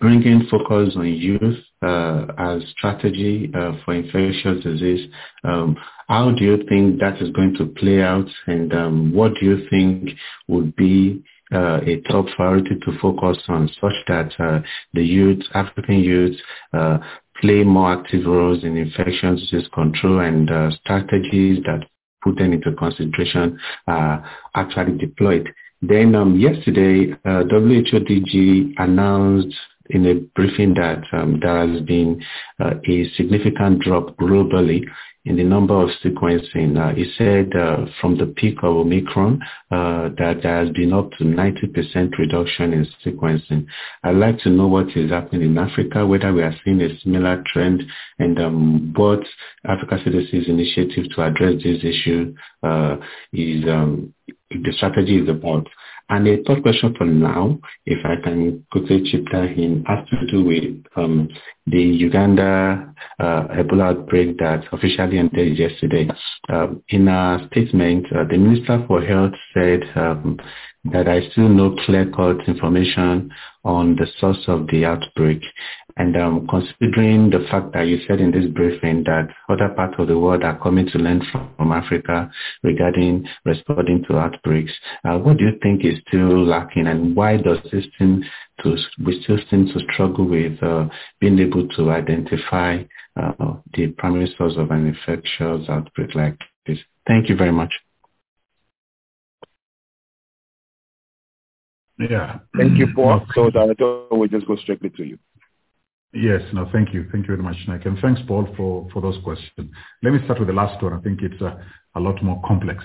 bringing focus on youth uh, as strategy uh, for infectious disease, um, how do you think that is going to play out and um, what do you think would be uh, a top priority to focus on such that uh, the youth, African youth, uh, play more active roles in infectious disease control and uh, strategies that put them into consideration are actually deployed. Then um, yesterday, uh, WHO DG announced in a briefing that um, there has been uh, a significant drop globally in the number of sequencing. Uh, he said uh, from the peak of Omicron uh, that there has been up to 90% reduction in sequencing. I'd like to know what is happening in Africa, whether we are seeing a similar trend, and um, what Africa CDC's initiative to address this issue uh, is um, the strategy is about. And a third question for now, if I can quickly chip that in, has to do with um, the Uganda uh, Ebola outbreak that officially ended yesterday. Uh, in a statement, uh, the Minister for Health said um, that I still no clear-cut information on the source of the outbreak. And um, considering the fact that you said in this briefing that other parts of the world are coming to learn from, from Africa regarding responding to outbreaks, uh, what do you think is still lacking and why does this seem to, we still seem to struggle with uh, being able to identify uh, the primary source of an infectious outbreak like this? Thank you very much. Yeah. Thank you, Paul. (clears throat) So Director, we'll just go strictly to you. Yes. No, thank you. Thank you very much, Nick. And thanks, Paul, for, for those questions. Let me start with the last one. I think it's a, a lot more complex.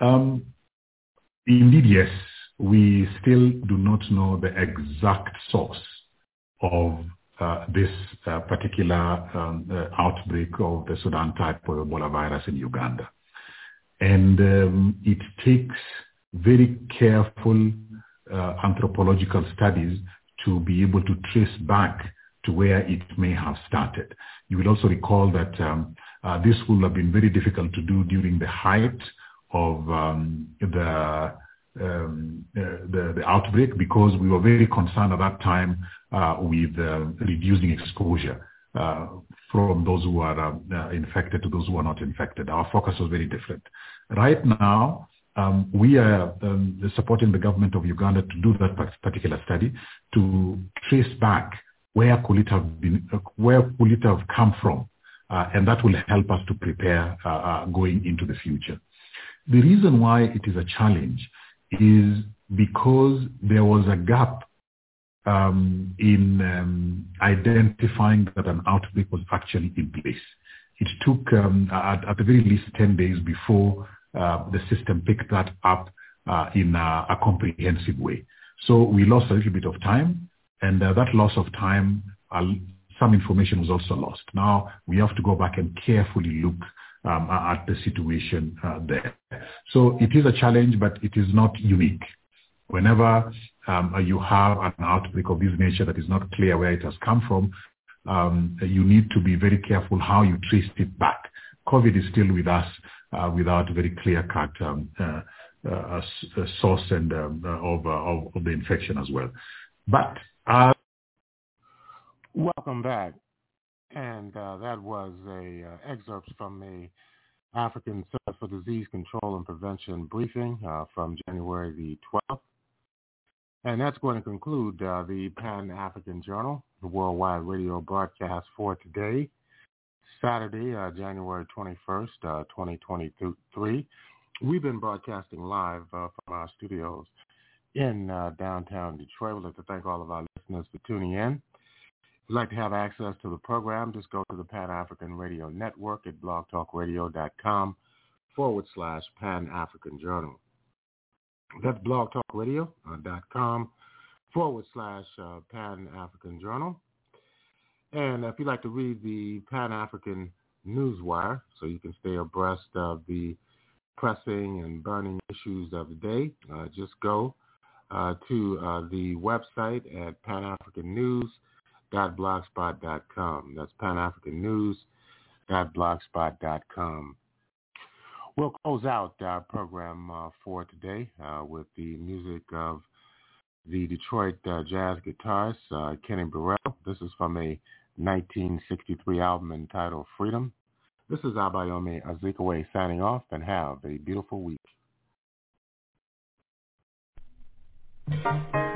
Um, indeed, yes, we still do not know the exact source of uh, this uh, particular um, uh, outbreak of the Sudan type of Ebola virus in Uganda. And um, it takes very careful uh, anthropological studies to be able to trace back to where it may have started. You will also recall that um, uh, this would have been very difficult to do during the height of um, the, um, uh, the, the outbreak because we were very concerned at that time uh, with uh, reducing exposure uh, from those who are uh, infected to those who are not infected. Our focus was very different. Right now, um, we are um, supporting the government of Uganda to do that particular study to trace back where could it have been, where could it have come from, uh, and that will help us to prepare uh, uh, going into the future. The reason why it is a challenge is because there was a gap um, in um, identifying that an outbreak was actually in place. It took um, at, at the very least 10 days before uh, the system picked that up uh, in a, a, comprehensive way. So we lost a little bit of time, and uh, that loss of time, some information was also lost. Now we have to go back and carefully look um, at the situation uh, there. So it is a challenge, but it is not unique. Whenever um, you have an outbreak of this nature that is not clear where it has come from, um, you need to be very careful how you trace it back. COVID is still with us uh, without very clear-cut um, uh, uh, source and um, uh, of, uh, of, of the infection as well. But uh, welcome back, and that was a excerpt from the African Center for Disease Control and Prevention briefing from January the 12th. And that's going to conclude uh, the Pan-African Journal, the worldwide radio broadcast for today, Saturday, uh, January 21st, uh, 2023. We've been broadcasting live uh, from our studios in uh, downtown Detroit. We'd like to thank all of our listeners for tuning in. If you'd like to have access to the program, just go to the Pan-African Radio Network at blogtalkradio.com forward slash Pan-African Journal. That's blogtalkradio.com forward slash uh, Pan-African Journal. And if you'd like to read the Pan-African Newswire so you can stay abreast of the pressing and burning issues of the day, uh, just go uh, to uh, the website at panafricannews.blogspot.com. That's panafricannews.blogspot.com. We'll close out our program uh, for today uh, with the music of the Detroit uh, jazz guitarist uh, Kenny Burrell. This is from a 1963 album entitled Freedom. This is Abayomi Azikiwe signing off and have a beautiful week. Thank you.